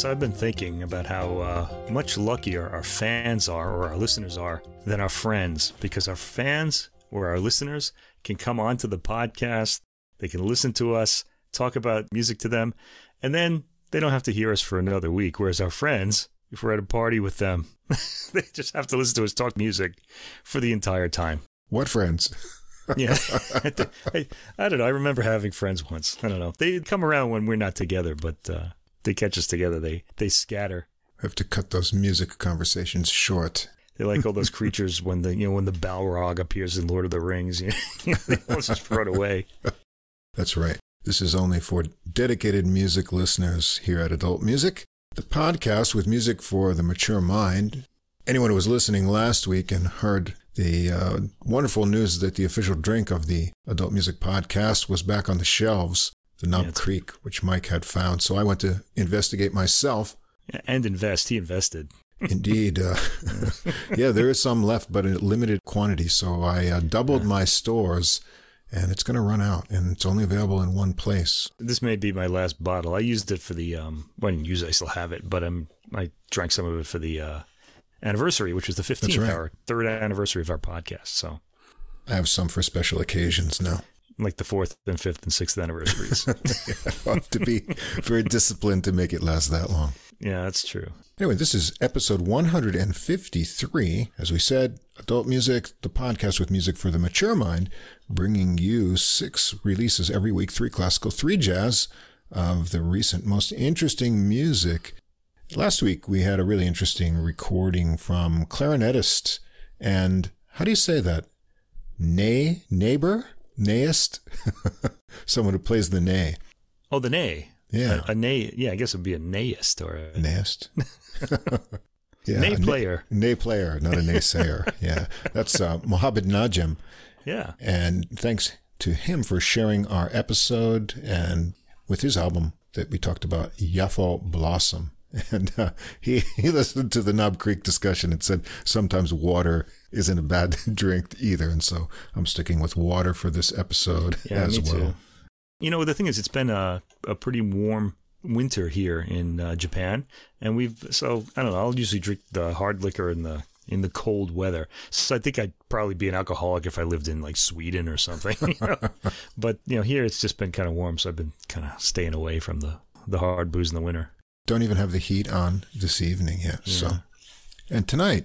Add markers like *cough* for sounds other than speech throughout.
Russ, I've been thinking about how uh, much luckier our fans are or our listeners are than our friends because our fans or our listeners can come onto the podcast, they can listen to us, talk about music to them, and then they don't have to hear us for another week. Whereas our friends, if we're at a party with them, *laughs* they just have to listen to us talk music for the entire time. What friends? yeah. *laughs* *laughs* I, I, don't know. I remember having friends once. I don't know. They'd come around when we're not together, but uh, they catch us together. They they scatter. I have to cut those music conversations short. They like all those creatures when the you know when the Balrog appears in Lord of the Rings. *laughs* You know, they just run away. *laughs* That's right. This is only for dedicated music listeners here at Adult Music, the podcast with music for the mature mind. Anyone who was listening last week and heard the uh, wonderful news that the official drink of the Adult Music podcast was back on the shelves, the Knob yeah, Creek, which Mike had found. So I went to investigate myself. And invest. He invested. Indeed. Uh, *laughs* yeah, there is some left, but in limited quantity. So I uh, doubled yeah. my stores and it's going to run out and it's only available in one place. This may be my last bottle. I used it for the, um, well, I didn't use it, I still have it, but I'm, I drank some of it for the, uh, anniversary, which was the 15th, right. our third anniversary of our podcast. So I have some for special occasions now. Like the fourth and fifth and sixth anniversaries. *laughs* I have to be very disciplined to make it last that long. Yeah, that's true. Anyway, this is episode 153. As we said, Adult Music, the podcast with music for the mature mind, bringing you six releases every week three classical, three jazz of the recent most interesting music Last week we had a really interesting recording from clarinetist and how do you say that? Nay neighbor? Nayist? *laughs* Someone who plays the nay. Oh, the nay. Yeah. A, a nay. Yeah, I guess it'd be a nayist or a nayist. *laughs* yeah, nay player. Nay, nay player, not a naysayer. *laughs* yeah. That's uh, Mohammed Najem. Yeah. And thanks to him for sharing our episode and with his album that we talked about, Yaffo Blossom. And uh, he, he listened to the Knob Creek discussion and said sometimes water isn't a bad *laughs* drink either. And so I'm sticking with water for this episode yeah, as well. Too. You know, the thing is, it's been a, a pretty warm winter here in uh, Japan. And we've, so I don't know, I'll usually drink the hard liquor in the in the cold weather. So I think I'd probably be an alcoholic if I lived in like Sweden or something. *laughs* You know? but you know, here it's just been kind of warm, so I've been kind of staying away from the the hard booze in the winter don't even have the heat on this evening yet. Yeah. So, and tonight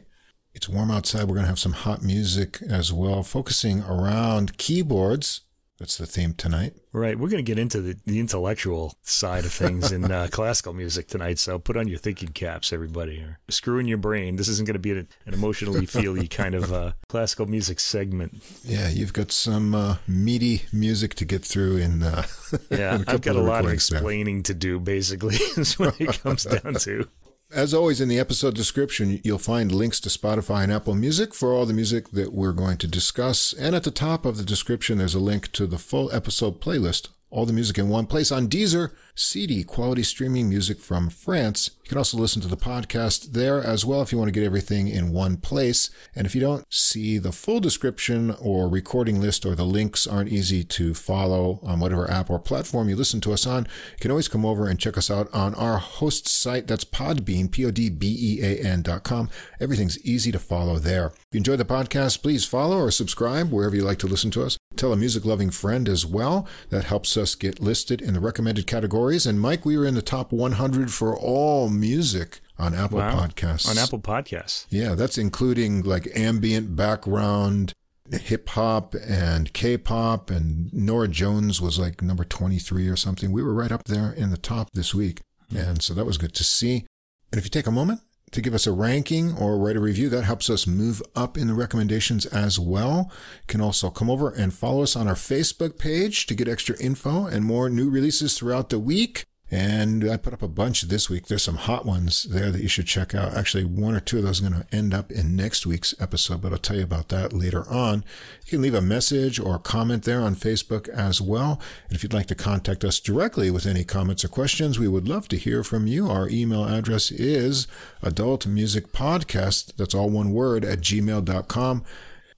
it's warm outside. We're going to have some hot music as well, focusing around keyboards. That's the theme tonight. Right. We're going to get into the, the intellectual side of things in uh, *laughs* classical music tonight. So put on your thinking caps, everybody. Or screw in your brain. This isn't going to be an, an emotionally *laughs* feely kind of uh, classical music segment. Yeah, you've got some uh, meaty music to get through in. Uh, *laughs* yeah, in I've got a lot of explaining to do. Basically, is what it comes down to. As always, in the episode description, you'll find links to Spotify and Apple Music for all the music that we're going to discuss. And at the top of the description, there's a link to the full episode playlist all the music in one place on Deezer, CD, quality streaming music from France. You can also listen to the podcast there as well if you want to get everything in one place. And if you don't see the full description or recording list or the links aren't easy to follow on whatever app or platform you listen to us on, you can always come over and check us out on our host site. That's Podbean, P-O-D-B-E-A-N dot com. Everything's easy to follow there. If you enjoy the podcast, please follow or subscribe wherever you like to listen to us. Tell a music loving friend as well. That helps us get listed in the recommended categories. And Mike, we were in the top 100 for all music on Apple wow. Podcasts. On Apple Podcasts. Yeah, that's including like ambient background, hip hop and K pop. And Norah Jones was like number 23 or something. We were right up there in the top this week. Mm-hmm. And so that was good to see. And if you take a moment to give us a ranking or write a review. That helps us move up in the recommendations as well. You can also come over and follow us on our Facebook page to get extra info and more new releases throughout the week. And I put up a bunch this week. There's some hot ones there that you should check out. Actually, one or two of those are going to end up in next week's episode, but I'll tell you about that later on. You can leave a message or a comment there on Facebook as well. And if you'd like to contact us directly with any comments or questions, we would love to hear from you. Our email address is adultmusicpodcast, that's all one word, at gmail.com.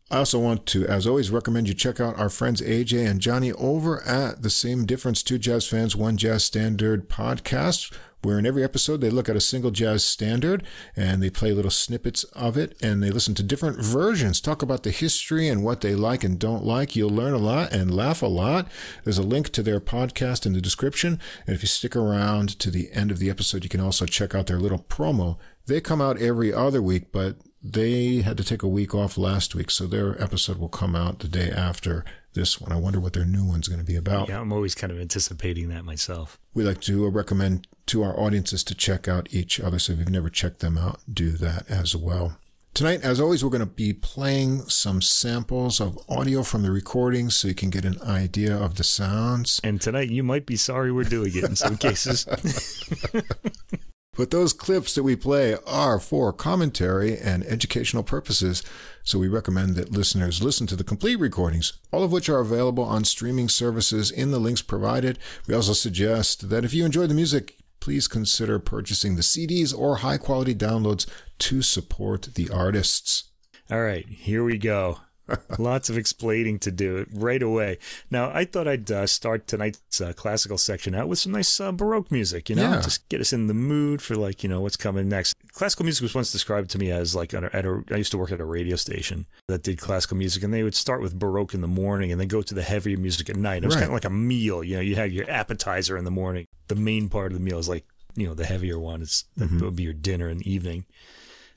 I also want to, as always, recommend you check out our friends AJ and Johnny over at the Same Difference Two Jazz Fans One Jazz Standard podcast, where in every episode they look at a single jazz standard and they play little snippets of it and they listen to different versions, talk about the history and what they like and don't like. You'll learn a lot and laugh a lot. There's a link to their podcast in the description. And if you stick around to the end of the episode, you can also check out their little promo. They come out every other week, but they had to take a week off last week, so their episode will come out the day after this one. I wonder what their new one's going to be about. Yeah, I'm always kind of anticipating that myself. We like to recommend to our audiences to check out each other. So if you've never checked them out, do that as well. Tonight, as always, we're going to be playing some samples of audio from the recordings so you can get an idea of the sounds. And tonight, you might be sorry we're doing it in some *laughs* cases. *laughs* But those clips that we play are for commentary and educational purposes, so we recommend that listeners listen to the complete recordings, all of which are available on streaming services in the links provided. We also suggest that if you enjoy the music, please consider purchasing the CDs or high quality downloads to support the artists. All right, here we go. *laughs* Lots of explaining to do right away. Now, I thought I'd uh, start tonight's uh, classical section out with some nice uh, Baroque music, you know, Yeah. just get us in the mood for like, you know, what's coming next. Classical music was once described to me as like, at a, at a, I used to work at a radio station that did classical music, and they would start with Baroque in the morning and then go to the heavier music at night. It was Right. kind of like a meal, you know, you have your appetizer in the morning. The main part of the meal is like, you know, the heavier one. It's, that Mhm. would be your dinner in the evening.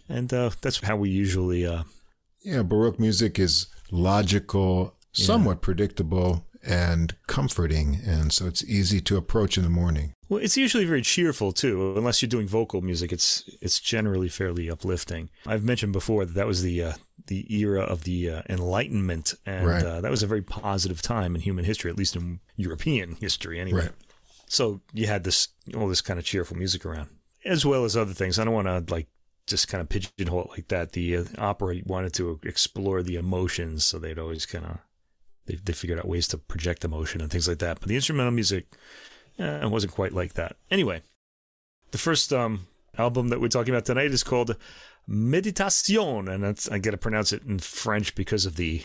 And uh, that's how we usually uh, Yeah, Baroque music is logical, Yeah. somewhat predictable, and comforting, and so it's easy to approach in the morning. Well, it's usually very cheerful too. Unless you're doing vocal music, it's it's generally fairly uplifting. I've mentioned before that that was the uh, the era of the uh, Enlightenment, and Right. uh, that was a very positive time in human history, at least in European history, anyway. Right. So you had this all this kind of cheerful music around, as well as other things. I don't want to like just kind of pigeonhole it like that. The uh, opera wanted to explore the emotions, so they'd always kind of they they figured out ways to project emotion and things like that. But the instrumental music, eh, it wasn't quite like that. Anyway, the first um, album that we're talking about tonight is called Meditation, and that's I got to pronounce it in French because of the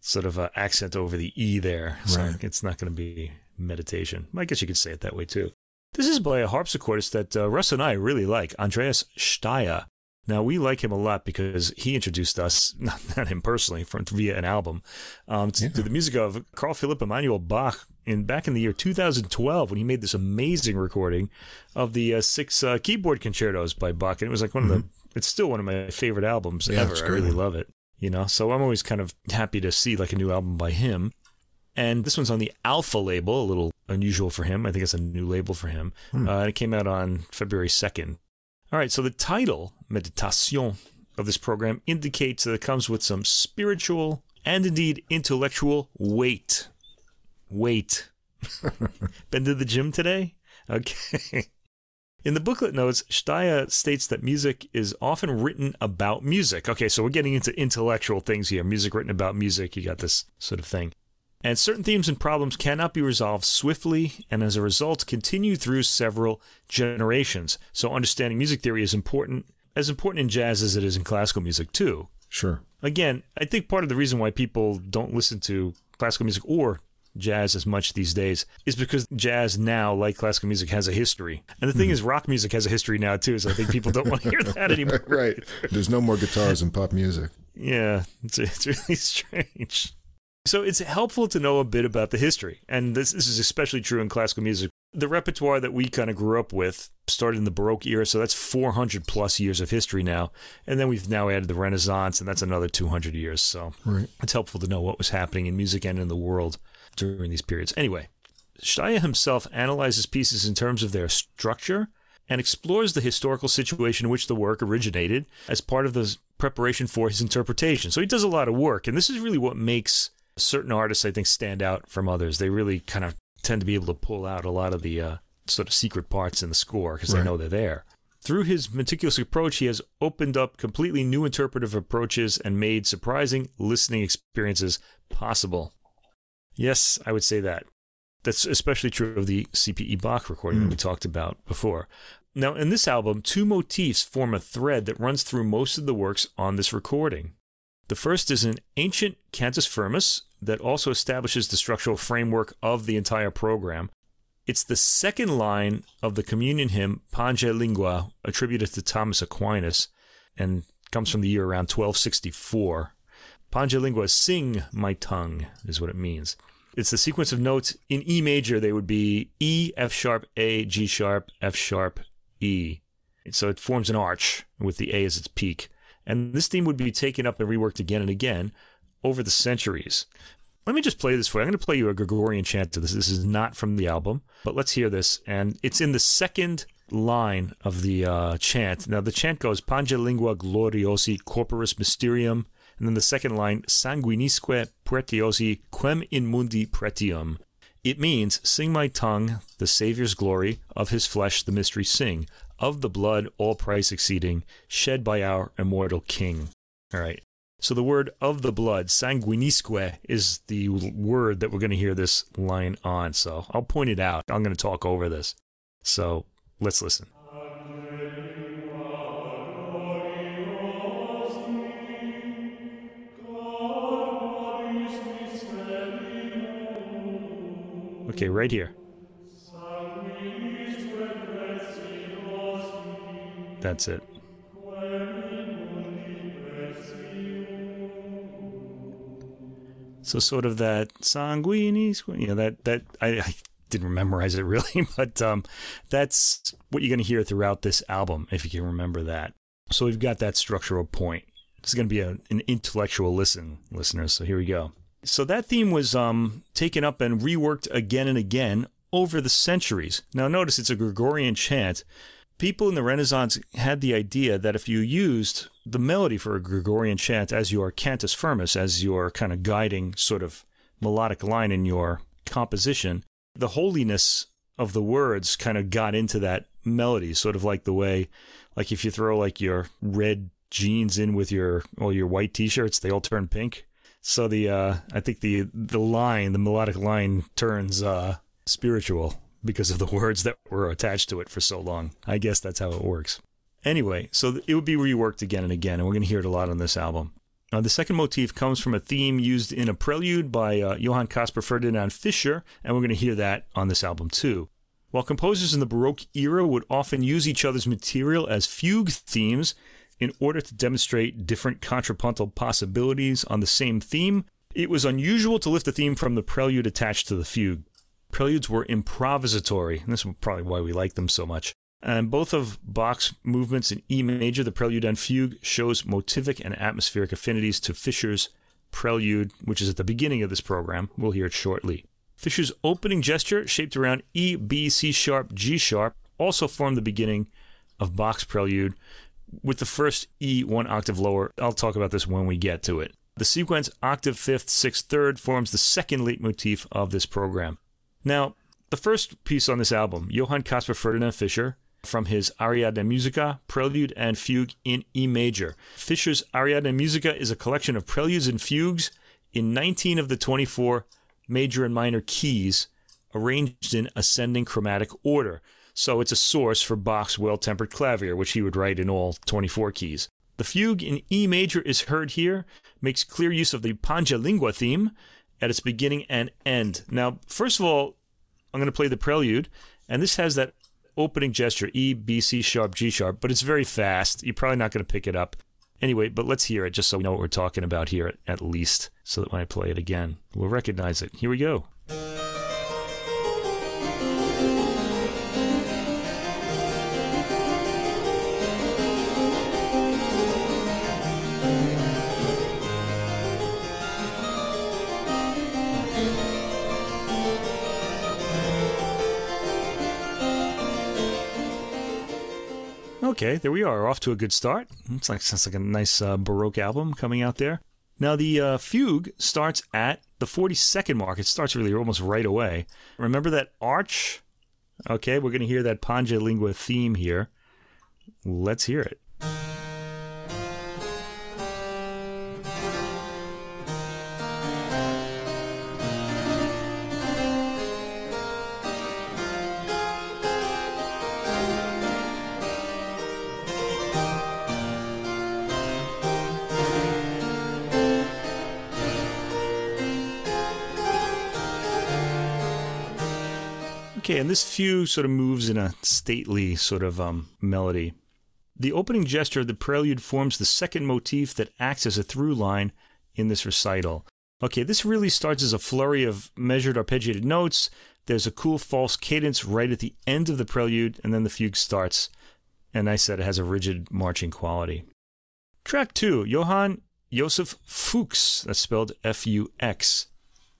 sort of uh, accent over the e there. So Right. it's not going to be meditation. I guess you could say it that way too. This is by a harpsichordist that uh, Russ and I really like, Andreas Staier. Now we like him a lot because he introduced us, *laughs* not, not him personally, from, via an album, um, to, Yeah. to the music of Carl Philipp Emanuel Bach in back in the year 2012 when he made this amazing recording of the uh, six uh, keyboard concertos by Bach, and it was like one of the. It's still one of my favorite albums Mm-hmm. Yeah, ever. I really love it. You know, so I'm always kind of happy to see like a new album by him. And this one's on the Alpha label, a little unusual for him. I think it's a new label for him. Hmm. Uh, and it came out on February 2nd. All right, so the title, Meditation, of this program indicates that it comes with some spiritual and indeed intellectual weight. Weight. *laughs* Been to the gym today? Okay. In the booklet notes, Staier states that music is often written about music. Okay, so we're getting into intellectual things here. Music written about music. You got this sort of thing. And certain themes and problems cannot be resolved swiftly, and as a result, continue through several generations. So, understanding music theory is important, as important in jazz as it is in classical music, too. Sure. Again, I think part of the reason why people don't listen to classical music or jazz as much these days is because jazz now, like classical music, has a history. And the thing hmm. is, rock music has a history now, too. So, I think people don't want to hear that *laughs* anymore. right. There's no more guitars in pop music. Yeah, it's, it's really *laughs* strange. So it's helpful to know a bit about the history, and this, this is especially true in classical music. The repertoire that we kind of grew up with started in the Baroque era, so that's 400 plus years of history now. And then we've now added the Renaissance, and that's another 200 years. So Right. it's helpful to know what was happening in music and in the world during these periods. Anyway, Staier himself analyzes pieces in terms of their structure and explores the historical situation in which the work originated as part of the preparation for his interpretation. So he does a lot of work, and this is really what makes certain artists, I think, stand out from others. They really kind of tend to be able to pull out a lot of the uh, sort of secret parts in the score because they know they're there. Through his meticulous approach, he has opened up completely new interpretive approaches and made surprising listening experiences possible. Yes, I would say that. That's especially true of the CPE Bach recording that Mm. we talked about before. Now, in this album, two motifs form a thread that runs through most of the works on this recording. The first is an ancient cantus firmus that also establishes the structural framework of the entire program. It's the second line of the communion hymn Pange Lingua, attributed to Thomas Aquinas, and comes from the year around 1264. Pange Lingua, sing my tongue, is what it means. It's the sequence of notes in E major. They would be E, F sharp, A, G sharp, F sharp, E. So it forms an arch with the A as its peak. And this theme would be taken up and reworked again and again over the centuries. Let me just play this for you. I'm going to play you a Gregorian chant to this. This is not from the album, but let's hear this. And it's in the second line of the uh, chant. Now, the chant goes Pange lingua gloriosi corporis mysterium. And then the second line, sanguinisque pretiosi quem in mundi pretium. It means, Sing my tongue, the Saviour's glory, of his flesh the mystery sing, of the blood all price exceeding, shed by our immortal King. All right. So the word of the blood, sanguinisque, is the word that we're going to hear this line on. So I'll point it out. I'm going to talk over this. So let's listen. Okay, right here. That's it. So sort of that sanguinis, you know, that that I, I didn't memorize it really, *laughs* but um, that's what you're going to hear throughout this album if you can remember that. So we've got that structural point. This is going to be a, an intellectual listen, listeners. So here we go. So that theme was um, taken up and reworked again and again over the centuries. Now notice it's a Gregorian chant. People in the Renaissance had the idea that if you used the melody for a Gregorian chant as your cantus firmus, as your kind of guiding sort of melodic line in your composition, the holiness of the words kind of got into that melody, sort of like the way, like if you throw like your red jeans in with your or your white t-shirts, they all turn pink. So the uh, I think the the line, the melodic line, turns uh, spiritual because of the *laughs* words that were attached to it for so long. I guess that's how it works. Anyway, so it would be reworked again and again, and we're going to hear it a lot on this album. Now, the second motif comes from a theme used in a prelude by uh, Johann Caspar Ferdinand Fischer, and we're going to hear that on this album too. While composers in the Baroque era would often use each other's material as fugue themes in order to demonstrate different contrapuntal possibilities on the same theme, it was unusual to lift a theme from the prelude attached to the fugue. Preludes were improvisatory, and this is probably why we like them so much. And both of Bach's movements in E major, the prelude and fugue, shows motivic and atmospheric affinities to Fischer's prelude, which is at the beginning of this program. We'll hear it shortly. Fischer's opening gesture, shaped around E, B, C sharp, G sharp, also formed the beginning of Bach's prelude, with the first E one octave lower. I'll talk about this when we get to it. The sequence octave fifth, sixth, third forms the second leitmotif of this program. Now, the first piece on this album, Johann Caspar Ferdinand Fischer, from his Ariadne Musica, Prelude and Fugue in E major. Fischer's Ariadne Musica is a collection of preludes and fugues in 19 of the 24 major and minor keys, arranged in ascending chromatic order. So it's a source for Bach's well tempered clavier, which he would write in all 24 keys. The fugue in E major is heard here, makes clear use of the Pange Lingua theme at its beginning and end. Now, first of all, I'm going to play the prelude, and this has that opening gesture E, B, C sharp, G sharp, but it's very fast. You're probably not going to pick it up. Anyway, but let's hear it just so we know what we're talking about here at, at least, so that when I play it again, we'll recognize it. Here we go. Okay, there we are, off to a good start. It's like sounds like a nice uh, Baroque album coming out there. Now the uh, fugue starts at the 42nd mark. It starts really almost right away. Remember that arch? Okay, we're going to hear that Pange Lingua theme here. Let's hear it. And this fugue sort of moves in a stately sort of um, melody. The opening gesture of the prelude forms the second motif that acts as a through line in this recital. Okay, this really starts as a flurry of measured arpeggiated notes. There's a cool false cadence right at the end of the prelude, and then the fugue starts. And I said it has a rigid marching quality. Track two, Johann Joseph Fux, that's spelled F U X,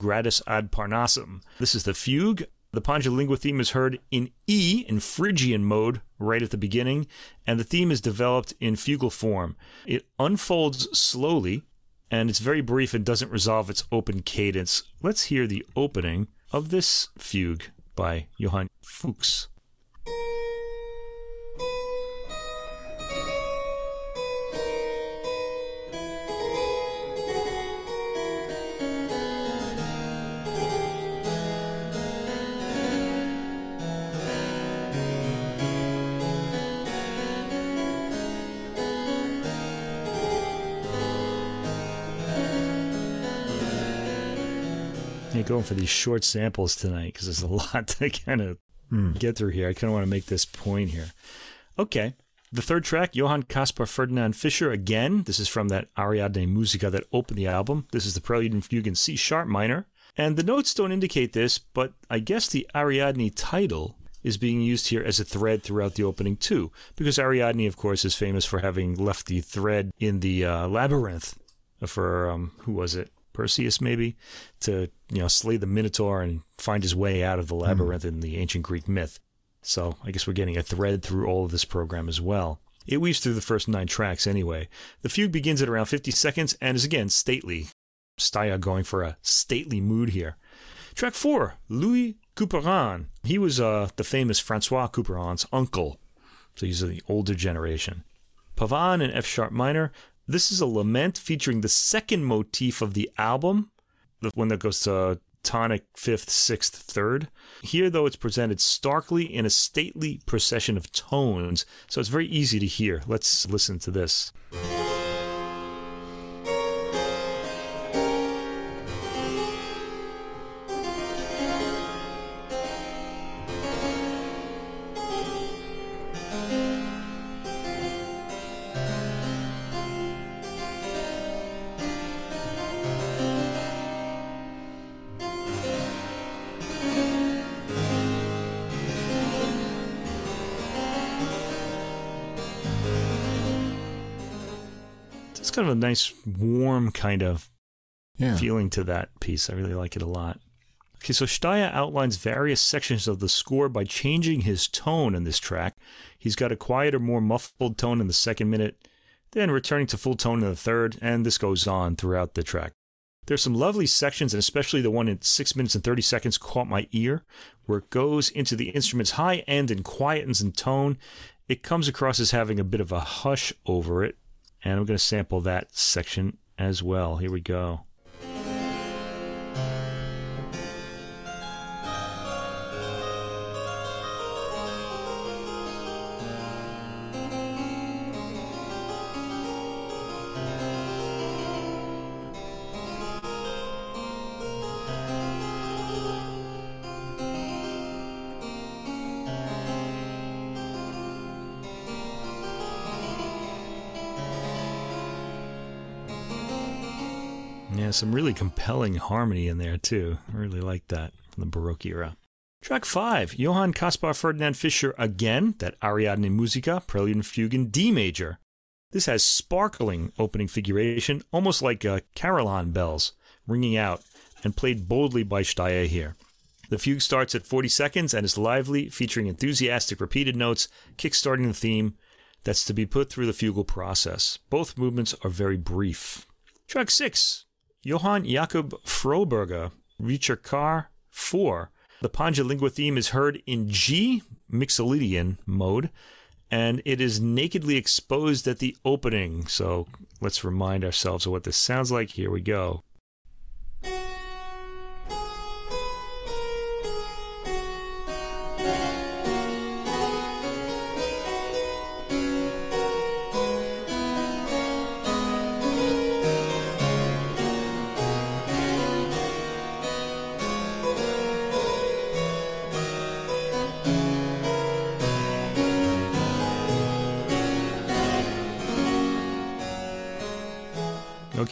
Gradus ad Parnassum. This is the fugue. The Pange Lingua theme is heard in E, in Phrygian mode, right at the beginning, and the theme is developed in fugal form. It unfolds slowly, and it's very brief and doesn't resolve its open cadence. Let's hear the opening of this fugue by Johann Fux. Going for these short samples tonight because there's a *laughs* lot to kind of mm. get through here. I kind of want to make this point here. Okay. The third track, Johann Caspar Ferdinand Fischer again. This is from that Ariadne Musica that opened the album. This is the Prelude and Fugue in C sharp minor. And the notes don't indicate this, but I guess the Ariadne title is being used here as a thread throughout the opening too, because Ariadne, of course, is famous for having left the thread in the uh, labyrinth for um, who was it? Perseus, maybe, to you know slay the Minotaur and find his way out of the labyrinth mm. in the ancient Greek myth. So I guess we're getting a thread through all of this program as well. It weaves through the first nine tracks anyway. The fugue begins at around 50 seconds and is again stately. Staier going for a stately mood here. Track four, Louis Couperin. He was uh, the famous Francois Couperin's uncle, so he's the older generation. Pavan in F sharp minor, this is a lament featuring the second motif of the album, the one that goes to tonic fifth, sixth, third. Here, though, it's presented starkly in a stately procession of tones, so it's very easy to hear. Let's listen to this. Nice, warm kind of yeah. feeling to that piece. I really like it a lot. Okay, so Staier outlines various sections of the score by changing his tone in this track. He's got a quieter, more muffled tone in the second minute, then returning to full tone in the third, and this goes on throughout the track. There's some lovely sections, and especially the one in 6 minutes and 30 seconds caught my ear, where it goes into the instrument's high end and quietens in tone. It comes across as having a bit of a hush over it, and I'm going to sample that section as well. Here we go. Some really compelling harmony in there, too. I really like that from the Baroque era. Track 5, Johann Caspar Ferdinand Fischer again, that Ariadne Musica, Prelude and Fugue in D major. This has sparkling opening figuration, almost like uh, carillon bells, ringing out, and played boldly by Staier here. The fugue starts at 40 seconds and is lively, featuring enthusiastic repeated notes, kickstarting the theme that's to be put through the fugal process. Both movements are very brief. Track 6, Johann Jakob Froberger, Ricercar 4. The Pange Lingua theme is heard in G, Mixolydian mode, and it is nakedly exposed at the opening. So let's remind ourselves of what this sounds like. Here we go.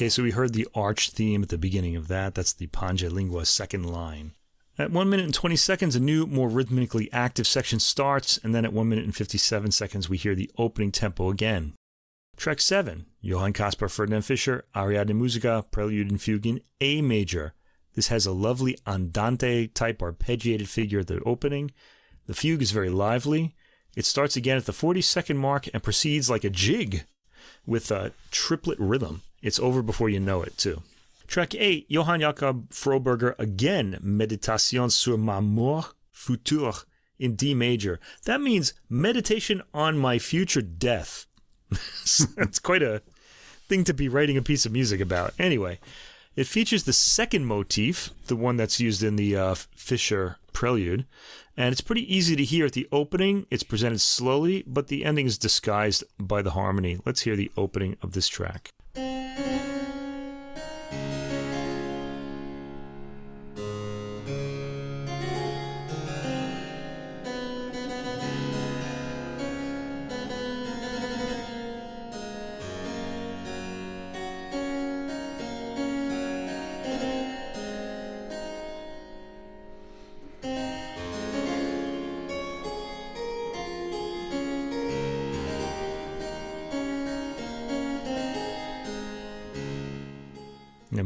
Okay, so we heard the arch theme at the beginning of that. That's the Pange Lingua second line. At 1 minute and 20 seconds, a new, more rhythmically active section starts, and then at 1 minute and 57 seconds, we hear the opening tempo again. Track 7, Johann Caspar Ferdinand Fischer, Ariadne Musica, Prelude and Fugue in A major. This has a lovely andante type arpeggiated figure at the opening. The fugue is very lively. It starts again at the 40 second mark and proceeds like a jig with a triplet rhythm. It's over before you know it, too. Track 8, Johann Jakob Froberger again, Méditation sur ma mort future in D major. That means meditation on my future death. *laughs* That's quite a thing to be writing a piece of music about. Anyway, it features the second motif, the one that's used in the uh, Fischer prelude, and it's pretty easy to hear at the opening. It's presented slowly, but the ending is disguised by the harmony. Let's hear the opening of this track.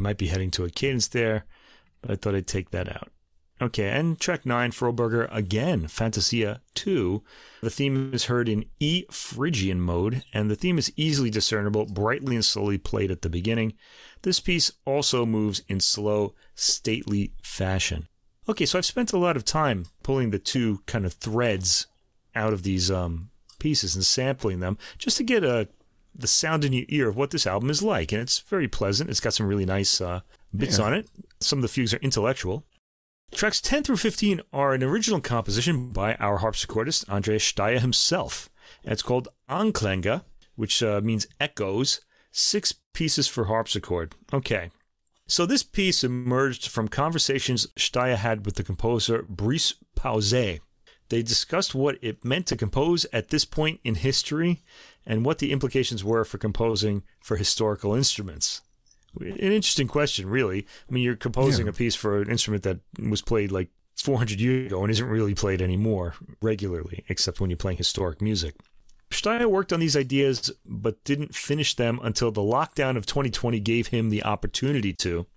Might be heading to a cadence there, but I thought I'd take that out. Okay, and track 9, Froberger again, Fantasia 2. The theme is heard in E Phrygian mode, and the theme is easily discernible, brightly and slowly played at the beginning. This piece also moves in slow, stately fashion. Okay, so I've spent a lot of time pulling the two kind of threads out of these um, pieces and sampling them just to get a the sound in your ear of what this album is like. And it's very pleasant. It's got some really nice uh, bits Yeah. on it. Some of the fugues are intellectual. Tracks 10 through 15 are an original composition by our harpsichordist, Andreas Staier himself. And it's called Anklänge, which uh, means echoes. Six pieces for harpsichord. Okay. So this piece emerged from conversations Staier had with the composer Brice Pauzet. They discussed what it meant to compose at this point in history and what the implications were for composing for historical instruments. An interesting question, really. I mean, you're composing Yeah. a piece for an instrument that was played like 400 years ago and isn't really played anymore regularly, except when you're playing historic music. Staier worked on these ideas but didn't finish them until the lockdown of 2020 gave him the opportunity to.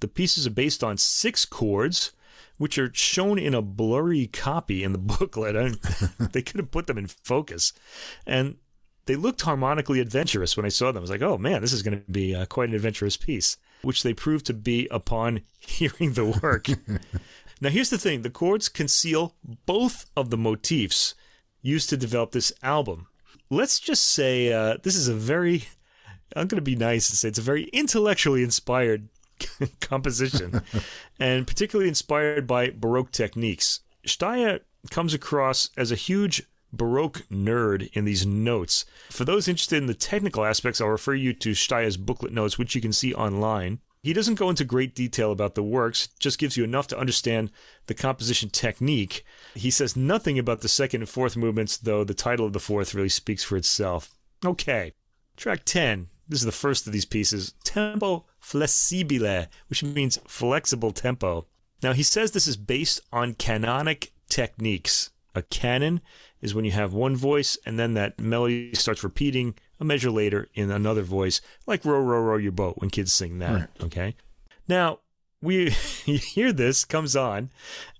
The pieces are based on six chords, which are shown in a blurry copy in the *laughs* booklet. I they could have put them in focus. And they looked harmonically adventurous when I saw them. I was like, oh man, this is going to be uh, quite an adventurous piece, which they proved to be upon *laughs* hearing the work. *laughs* now, here's the thing the chords conceal both of the motifs used to develop this album. Let's just say uh, this is a very, I'm going to be nice and say it's a very intellectually inspired *laughs* composition, and particularly inspired by Baroque techniques. Staier comes across as a huge Baroque nerd in these notes. For those interested in the technical aspects, I'll refer you to Staier's booklet notes, which you can see online. He doesn't go into great detail about the works, just gives you enough to understand the composition technique. He says nothing about the second and fourth movements, though the title of the fourth really speaks for itself. Okay, track 10. This is the first of these pieces Tempo Flessibile, which means flexible tempo. Now, he says this is based on canonic techniques. A canon is when you have one voice and then that melody starts repeating a measure later in another voice, like row, row, row your boat when kids sing that. Right. Okay. Now, we *laughs* you hear this comes on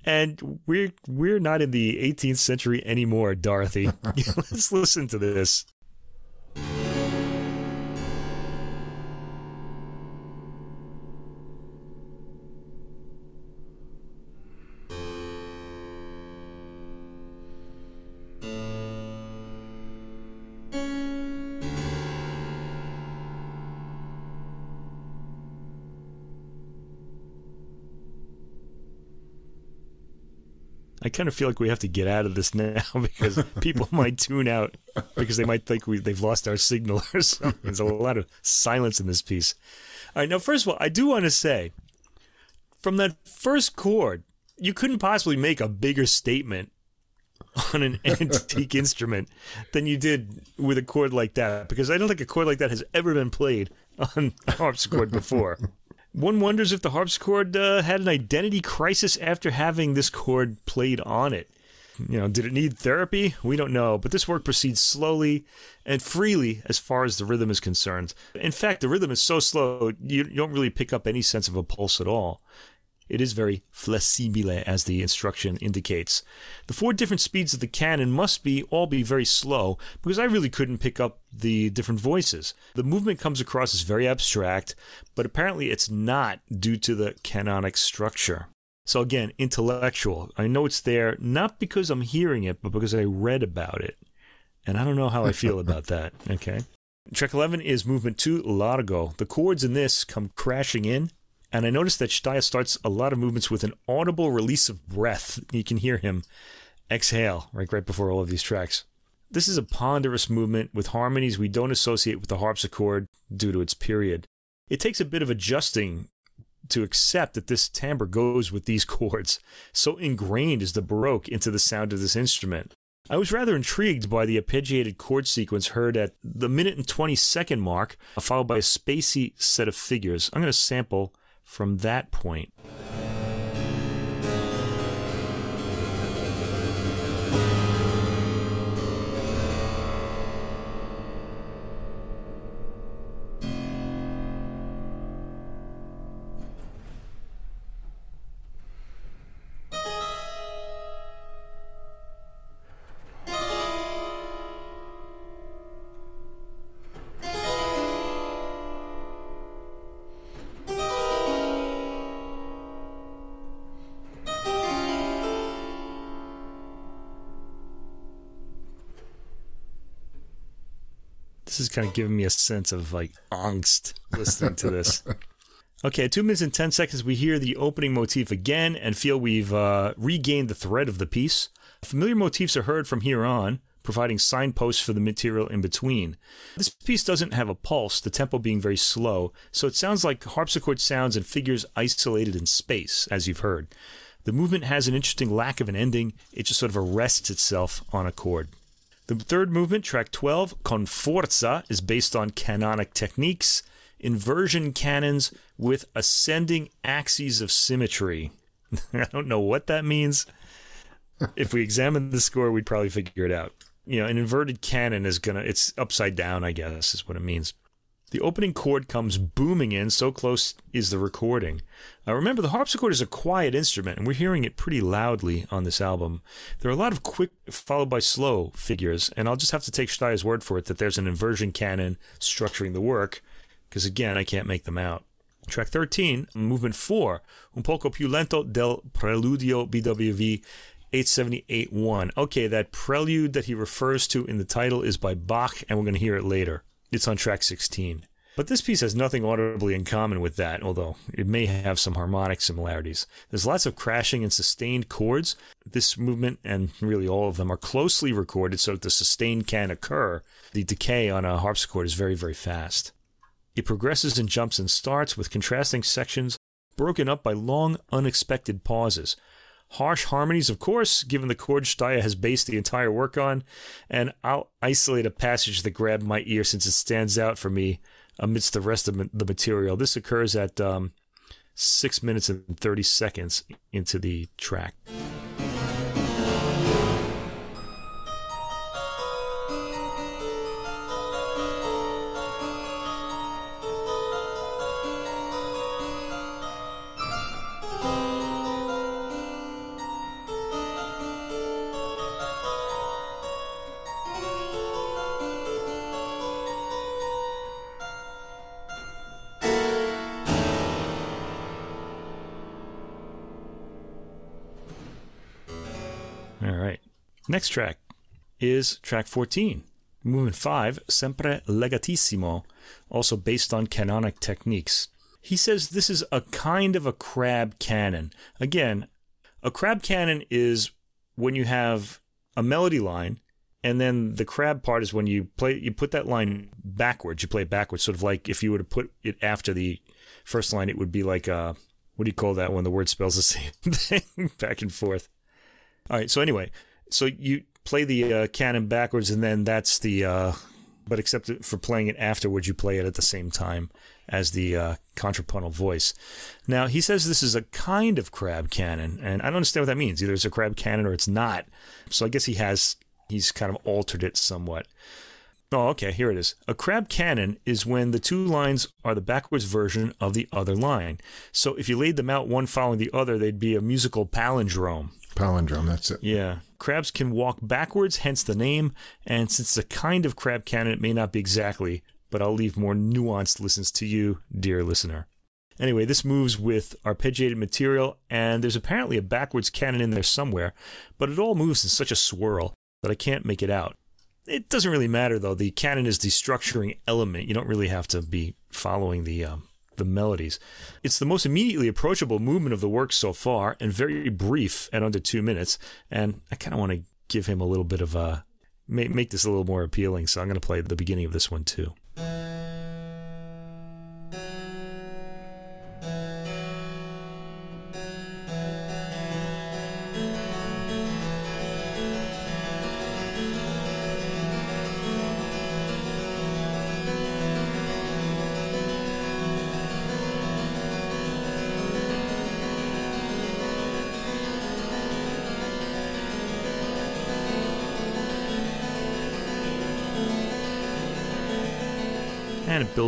and we're we're not in the 18th century anymore, Dorothy. *laughs* Let's listen to this. I kind of feel like we have to get out of this *laughs* now because people might tune out because they might think we, they've lost our signal or something. There's a lot of silence in this piece. All right, now, first of all, I do want to say from that first chord, you couldn't possibly make a bigger statement on an *laughs* antique instrument than you did with a chord like that because I don't think a chord like that has ever been played on harpsichord before. One wonders if the harpsichord uh, had an identity crisis after having this chord played on it. You know, did it need therapy? We don't know, but this work proceeds slowly and freely as far as the rhythm is concerned. In fact, the rhythm is so slow, you don't really pick up any sense of a pulse at all. It is very flessibile, as the instruction indicates. The four different speeds of the canon must be all be very slow because I really couldn't pick up the different voices. The movement comes across as very abstract, but apparently it's not due to the canonic structure. So again, intellectual. I know it's there not because I'm hearing it, but because I read about it. And I don't know how I feel *laughs* about that. Okay. Track 11 is movement 2, Largo. The chords in this come crashing in and I noticed that Staier starts a lot of movements with an audible release of breath. You can hear him exhale right, right before all of these tracks. This is a ponderous movement with harmonies we don't associate with the harpsichord due to its period. It takes a bit of adjusting to accept that this timbre goes with these *laughs* chords. So ingrained is the Baroque into the sound of this instrument. I was rather intrigued by the arpeggiated chord sequence heard at the minute and 20 second mark, followed by a spacey set of figures. I'm going to sample from that point. Kind of giving me a sense of like angst listening to this. *laughs* Okay, two minutes and 10 seconds, we hear the opening motif again and feel we've uh, regained the thread of the piece. Familiar motifs are heard from here on, providing signposts for the material in between. This piece doesn't have a pulse, the tempo being very slow, so it sounds like harpsichord sounds and figures isolated in space, as you've heard. The movement has an interesting lack of an ending, it just sort of arrests itself on a chord. The third movement, track 12, Con Forza, is based on canonic techniques, inversion canons with ascending axes of symmetry. *laughs* I don't know what that means. if we examine the score, we'd probably figure it out. You know, an inverted canon is gonna, it's upside down, I guess, is what it means. The opening chord comes booming in, so close is the recording. Uh, remember, the harpsichord is a quiet instrument, and we're hearing it pretty loudly on this album. There are a lot of quick, followed by slow figures, and I'll just have to take Staier's word for it that there's an inversion canon structuring the work, because again, I can't make them out. Track 13, movement 4, Un poco più lento del preludio BWV 878-1. Okay, that prelude that he refers to in the title is by Bach, and we're going to hear it later. It's on track 16. But this piece has nothing audibly in common with that, although it may have some harmonic similarities. There's lots of crashing and sustained chords. This movement, and really all of them, are closely recorded so that the sustain can occur. The decay on a harpsichord is very, very fast. It progresses and jumps and starts with contrasting sections broken up by long, unexpected pauses. Harsh harmonies, of course, given the chord Staier has based the entire work on, and I'll isolate a passage that grabbed my ear since it stands out for me amidst the rest of the material. This occurs at um, 6 minutes and 30 seconds into the track. Next track is track 14, movement 5, Sempre Legatissimo, also based on canonic techniques. He says this is a kind of a crab canon. Again, a crab canon is when you have a melody line and then the crab part is when you play you put that line backwards you play it backwards sort of like if you were to put it after the first line it would be like uh what do you call that when the word spells the *laughs* same thing back and forth all right. So anyway, so you play the uh, canon backwards, and then that's the uh, but except for playing it afterwards, you play it at the same time as the uh, contrapuntal voice. Now, he says this is a kind of crab canon, and I don't understand what that means. Either it's a crab canon or it's not. So I guess he has, he's kind of altered it somewhat. Oh, okay, here it is. A crab canon is when the two lines are the backwards version of the other line. So if you laid them out one following the other, they'd be a musical palindrome. Palindrome, that's it. Yeah. Crabs can walk backwards, hence the name. And since it's a kind of crab canon, it may not be exactly, but I'll leave more nuanced listens to you, dear listener. Anyway, this moves with arpeggiated material, and there's apparently a backwards canon in there somewhere, but it all moves in such a swirl that I can't make it out. It doesn't really matter, though. The canon is the structuring element. You don't really have to be following the um, the melodies. It's the most immediately approachable movement of the work so far, and very brief at under two minutes. And I kind of want to give him a little bit of a make, make this a little more appealing. So I'm going to play the beginning of this one too.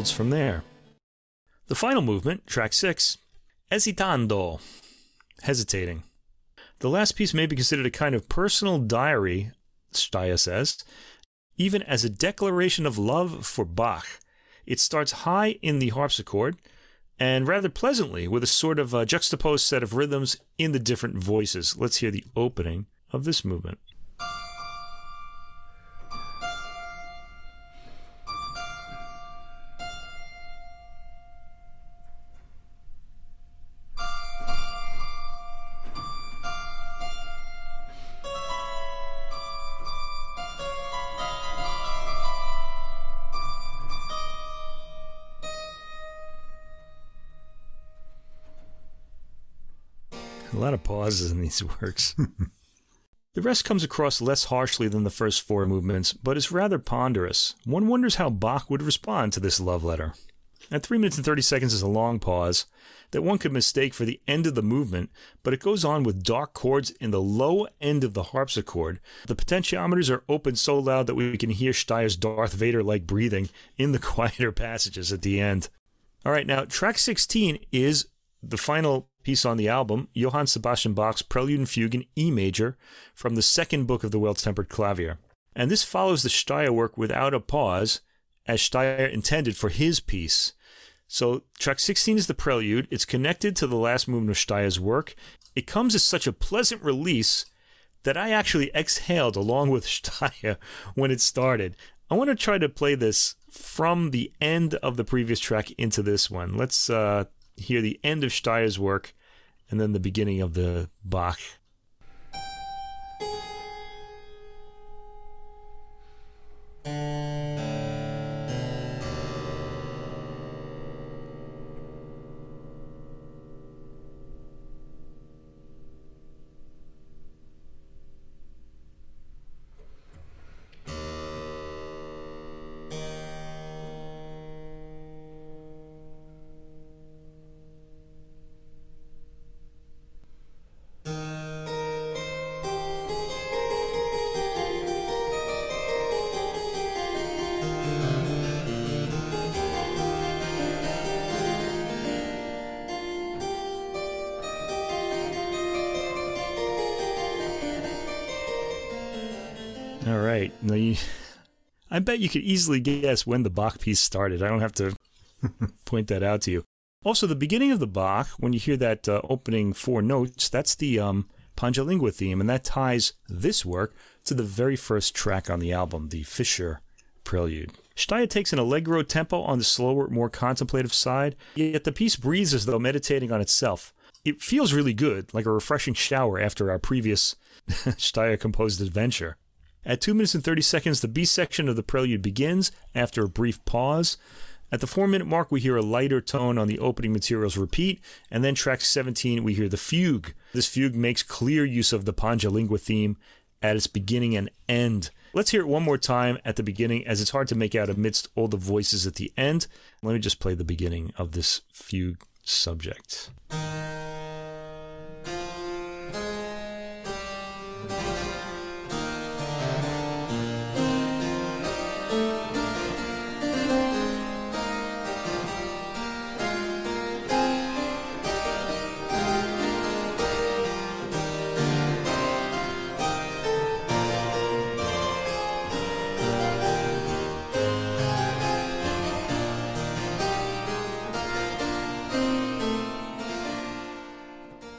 Builds from there. The final movement, track 6, hesitando, hesitating. The last piece may be considered a kind of personal diary, Staier says, even as a declaration of love for Bach. It starts high in the harpsichord and rather pleasantly with a sort of a juxtaposed set of rhythms in the different voices. Let's hear the opening of this movement. Lot of pauses in these *laughs* works. *laughs* the rest comes across less harshly than the first four movements, but is rather ponderous. One wonders how Bach would respond to this love letter. At 3 minutes and 30 seconds is a long pause that one could mistake for the end of the movement, but it goes on with dark chords in the low end of the harpsichord. The potentiometers are open so loud that we can hear Staier's Darth Vader like breathing in the *laughs* quieter passages at the end. All right, now track 16 is the final piece on the album, Johann Sebastian Bach's Prelude and Fugue in E major from the second book of the Well Tempered Clavier. And this follows the Staier work without a pause, as Staier intended for his piece. So, track 16 is the prelude. It's connected to the last movement of Staier's work. It comes as such a pleasant release that I actually exhaled along with *laughs* Staier when it started. I want to try to play this from the end of the previous track into this one. Let's uh, hear the end of Staier's work and then the beginning of the Bach. All right. Now you, I bet you could easily guess when the Bach piece started. I don't have to *laughs* point that out to you. Also, the beginning of the Bach, when you hear that uh, opening four notes, that's the um, Pange Lingua theme, and that ties this work to the very first track on the album, the Fischer Prelude. Staier takes an allegro tempo on the slower, more contemplative side, yet the piece breathes as though meditating on itself. It feels really good, like a refreshing shower after our previous *laughs* Staier composed adventure. At 2 minutes and 30 seconds, the B section of the prelude begins after a brief pause. At the 4 minute mark, we hear a lighter tone on the opening materials repeat, and then track 17, we hear the fugue. This fugue makes clear use of the Pange Lingua theme, at its beginning and end. Let's hear it one more time at the beginning, as it's hard to make out amidst all the voices at the end. Let me just play the beginning of this fugue subject.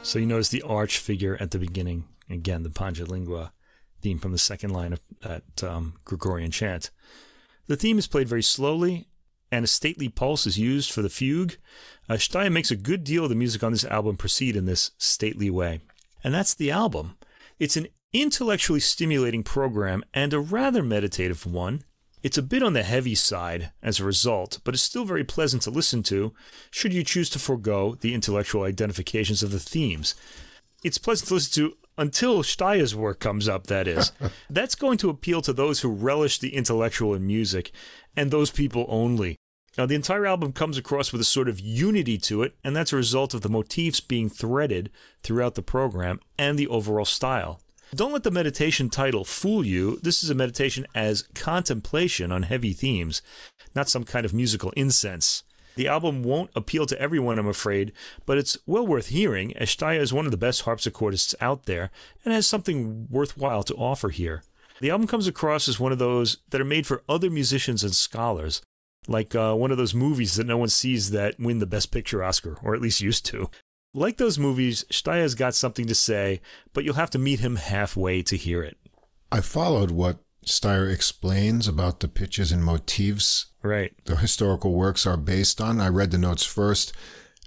So you notice the arch figure at the beginning. Again, the Lingua theme from the second line of that um, Gregorian chant. The theme is played very slowly, and a stately pulse is used for the fugue. Uh, Staier makes a good deal of the music on this album proceed in this stately way. And that's the album. It's an intellectually stimulating program and a rather meditative one. It's a bit on the heavy side as a result, but it's still very pleasant to listen to should you choose to forego the intellectual identifications of the themes. It's pleasant to listen to until Staier's work comes up, that is. *laughs* That's going to appeal to those who relish the intellectual in music, and those people only. Now, the entire album comes across with a sort of unity to it, and that's a result of the motifs being threaded throughout the program and the overall style. Don't let the meditation title fool you. This is a meditation as contemplation on heavy themes, not some kind of musical incense. The album won't appeal to everyone, I'm afraid, but it's well worth hearing, Staier is one of the best harpsichordists out there and has something worthwhile to offer here. The album comes across as one of those that are made for other musicians and scholars, like uh, one of those movies that no one sees that win the Best Picture Oscar, or at least used to. Like those movies, Staier's got something to say, but you'll have to meet him halfway to hear it. I followed what Staier explains about the pitches and motifs Right. the historical works are based on. I read the notes first.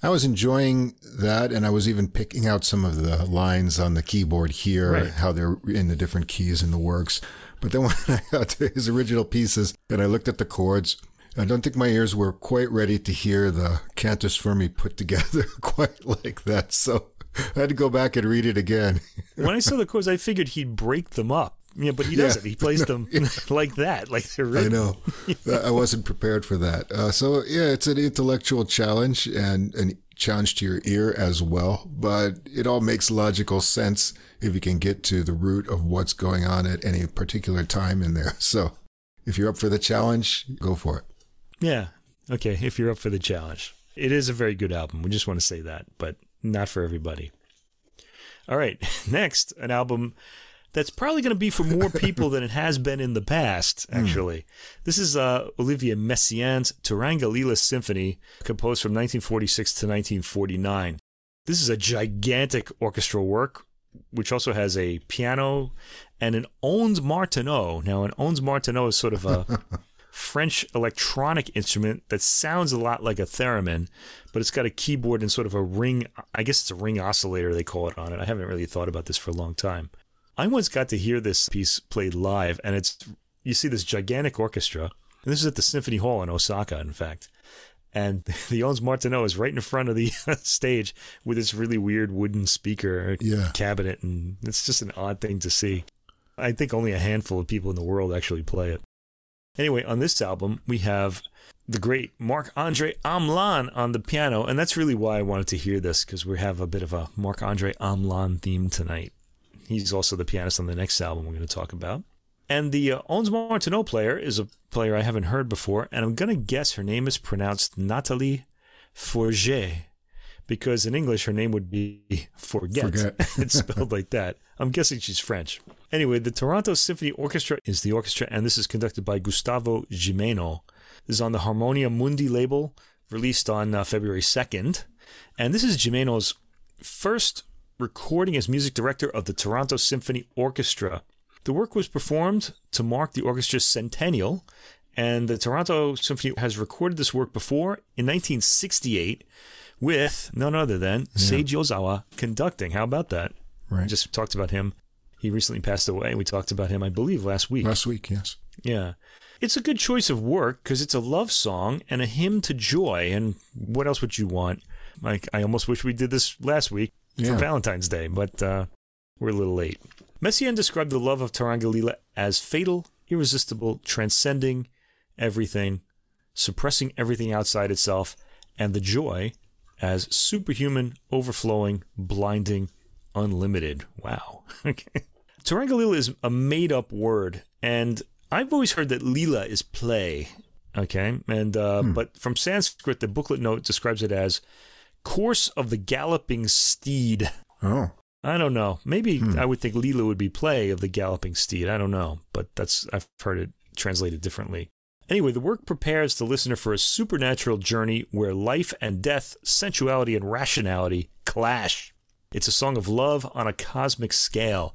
I was enjoying that, and I was even picking out some of the lines on the keyboard here, Right. how they're in the different keys in the works. But then *laughs* when I got to his original pieces and I looked at the chords, I don't think my ears were quite ready to hear the Cantus Firmi put together *laughs* quite like that. So I had to go back and read it again. *laughs* When I saw the chords, I figured he'd break them up. Yeah, but he doesn't. He plays *laughs* them like that, like they're I know. I wasn't prepared for that. Uh, so yeah, it's an intellectual challenge and a challenge to your ear as well. But it all makes logical sense if you can get to the root of what's going on at any particular time in there. So if you're up for the challenge, go for it. Yeah. Okay. If you're up for the challenge, it is a very good album. We just want to say that, but not for everybody. All right. *laughs* Next, an album that's probably going to be for more *laughs* people than it has been in the past, actually. This is uh, Olivier Messiaen's Turangalîla Symphony, composed from 1946 to 1949. This is a gigantic orchestral work, which also has a piano and an Ondes Martenot. Now, an Ondes Martenot is sort of a *laughs* French electronic instrument that sounds a lot like a theremin, but it's got a keyboard and sort of a ring. I guess it's a ring oscillator they call it on it. I haven't really thought about this for a long time. I once got to hear this piece played live, and it's you see this gigantic orchestra, and this is at the Symphony Hall in Osaka, in fact. And *laughs* the Ondes Martenot is right in front of the *laughs* stage with this really weird wooden speaker Yeah. cabinet, and it's just an odd thing to see. I think only a handful of people in the world actually play it. Anyway, on this album, we have the great Marc-André Hamelin on the piano, and that's really why I wanted to hear this because we have a bit of a Marc-André Hamelin theme tonight. He's also the pianist on the next album we're going to talk about. And the uh, Ondes Martenot player is a player I haven't heard before, and I'm going to guess her name is pronounced Nathalie Forget because in English her name would be Forget. Forget. *laughs* it's spelled like that. I'm guessing she's French. Anyway, the Toronto Symphony Orchestra is the orchestra, and this is conducted by Gustavo Gimeno. This is on the Harmonia Mundi label, released on uh, February 2nd. And this is Gimeno's first recording as music director of the Toronto Symphony Orchestra. The work was performed to mark the orchestra's centennial, and the Toronto Symphony has recorded this work before in 1968 with none other than Seiji Ozawa conducting. How about that? We Right. just talked about him. He recently passed away. We talked about him, I believe, last week. Last week, yes. Yeah. It's a good choice of work because it's a love song and a hymn to joy. And what else would you want? Like, I almost wish we did this last week Yeah. for Valentine's Day, but uh, we're a little late. Messiaen described the love of Turangalîla as fatal, irresistible, transcending everything, suppressing everything outside itself, and the joy as superhuman, overflowing, blinding, unlimited. Wow. *laughs* okay. Turangalîla is a made up word, and I've always heard that lila is play. Okay, and uh, hmm. but from Sanskrit, the booklet note describes it as course of the galloping steed. Oh, I don't know. Maybe hmm. I would think lila would be play of the galloping steed. I don't know, but that's I've heard it translated differently. Anyway, the work prepares the listener for a supernatural journey where life and death, sensuality and rationality clash. It's a song of love on a cosmic scale.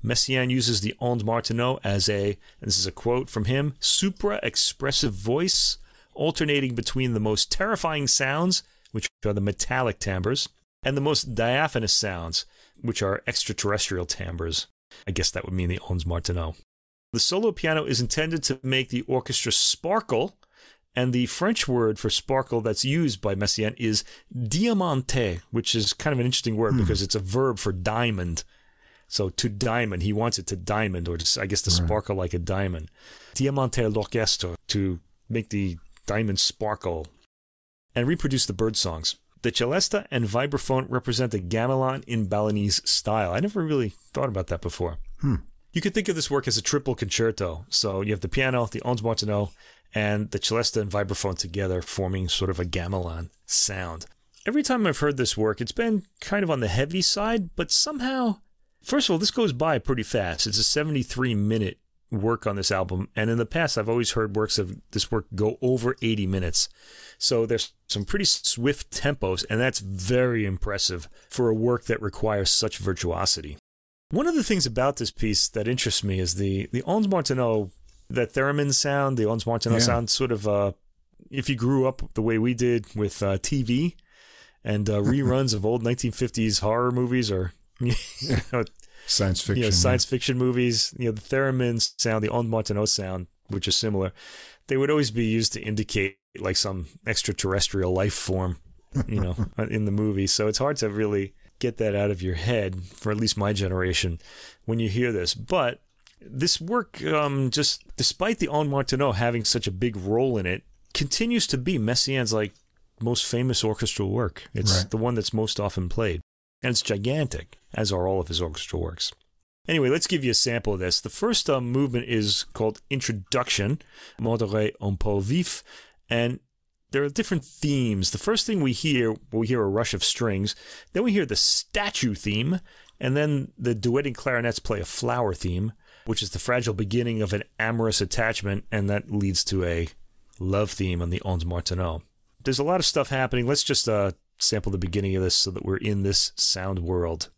Messiaen uses the Ondes Martenot as a, and this is a quote from him, supra expressive voice, alternating between the most terrifying sounds, which are the metallic timbres, and the most diaphanous sounds, which are extraterrestrial timbres. I guess that would mean the Ondes Martenot. The solo piano is intended to make the orchestra sparkle, and the French word for sparkle that's used by Messiaen is diamante, which is kind of an interesting word hmm. because it's a verb for diamond. So to diamond, he wants it to diamond, or to, I guess to right. sparkle like a diamond. Diamante l'orchestre, to make the diamond sparkle. And reproduce the bird songs. The celesta and vibraphone represent the gamelan in Balinese style. I never really thought about that before. Hmm. You could think of this work as a triple concerto. So you have the piano, the Ondes Martenot, and the celesta and vibraphone together, forming sort of a gamelan sound. Every time I've heard this work, it's been kind of on the heavy side, but somehow First of all, this goes by pretty fast. It's a 73 minute work on this album. And in the past, I've always heard works of this work go over 80 minutes. So there's some pretty swift tempos, and that's very impressive for a work that requires such virtuosity. One of the things about this piece that interests me is the, the Ondes Martenot, that theremin sound, the Ondes Martenot yeah. sound, sort of, uh, if you grew up the way we did with uh, TV and uh, reruns of old 1950s horror movies or *laughs* you know, science fiction, you know, science fiction movies. You know, the theremin sound, the Ondes Martenot sound, which is similar, they would always be used to indicate like some extraterrestrial life form, you know, *laughs* in the movie. So it's hard to really get that out of your head for at least my generation when you hear this. But this work, um, just despite the Ondes Martenot having such a big role in it, continues to be Messiaen's like most famous orchestral work. It's right. the one that's most often played and it's gigantic, as are all of his orchestral works. Anyway, let's give you a sample of this. The first uh, movement is called Introduction, Modéré un peu vif, and there are different themes. The first thing we hear, we hear a rush of strings, then we hear the statue theme, and then the duetting clarinets play a flower theme, which is the fragile beginning of an amorous attachment, and that leads to a love theme on the Ondes Martenot. There's a lot of stuff happening. Let's just uh, sample the beginning of this so that we're in this sound world.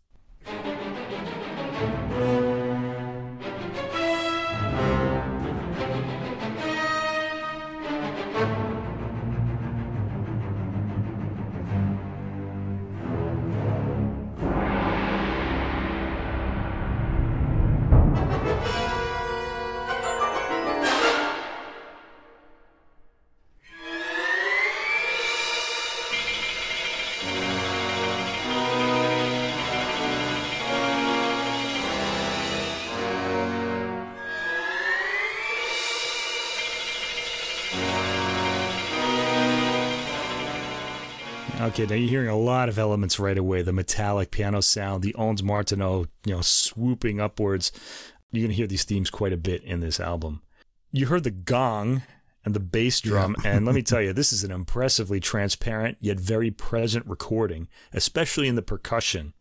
Okay, now you're hearing a lot of elements right away. The metallic piano sound, the Ondes Martenot, you know, swooping upwards. You're going to hear these themes quite a bit in this album. You heard the gong and the bass drum, yeah. and let me *laughs* tell you, this is an impressively transparent yet very present recording, especially in the percussion.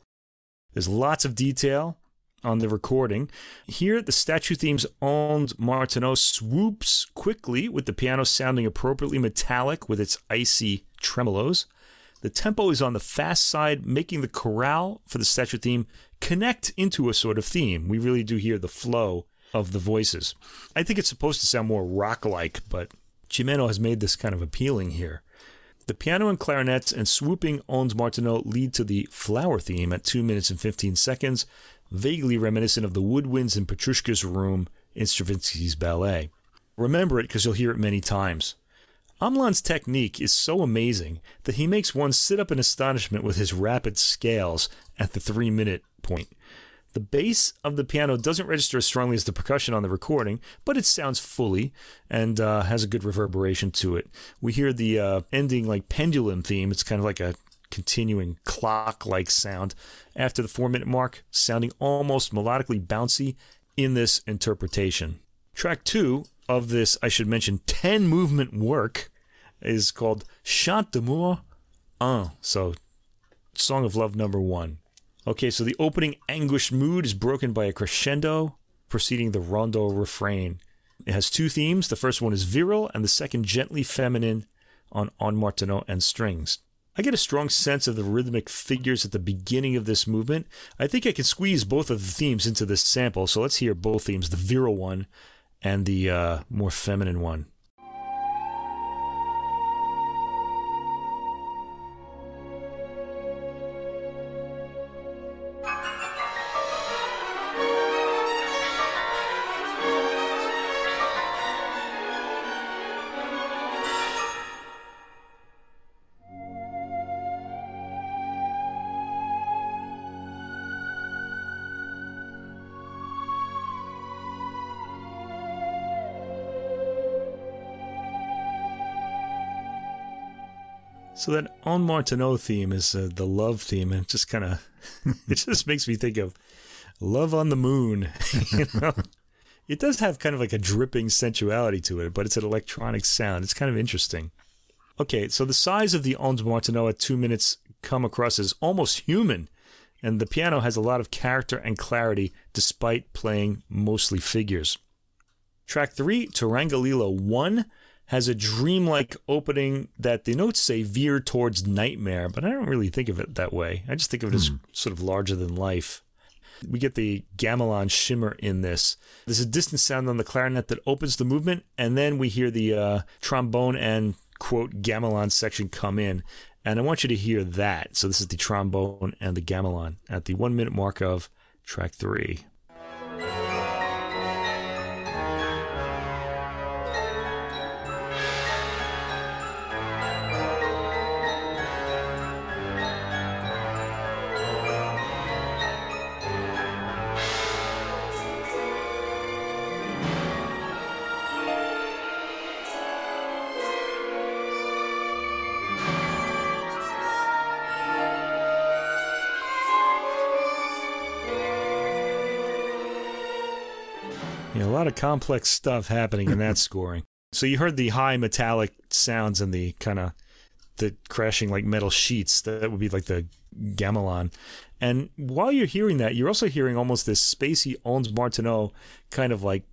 There's lots of detail on the recording. Here, the statue theme's Ondes Martenot swoops quickly with the piano sounding appropriately metallic with its icy tremolos. The tempo is on the fast side, making the chorale for the statue theme connect into a sort of theme. We really do hear the flow of the voices. I think it's supposed to sound more rock like, but Gimeno has made this kind of appealing here. The piano and clarinets and swooping Ondes Martenot lead to the flower theme at 2 minutes and 15 seconds, vaguely reminiscent of the woodwinds in Petrushka's room in Stravinsky's ballet. Remember it because you'll hear it many times. Hamelin's technique is so amazing that he makes one sit up in astonishment with his rapid scales at the three minute point. The bass of the piano doesn't register as strongly as the percussion on the recording, but it sounds fully and uh, has a good reverberation to it. We hear the uh, ending like pendulum theme. It's kind of like a continuing clock like sound after the four minute mark, sounding almost melodically bouncy in this interpretation. Track two of this, I should mention, 10 movement work is called Chant d'amour 1. So, Song of Love number one. Okay, so the opening anguished mood is broken by a crescendo preceding the rondo refrain. It has two themes. The first one is virile, and the second gently feminine on Ondes Martenot and strings. I get a strong sense of the rhythmic figures at the beginning of this movement. I think I can squeeze both of the themes into this sample, so let's hear both themes the virile one and the uh, more feminine one. So that Ondes Martenot theme is uh, the love theme, and it just kind of *laughs* it just makes me think of love on the moon. *laughs* you know, it does have kind of like a dripping sensuality to it, but it's an electronic sound. It's kind of interesting. Okay, so the size of the Ondes Martenot at two minutes come across as almost human, and the piano has a lot of character and clarity despite playing mostly figures. Track three, Turangalîla one has a dreamlike opening that the notes say veer towards nightmare, but I don't really think of it that way. I just think of it as Hmm. sort of larger than life. We get the gamelan shimmer in this. There's a distant sound on the clarinet that opens the movement, and then we hear the uh, trombone and quote gamelan section come in. And I want you to hear that. So this is the trombone and the gamelan at the one minute mark of track three. Of complex stuff happening in that scoring. So you heard the high metallic sounds and the kind of the crashing like metal sheets. That would be like the gamelan. And while you're hearing that, you're also hearing almost this spacey Ondes Martenot kind of like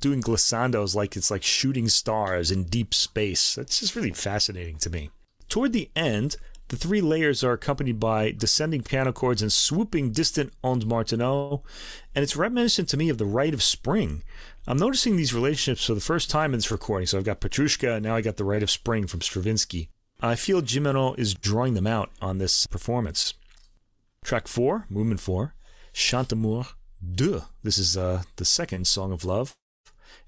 doing glissandos like it's like shooting stars in deep space. That's just really fascinating to me. Toward the end, the three layers are accompanied by descending piano chords and swooping distant Ondes Martenot, and it's reminiscent to me of the Rite of Spring. I'm noticing these relationships for the first time in this recording. So I've got Petrushka, and now I got the Rite of Spring from Stravinsky. I feel Gimeno is drawing them out on this performance. Track four, movement four, Chant d'amour deux. This is uh, the second song of love,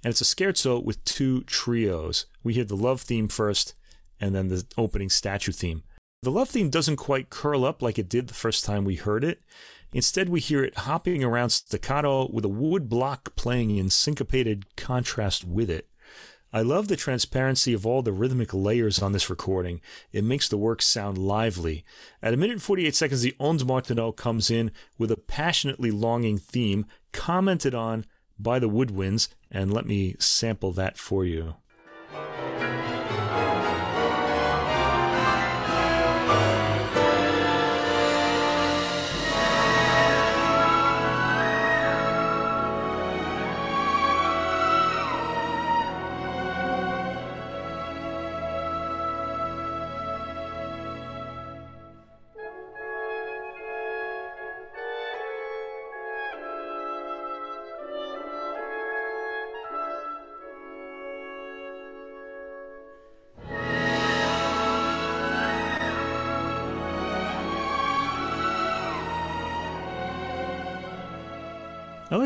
and it's a scherzo with two trios. We hear the love theme first, and then the opening statue theme. The love theme doesn't quite curl up like it did the first time we heard it. Instead, we hear it hopping around staccato with a wood block playing in syncopated contrast with it. I love the transparency of all the rhythmic layers on this recording. It makes the work sound lively. At a minute and 48 seconds, the Ondes Martenot comes in with a passionately longing theme commented on by the woodwinds, and let me sample that for you.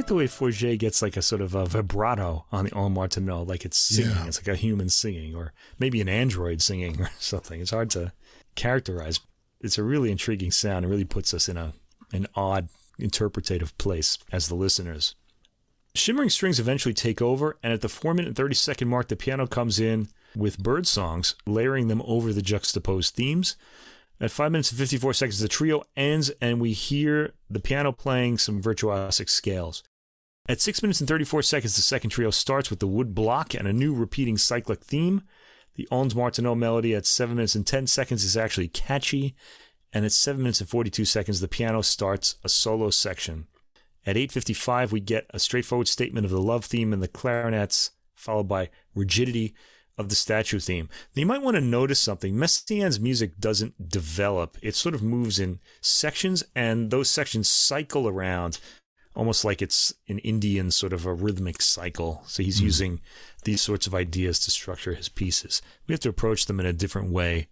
Like the way Forget gets like a sort of a vibrato on the Ondes Martenot, like it's singing. Yeah. It's like a human singing, or maybe an android singing, *laughs* or something. It's hard to characterize. It's a really intriguing sound. It really puts us in a an odd interpretative place as the listeners. Shimmering strings eventually take over, and at the 4 minute and 30 second mark, the piano comes in with bird songs, layering them over the juxtaposed themes. At 5 minutes and 54 seconds, the trio ends, and we hear the piano playing some virtuosic scales. At 6 minutes and 34 seconds, the second trio starts with the wood block and a new repeating cyclic theme. The Ondes Martenot melody at 7 minutes and 10 seconds is actually catchy, and at 7 minutes and 42 seconds, the piano starts a solo section. At 8.55, we get a straightforward statement of the love theme and the clarinets, followed by rigidity of the statue theme. Now, you might want to notice something. Messiaen's music doesn't develop. It sort of moves in sections, and those sections cycle around almost like it's an Indian sort of a rhythmic cycle. So he's mm. using these sorts of ideas to structure his pieces. We have to approach them in a different way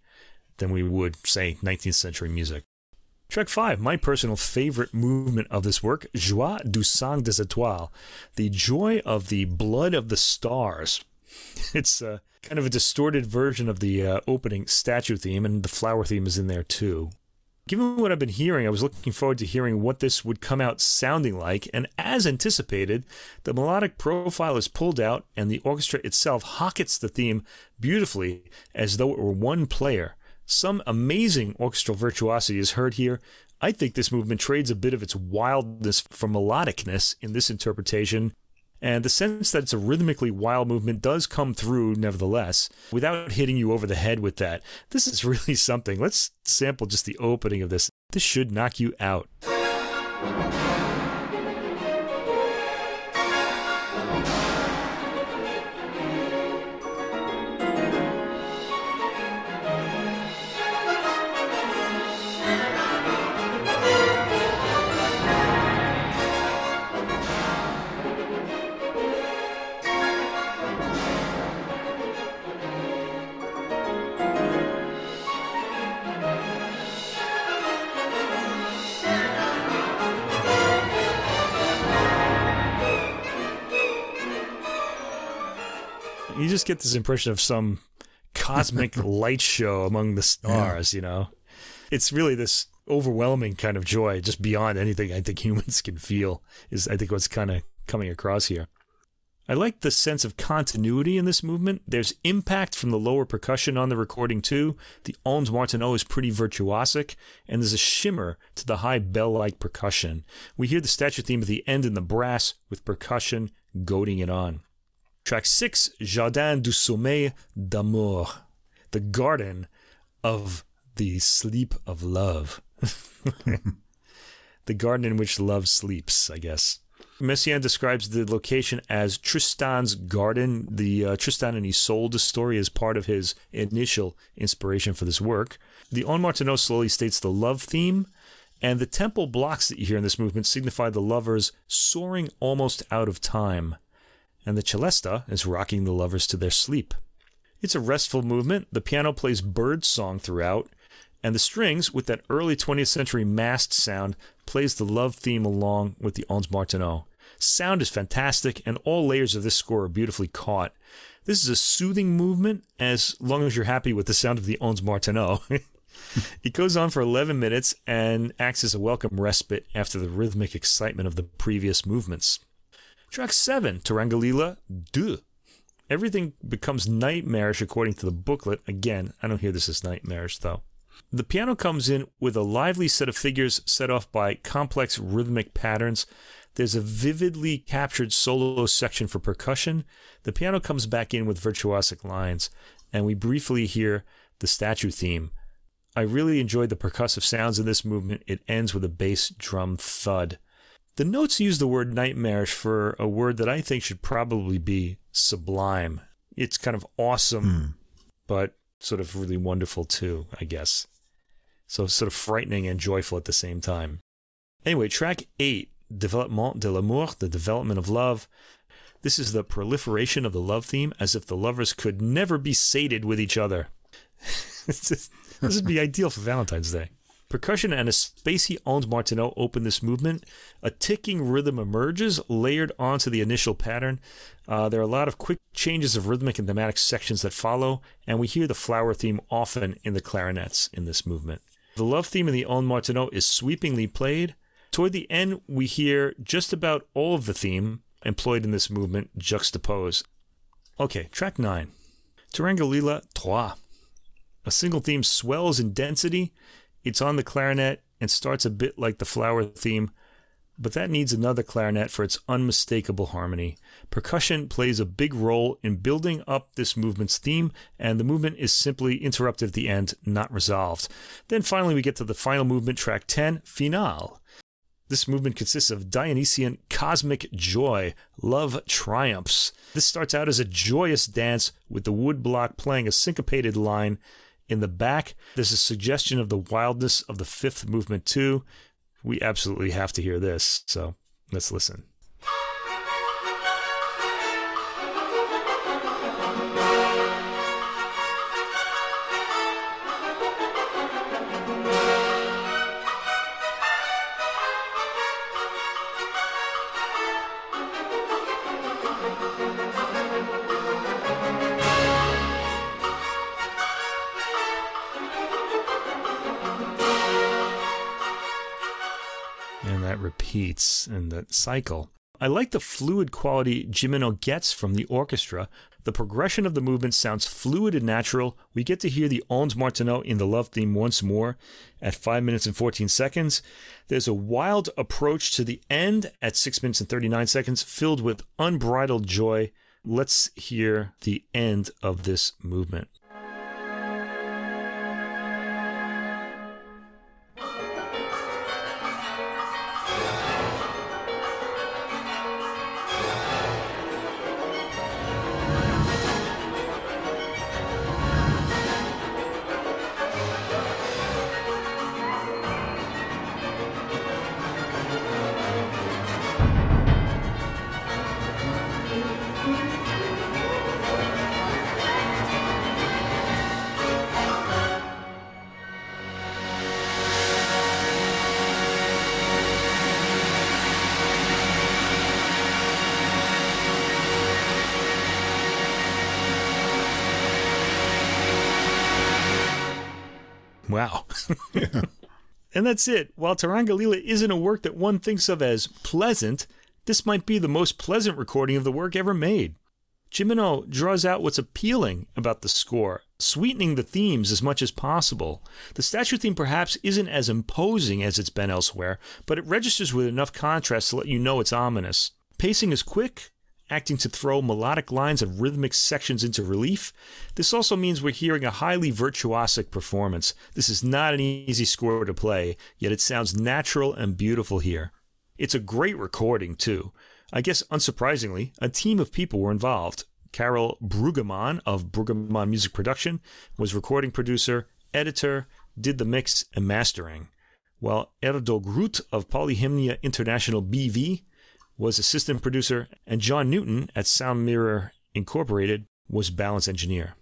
than we would, say, 19th century music. Track 5, my personal favorite movement of this work, Joie du sang des étoiles, the joy of the blood of the stars. *laughs* It's uh, kind of a distorted version of the uh, opening statue theme, and the flower theme is in there too. Given what I've been hearing, I was looking forward to hearing what this would come out sounding like, and as anticipated, the melodic profile is pulled out and the orchestra itself hockets the theme beautifully as though it were one player. Some amazing orchestral virtuosity is heard here. I think this movement trades a bit of its wildness for melodicness in this interpretation, and the sense that it's a rhythmically wild movement does come through nevertheless, without hitting you over the head with that. This is *laughs* really something. Let's sample just the opening of this. This should knock you out. Just get this impression of some cosmic *laughs* light show among the stars, yeah. you know? It's really this overwhelming kind of joy, just beyond anything I think *laughs* humans can feel, is I think what's kind of coming across here. I like the sense of continuity in this movement. There's impact from the lower percussion on the recording too. The Ondes Martenot is pretty virtuosic, and there's a shimmer to the high bell-like percussion. We hear the statue theme at the end in the brass with percussion goading it on. Track six, Jardin du Sommeil d'Amour, the garden of the sleep of love. *laughs* the garden in which love sleeps, I guess. Messiaen describes the location as Tristan's garden. The uh, Tristan and Isolde story is part of his initial inspiration for this work. The Ondes Martenot slowly states the love theme, and the temple blocks that you hear in this movement signify the lovers soaring almost out of time and the celesta is rocking the lovers to their sleep. It's a restful movement. The piano plays bird song throughout, and the strings, with that early 20th century massed sound, plays the love theme along with the Ondes Martenot. Sound is fantastic, and all layers of this score are beautifully caught. This is a soothing movement as long as you're happy with the sound of the Ondes Martenot. *laughs* it goes on for 11 minutes and acts as a welcome respite after the rhythmic excitement of the previous movements. Track 7, Turangalîla 2. Everything becomes nightmarish according to the booklet. Again, I don't hear this as nightmarish though. The piano comes in with a lively set of figures set off by complex rhythmic patterns. There's a vividly captured solo section for percussion. The piano comes back in with virtuosic lines, and we briefly hear the statue theme. I really enjoyed the percussive sounds in this movement. It ends with a bass drum thud. The notes use the word nightmarish for a word that I think should probably be sublime. It's kind of awesome, mm. but sort of really wonderful too, I guess. So sort of frightening and joyful at the same time. Anyway, track eight, Développement de l'amour, the development of love. This is the proliferation of the love theme, as if the lovers could never be sated with each other. *laughs* this would be ideal for Valentine's Day. Percussion and a spacey Ondes Martenot open this movement. A ticking rhythm emerges, layered onto the initial pattern. Uh, there are a lot of quick changes of rhythmic and thematic sections that follow, and we hear the flower theme often in the clarinets in this movement. The love theme in the Ondes Martenot is sweepingly played. Toward the end, we hear just about all of the theme employed in this movement juxtaposed. Okay, track 9. Turangalîla Trois. A single theme swells in density. It's on the clarinet and starts a bit like the flower theme, but that needs another clarinet for its unmistakable harmony. Percussion plays a big role in building up this movement's theme, and the movement is simply interrupted at the end, not resolved. Then finally, we get to the final movement, track 10, Finale. This movement consists of Dionysian cosmic joy. Love triumphs. This starts out as a joyous dance with the woodblock playing a syncopated line. In the back, there's a suggestion of the wildness of the fifth movement, too. We absolutely have to hear this, so let's listen. Repeats in the cycle. I like the fluid quality Gimeno gets from the orchestra. The progression of the movement sounds fluid and natural. We get to hear the Ondes Martenot in the love theme once more at 5 minutes and 14 seconds. There's a wild approach to the end at 6 minutes and 39 seconds, filled with unbridled joy. Let's hear the end of this movement. Wow. *laughs* and that's it. While Turangalîla isn't a work that one thinks of as pleasant, this might be the most pleasant recording of the work ever made. Gimeno draws out what's appealing about the score, sweetening the themes as much as possible. The statue theme perhaps isn't as imposing as it's been elsewhere, but it registers with enough contrast to let you know it's ominous. Pacing is quick, acting to throw melodic lines and rhythmic sections into relief. This also means we're hearing a highly virtuosic performance. This is not an easy score to play, yet it sounds natural and beautiful here. It's a great recording, too. I guess unsurprisingly, a team of people were involved. Carol Brueggemann of Brueggemann Music Production was recording producer, editor, did the mix and mastering, while Erdo Groot of Polyhymnia International BV was assistant producer, and John Newton at Sound Mirror Incorporated was balance engineer.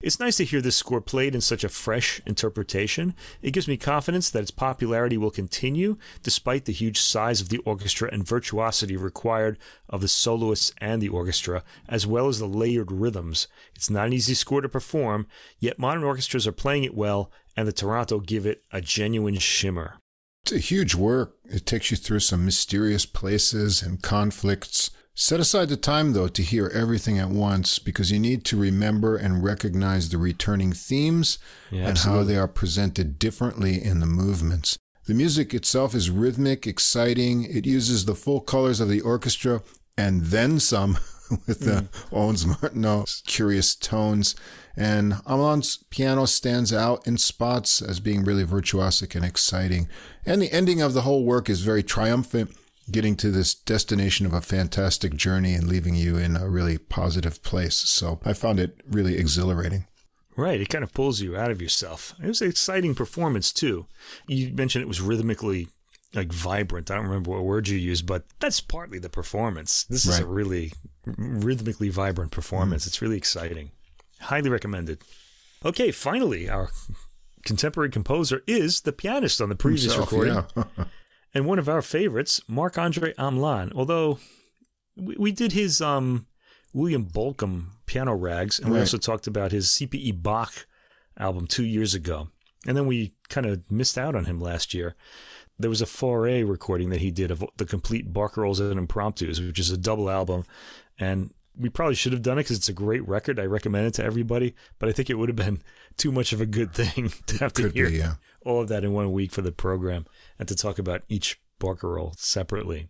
It's nice to hear this score played in such a fresh interpretation. It gives me confidence that its popularity will continue despite the huge size of the orchestra and virtuosity required of the soloists and the orchestra, as well as the layered rhythms. It's not an easy score to perform, yet modern orchestras are playing it well, and the Toronto give it a genuine shimmer. It's a huge work. It takes you through some mysterious places and conflicts. Set aside the time, though, to hear everything at once because you need to remember and recognize the returning themes Yeah, and how they are presented differently in the movements. The music itself is rhythmic, exciting. It uses the full colors of the orchestra and then some *laughs* *laughs* with the Ondes Martenot's curious tones. And Hamelin's piano stands out in spots as being really virtuosic and exciting. And the ending of the whole work is very triumphant, getting to this destination of a fantastic journey and leaving you in a really positive place. So I found it really exhilarating. Right, it kind of pulls you out of yourself. It was an exciting performance too. You mentioned it was rhythmically like vibrant. I don't remember what word you used, but that's partly the performance. This is a really rhythmically vibrant performance. It's really exciting. Highly recommended. Okay, finally, our contemporary composer is the pianist on the previous Himself, recording yeah. *laughs* and one of our favorites, Marc-André Hamelin. Although we, we did his um, William Bolcom piano rags, and we also talked about his CPE Bach album two years ago, and then we kind of missed out on him last year. there was a Fauré recording that he did of the complete Barcarolles and Impromptus, which is a double album. And we probably should have done it because it's a great record. I recommend it to everybody, but I think it would have been *laughs* too much of a good thing *laughs* to have to Could hear be, yeah. all of that in one week for the program and to talk about each Barcarolle separately.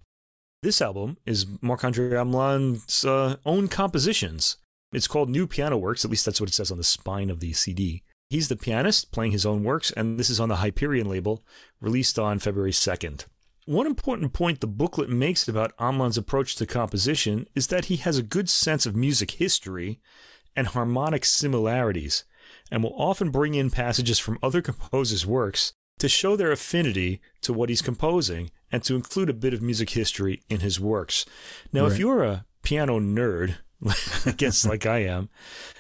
This album is Marc-André Hamelin's uh, own compositions. It's called New Piano Works, at least that's what it says on the spine of the CD. He's the pianist playing his own works, and this is on the Hyperion label, released on February 2nd. One important point the booklet makes about Hamelin's approach to composition is that he has a good sense of music history and harmonic similarities, and will often bring in passages from other composers' works to show their affinity to what he's composing and to include a bit of music history in his works. Now, if you're a piano nerd, *laughs* I guess like I am,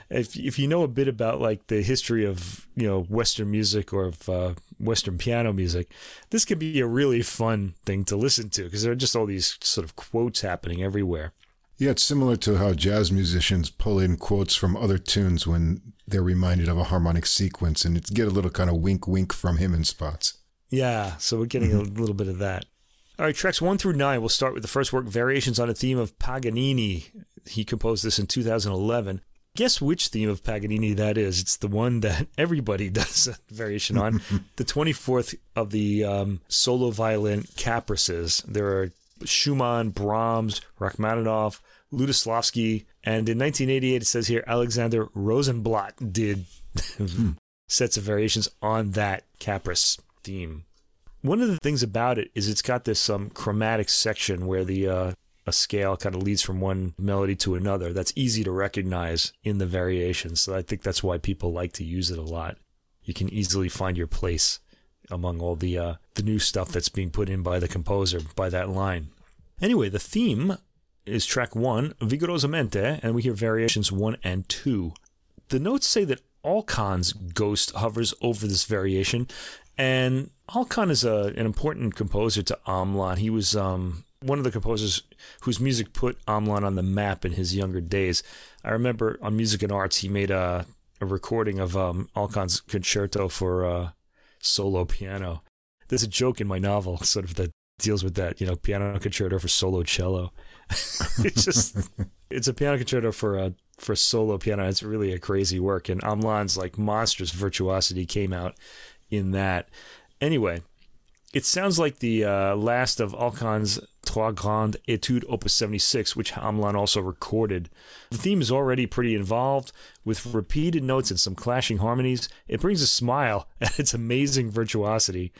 if if you know a bit about like the history of you know Western music or of uh, Western piano music, this could be a really fun thing to listen to because there are just all these sort of quotes happening everywhere. Yeah, it's similar to how jazz musicians pull in quotes from other tunes when they're reminded of a harmonic sequence, and it's get a little kind of wink, wink from him in spots. Yeah, so we're getting a little bit of that. All right, tracks one through nine. We'll start with the first work, Variations on a Theme of Paganini. He composed this in 2011. Guess which theme of Paganini that is? It's the one that *laughs* everybody *laughs* does a variation on. *laughs* the 24th of the um, solo violin caprices. There are Schumann, Brahms, Rachmaninoff, Lutosławski, and in 1988, it says here Alexander Rosenblatt did sets of variations on that caprice theme. One of the things about it is it's got this um, chromatic section where the uh, a scale kind of leads from one melody to another. That's easy to recognize in the variations. So I think that's why people like to use it a lot. You can easily find your place among all the uh, the new stuff that's being put in by the composer by that line. Anyway, the theme is track one, Vigorosamente, and we hear variations one and two. The notes say that Alkan's ghost hovers over this variation, and Alkan is a, an important composer to Hamelin. He was um, one of the composers whose music put Hamelin on the map in his younger days. I remember on Music and Arts, he made a, a recording of um, Alkan's concerto for uh, solo piano. There's a joke in my novel, *laughs* sort of that deals with that. You know, piano concerto for solo cello. *laughs* it's just *laughs* it's a piano concerto for a for solo piano. It's really a crazy work, and Hamelin's like monstrous virtuosity came out in that. Anyway, it sounds like the uh, last of Alkan's Trois Grandes Etudes Opus 76, which Hamelin also recorded. The theme is already pretty involved, with repeated notes and some clashing harmonies. It brings a smile *laughs* at its amazing virtuosity.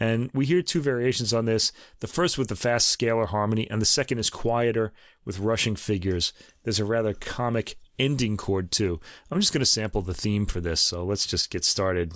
And we hear two variations on this the first with the fast scalar harmony, and the second is quieter with rushing figures. There's a rather comic ending chord, too. I'm just going to sample the theme for this, so let's just get started.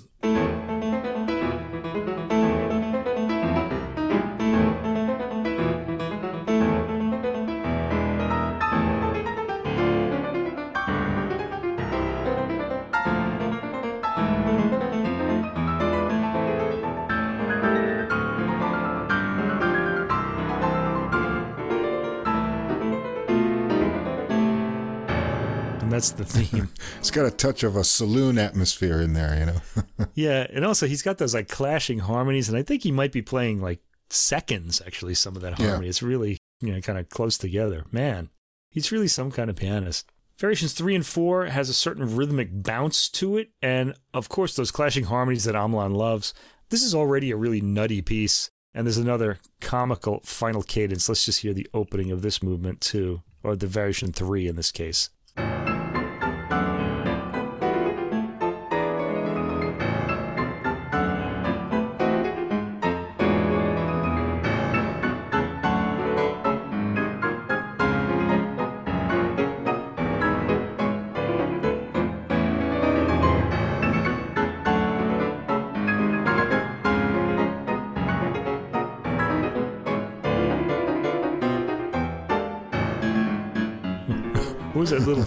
That's the theme. *laughs* It's got a touch of a saloon atmosphere in there, you know. *laughs* Yeah, and also he's got those like clashing harmonies, and I think he might be playing like seconds actually. Some of that Yeah. harmony, it's really you know kind of close together. Man, he's really some kind of pianist. Variations three and four has a certain rhythmic bounce to it, and of course those clashing harmonies that Hamelin loves. This is already a really nutty piece, and there's another comical final cadence. Let's just hear the opening of this movement too, or the variation three in this case.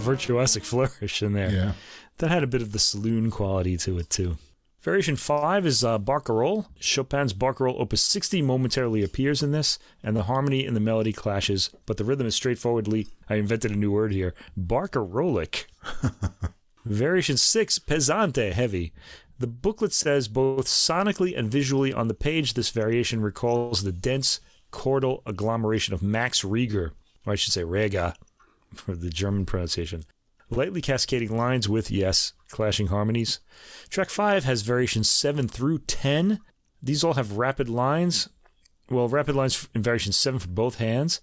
Virtuosic *laughs* flourish in there? Yeah. that had a bit of the saloon quality to it too. Variation 5 is uh, Barcarolle. Chopin's Barcarolle Opus 60 momentarily appears in this, and the harmony and the melody clashes, but the rhythm is straightforwardly, I invented a new word here, Barcarolic. *laughs* Variation 6, Pesante, heavy. The booklet says both sonically and visually on the page, this variation recalls the dense chordal agglomeration of Max Reger, or I should say Rega, for the German pronunciation. Lightly cascading lines with, yes, clashing harmonies. Track 5 has variations 7 through 10. These all have rapid lines. Well, rapid lines in variation 7 for both hands.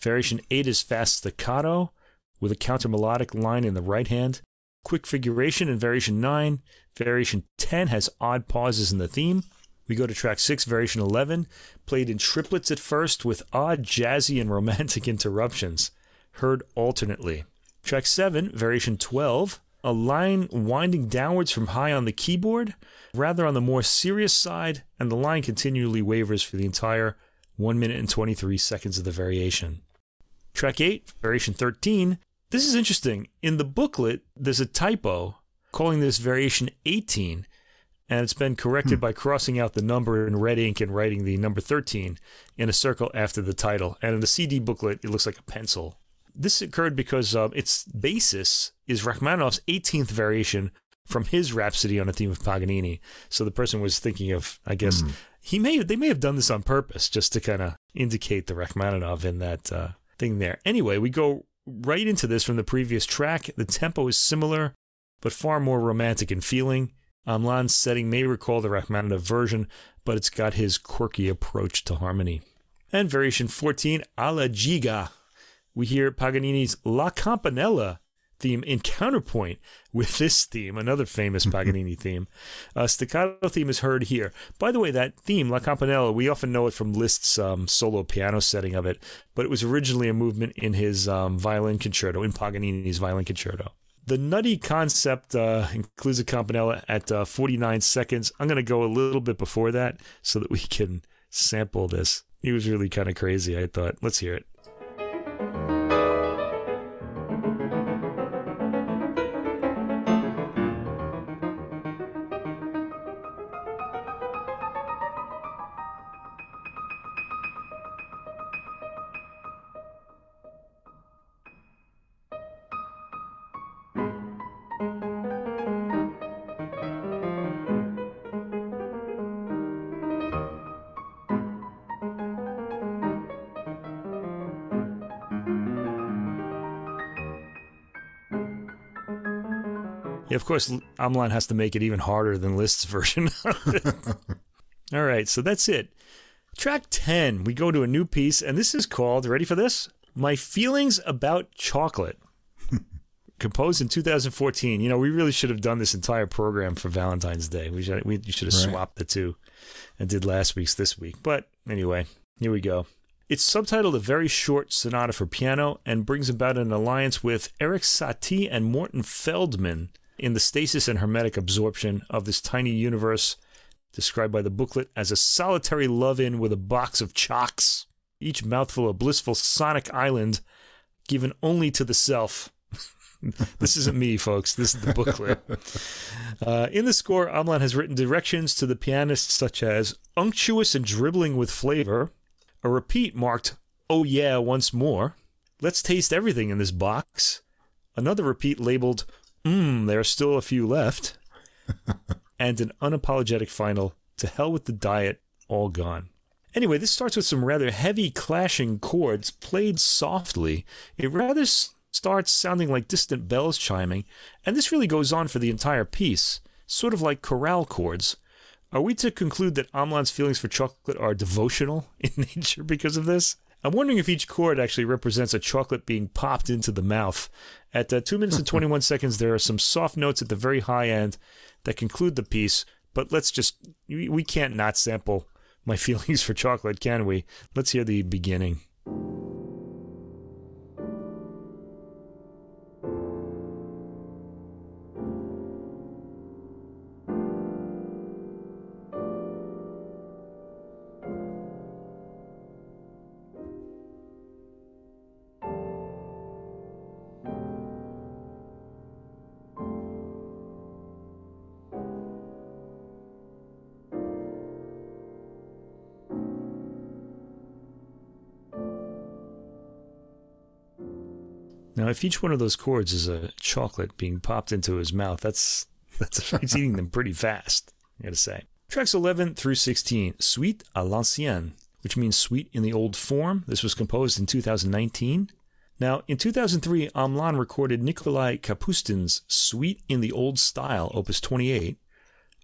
Variation 8 is fast staccato with a counter melodic line in the right hand. Quick figuration in variation 9. Variation 10 has odd pauses in the theme. We go to track 6, variation 11, played in triplets at first with odd jazzy and romantic *laughs* interruptions, heard alternately. Track 7, variation 12, a line winding downwards from high on the keyboard, rather on the more serious side, and the line continually wavers for the entire 1 minute and 23 seconds of the variation. Track 8, variation 13. This is interesting. In the booklet, there's a typo calling this variation 18, and it's been corrected hmm. by crossing out the number in red ink and writing the number 13 in a circle after the title. And in the CD booklet, it looks like a pencil. This occurred because uh, its basis is Rachmaninoff's 18th variation from his Rhapsody on a theme of Paganini. So the person was thinking of, I guess, he may they may have done this on purpose just to kind of indicate the Rachmaninoff in that uh, thing there. Anyway, we go right into this from the previous track. The tempo is similar, but far more romantic in feeling. Hamelin's setting may recall the Rachmaninoff version, but it's got his quirky approach to harmony. And variation 14, Alla Giga. We hear Paganini's La Campanella theme in counterpoint with this theme, another famous *laughs* Paganini theme. A staccato theme is heard here. By the way, that theme, La Campanella, we often know it from Liszt's um, solo piano setting of it, but it was originally a movement in his um, violin concerto, in Paganini's violin concerto. The nutty concept uh, includes a campanella at uh, 49 seconds. I'm going to go a little bit before that so that we can sample this. He was really kind of crazy, I thought. Let's hear it. Course, Hamelin has to make it even harder than Liszt's *laughs* version. *laughs* All right, so that's it. Track 10, we go to a new piece, and this is called, ready for this? My Feelings About Chocolate. *laughs* Composed in 2014. You know, we really should have done this entire program for Valentine's Day. We should, we should have Right. swapped the two and did last week's this week. But anyway, here we go. It's subtitled A Very Short Sonata for Piano and brings about an alliance with Erik Satie and Morton Feldman in the stasis and hermetic absorption of this tiny universe described by the booklet as a solitary love in with a box of chocks, each mouthful a blissful sonic island given only to the self. *laughs* this isn't me, folks. This is the booklet. *laughs* Uh, in the score, Hamelin has written directions to the pianist such as unctuous and dribbling with flavor, a repeat marked, oh yeah, once more, let's taste everything in this box, another repeat labeled, mmm, there are still a few left, *laughs* and an unapologetic final, to hell with the diet, all gone. Anyway, this starts with some rather heavy clashing chords played softly. It rather s- starts sounding like distant bells chiming, and this really goes on for the entire piece, sort of like chorale chords. Are we to conclude that Hamelin's feelings for chocolate are devotional *laughs* in nature because of this? I'm wondering if each chord actually represents a chocolate being popped into the mouth. At uh, 2 minutes and *laughs* 21 seconds, there are some soft notes at the very high end that conclude the piece, but let's just, we we can't not sample my *laughs* feelings for chocolate, can we? Let's hear the beginning. If each one of those chords is a chocolate being popped into his mouth, that's *laughs* That's he's eating them pretty fast. I gotta say. Tracks 11 through 16, Suite à l'ancienne, which means suite in the old form. This was composed in 2019. Now, in 2003, Hamelin recorded Nikolai Kapustin's Suite in the Old Style, Opus 28,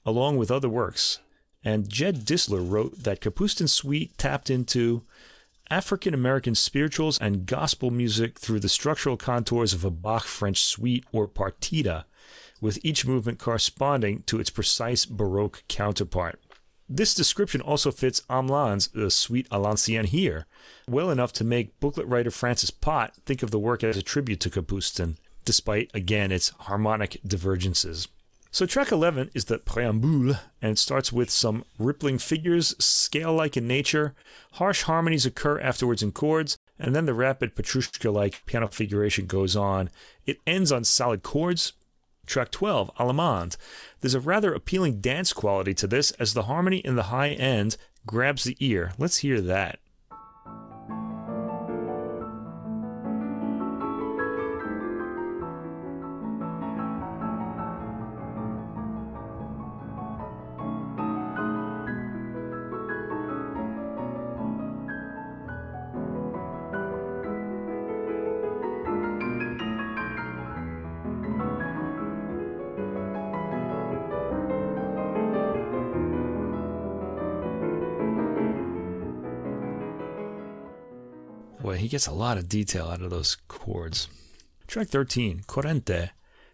along with other works. And Jed Distler wrote that Kapustin's Suite tapped into African American spirituals and gospel music through the structural contours of a Bach French suite or partita, with each movement corresponding to its precise Baroque counterpart. This description also fits Hamelin's uh, Suite à l'ancienne here, well enough to make booklet writer Francis Pott think of the work as a tribute to Kapustin, despite, again, its harmonic divergences. So, track 11 is the Préambule, and it starts with some rippling figures, scale like in nature. Harsh harmonies occur afterwards in chords, and then the rapid Petrushka like piano figuration goes on. It ends on solid chords. Track 12, Allemande. There's a rather appealing dance quality to this as the harmony in the high end grabs the ear. Let's hear that. Gets a lot of detail out of those chords. Track 13, Corrente.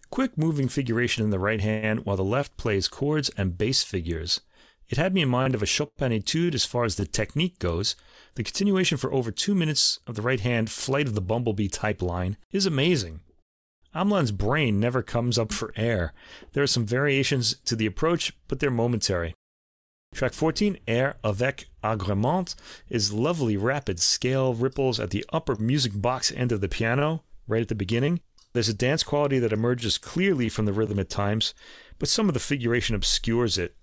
Quick moving figuration in the right hand while the left plays chords and bass figures. It had me in mind of a Chopin etude as far as the technique goes. The continuation for over two minutes of the right hand Flight of the Bumblebee type line is amazing. Hamelin's brain never comes up for air. There are some variations to the approach, but they're momentary. Track 14, Air avec Agrément, is lovely rapid scale ripples at the upper music box end of the piano, right at the beginning. There's a dance quality that emerges clearly from the rhythm at times, but some of the figuration obscures it.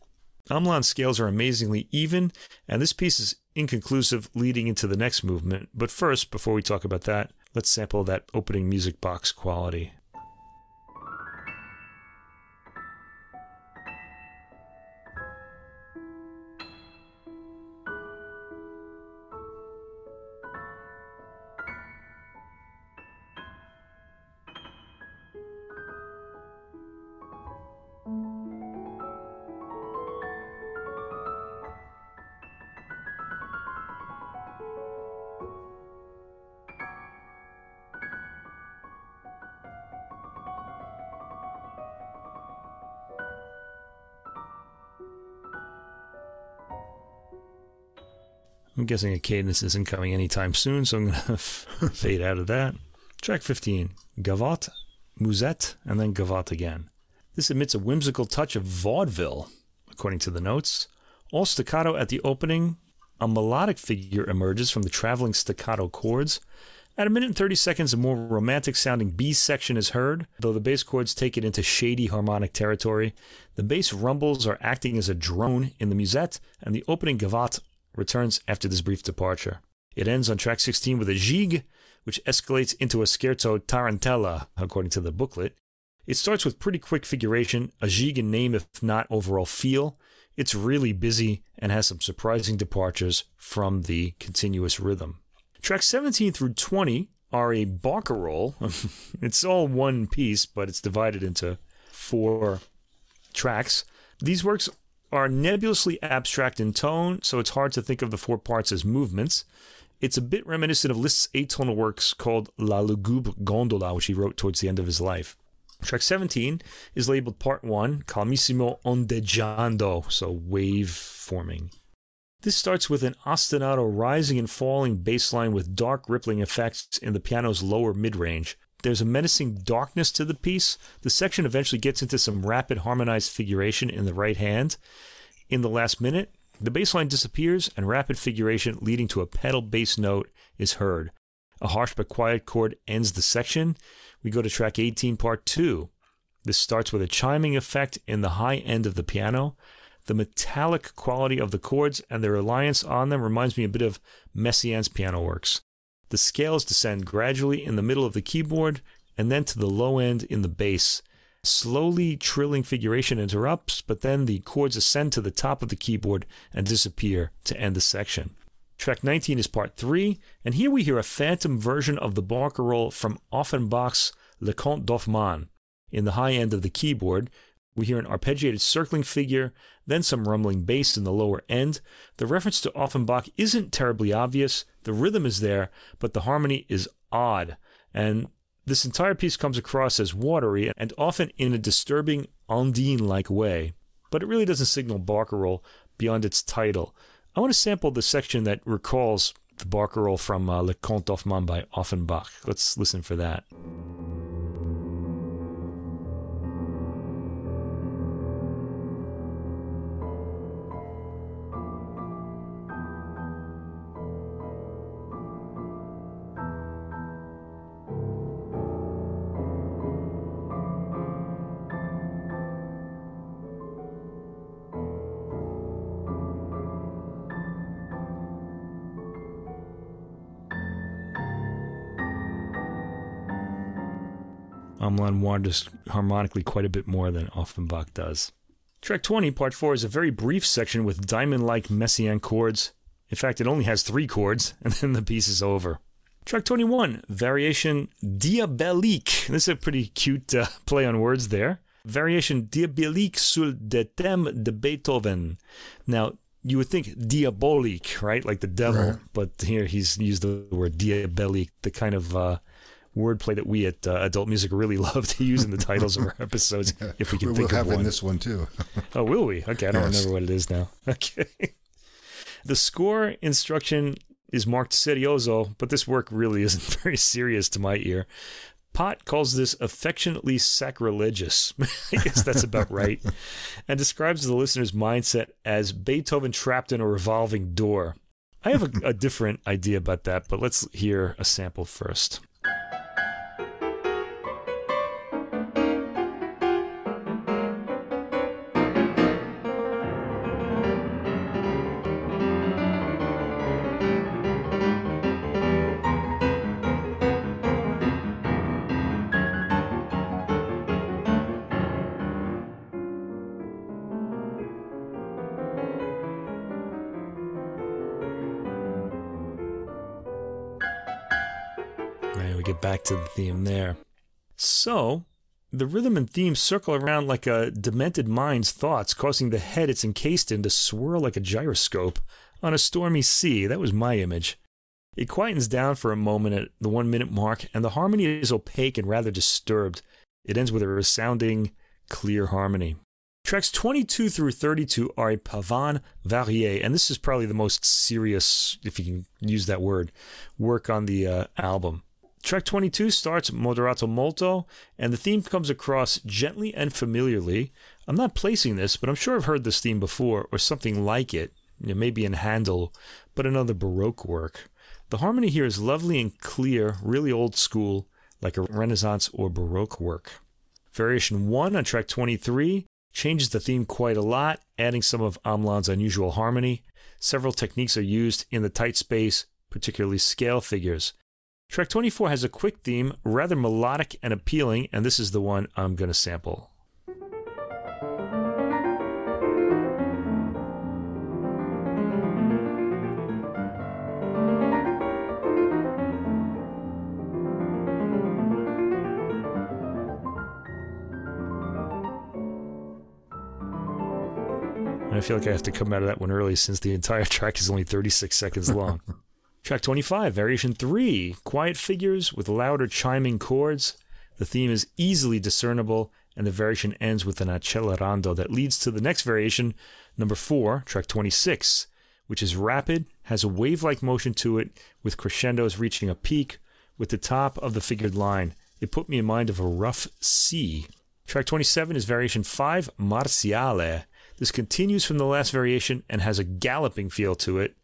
Hamelin's scales are amazingly even, and this piece is inconclusive leading into the next movement. But first, before we talk about that, let's sample that opening music box quality. Guessing a cadence isn't coming anytime soon, so I'm going *laughs* to fade out of that. Track 15, Gavotte, Musette, and then Gavotte again. This emits a whimsical touch of vaudeville, according to the notes. All staccato at the opening, a melodic figure emerges from the traveling staccato chords. At a minute and 30 seconds, a more romantic sounding B section is heard, though the bass chords take it into shady harmonic territory. The bass rumbles are acting as a drone in the musette, and the opening gavotte returns after this brief departure. It ends on track 16 with a gigue, which escalates into a scherzo tarantella, according to the booklet. It starts with pretty quick figuration, a gigue in name if not overall feel. It's really busy and has some surprising departures from the continuous rhythm. Tracks 17 through 20 are a barcarolle. *laughs* it's all one piece, but it's divided into four tracks. These works are nebulously abstract in tone, so it's hard to think of the four parts as movements. It's a bit reminiscent of Liszt's atonal works called La Lugubre Gondola, which he wrote towards the end of his life. Track 17 is labeled Part 1, Calmissimo Ondeggiando, so wave forming. This starts with an ostinato rising and falling bass line with dark rippling effects in the piano's lower mid range. There's a menacing darkness to the piece. The section eventually gets into some rapid harmonized figuration in the right hand. In the last minute, the bass line disappears and rapid figuration leading to a pedal bass note is heard. A harsh but quiet chord ends the section. We go to track 18, part 2. This starts with a chiming effect in the high end of the piano. The metallic quality of the chords and their reliance on them reminds me a bit of Messiaen's piano works. The scales descend gradually in the middle of the keyboard and then to the low end in the bass. slowly trilling figuration interrupts, but then the chords ascend to the top of the keyboard and disappear to end the section. Track 19 is part 3, and here we hear a phantom version of the barcarolle from Offenbach's Le Conte d'Hoffmann. In the high end of the keyboard, we hear an arpeggiated circling figure, then some rumbling bass in the lower end. The reference to Offenbach isn't terribly obvious. The rhythm is there, but the harmony is odd. And this entire piece comes across as watery and often in a disturbing Ondine like way, but it really doesn't signal barcarolle beyond its title. I want to sample the section that recalls the barcarolle from uh, Le Conte d'Hoffmann by Offenbach. Let's listen for that. Hamelin wanders harmonically quite a bit more than Offenbach does. Track 20, part 4, is a very brief section with diamond like Messiaen chords. In fact, it only has three chords, *laughs* and then the piece is over. Track 21, variation diabolique. This is a pretty cute uh, *laughs* play on words there. Variation diabolique sur des thèmes de Beethoven. Now, you would think diabolique, right? Like the devil, right. but here he's used the word diabolique, the kind of uh, wordplay that we at uh, Adult Music really *laughs* love to use in the titles of our *laughs* episodes. If we can we'll think of one. in this one too. *laughs* oh, will we? Okay, I don't yes. remember what it is now. Okay. The score instruction is marked serioso, but this work really isn't very serious to my ear. Pott calls this affectionately sacrilegious. I guess that's about right. and describes the listener's mindset as Beethoven trapped in a revolving door. I have a, a different idea about that, but let's hear a sample first. Back to the theme there. So, the rhythm and theme circle around like a demented mind's thoughts, causing the head it's encased in to swirl like a gyroscope on a stormy sea. That was my image. It quietens down for a moment at the one minute mark, and the harmony is opaque and rather disturbed. It ends with a resounding, clear harmony. Tracks 22 through 32 are a pavane varié, and this is probably the most serious, if you can use that word, work on the uh, album. Track 22 starts moderato molto, and the theme comes across gently and familiarly. I'm not placing this, but I'm sure I've heard this theme before or something like it, maybe in Handel, but another Baroque work. The harmony here is lovely and clear, really old school, like a Renaissance or Baroque work. Variation 1 on track 23 changes the theme quite a lot, adding some of Hamelin's unusual harmony. Several techniques are used in the tight space, particularly scale figures. Track 24 has a quick theme, rather melodic and appealing, and this is the one I'm going to sample. I feel like I have to come out of that one early since the entire *laughs* track is only 36 seconds long. *laughs* Track 25, Variation 3, quiet figures with louder chiming chords. The theme is easily discernible, and the variation ends with an accelerando that leads to the next variation, number 4, track 26, which is rapid, has a wave like motion to it, with crescendos reaching a peak with the top of the figured line. It put me in mind of a rough sea. Track 27 is variation 5, Marziale. This continues from the last variation and has a galloping feel to it.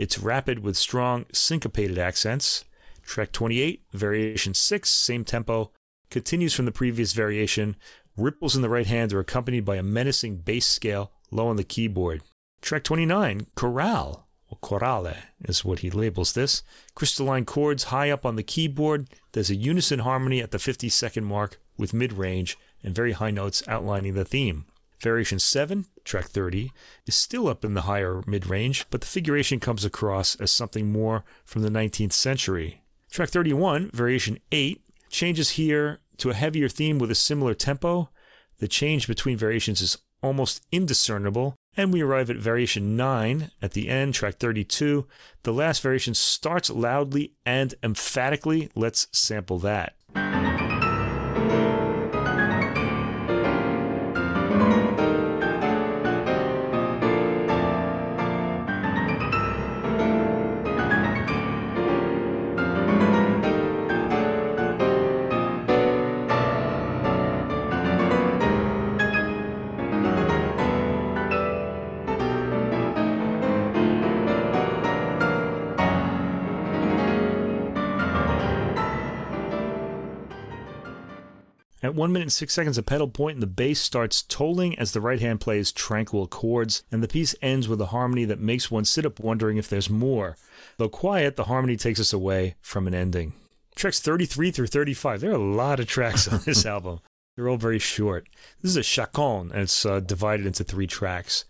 It's rapid with strong syncopated accents. Track 28, variation 6, same tempo, continues from the previous variation. Ripples in the right hand are accompanied by a menacing bass scale low on the keyboard. Track 29, chorale, or chorale is what he labels this. Crystalline chords high up on the keyboard. There's a unison harmony at the 50 second mark with mid range and very high notes outlining the theme. Variation 7, track 30, is still up in the higher mid range, but the figuration comes across as something more from the 19th century. Track 31, variation 8, changes here to a heavier theme with a similar tempo. The change between variations is almost indiscernible, and we arrive at variation 9 at the end, track 32. The last variation starts loudly and emphatically. Let's sample that. 1 minute and 6 seconds, a pedal and the bass starts tolling as the right hand plays tranquil chords, and the piece ends with a harmony that makes one sit up wondering if there's more. Though quiet, the harmony takes us away from an ending. Tracks 33 through 35. There are a lot of tracks on this *laughs* album. They're all very short. This is a chaconne, and it's uh, divided into three tracks.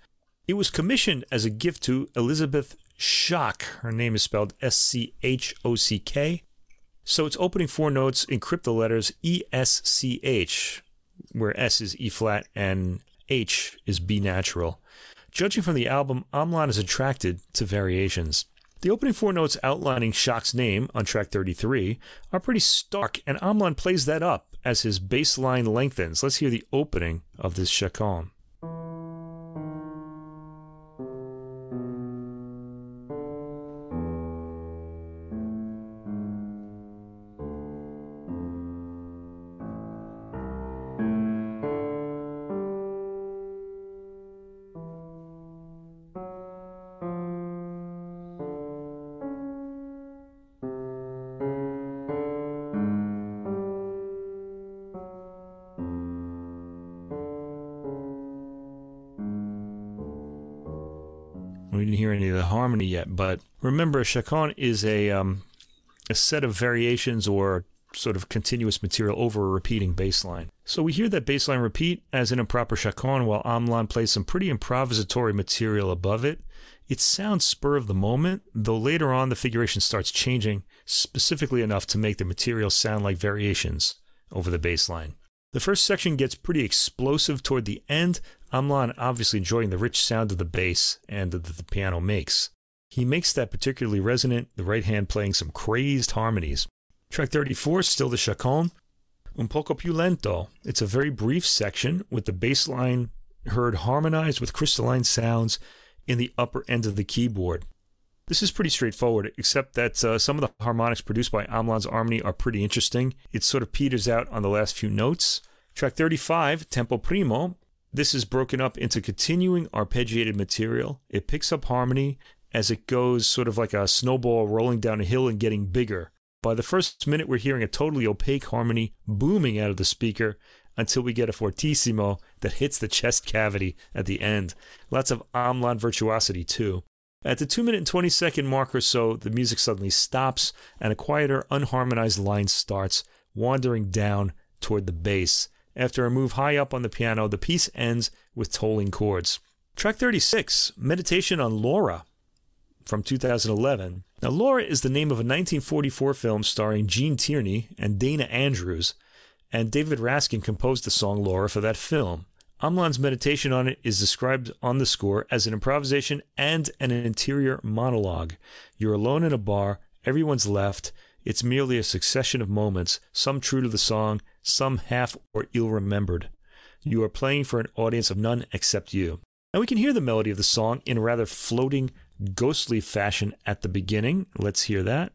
It was commissioned as a gift to Elizabeth Schock. Her name is spelled S C H O C K. So its opening four notes encrypt the letters E S C H, where S is E flat and H is B natural. Judging from the album, Hamelin is attracted to variations. The opening four notes outlining Schock's name on track 33 are pretty stark, and Hamelin plays that up as his bass line lengthens. Let's hear the opening of this chaconne. Harmony yet, but remember, a chaconne is a um, a set of variations or sort of continuous material over a repeating bass line. So we hear that bass line repeat as in a proper chaconne while Hamelin plays some pretty improvisatory material above it. It sounds spur of the moment, though later on the figuration starts changing specifically enough to make the material sound like variations over the bass line. The first section gets pretty explosive toward the end, Hamelin obviously enjoying the rich sound of the bass and that the piano makes. He makes that particularly resonant, the right hand playing some crazed harmonies. Track 34 still the chaconne. Un poco più lento. It's a very brief section with the bass line heard harmonized with crystalline sounds in the upper end of the keyboard. This is pretty straightforward, except that uh, some of the harmonics produced by Hamelin's harmony are pretty interesting. It sort of peters out on the last few notes. Track 35, Tempo Primo, this is broken up into continuing arpeggiated material. It picks up harmony as it goes, sort of like a snowball rolling down a hill and getting bigger. By the first minute, we're hearing a totally opaque harmony booming out of the speaker until we get a fortissimo that hits the chest cavity at the end. Lots of Hamelin virtuosity, too. At the 2 minute and 20 second mark or so, the music suddenly stops and a quieter, unharmonized line starts, wandering down toward the bass. After a move high up on the piano, the piece ends with tolling chords. Track 36, Meditation on Laura from 2011. Now, Laura is the name of a 1944 film starring Gene Tierney and Dana Andrews, and David Raksin composed the song Laura for that film. Hamelin's meditation on it is described on the score as an improvisation and an interior monologue. You're alone in a bar, everyone's left, it's merely a succession of moments, some true to the song, some half or ill remembered. You are playing for an audience of none except you. And we can hear the melody of the song in a rather floating, ghostly fashion at the beginning. Let's hear that.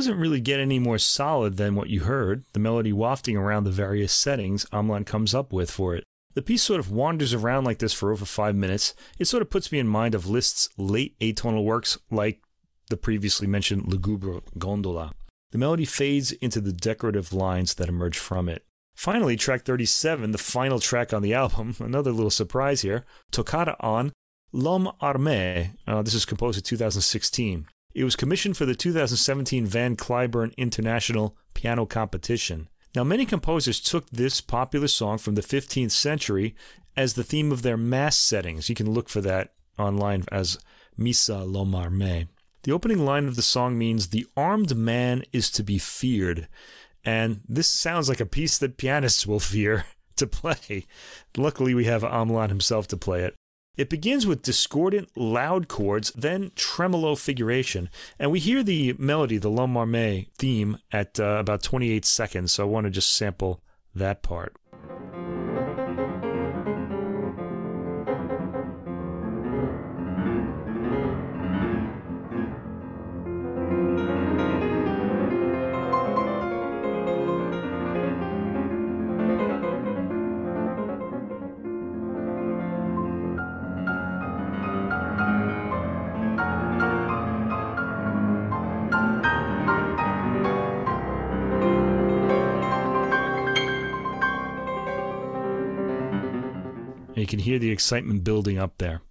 Doesn't really get any more solid than what you heard, the melody wafting around the various settings Hamelin comes up with for it. The piece sort of wanders around like this for over five minutes. It sort of puts me in mind of Liszt's late atonal works like the previously mentioned Lugubre Gondola. The melody fades into the decorative lines that emerge from it. Finally, track 37, the final track on the album, *laughs* another little surprise here, Toccata on L'Homme Armé. Uh, this is composed in 2016. It was commissioned for the 2017 Van Cliburn International Piano Competition. Now, many composers took this popular song from the 15th century as the theme of their mass settings. You can look for that online as Missa l'Homme Armé. The opening line of the song means the armed man is to be feared. And this sounds like a piece that pianists will *laughs* fear to play. Luckily, we have Hamelin himself to play it. It begins with discordant, loud chords, then tremolo figuration, and we hear the melody, the L'Homme Armé theme, at uh, about 28 seconds. So I want to just sample that part. Can hear the excitement building up there.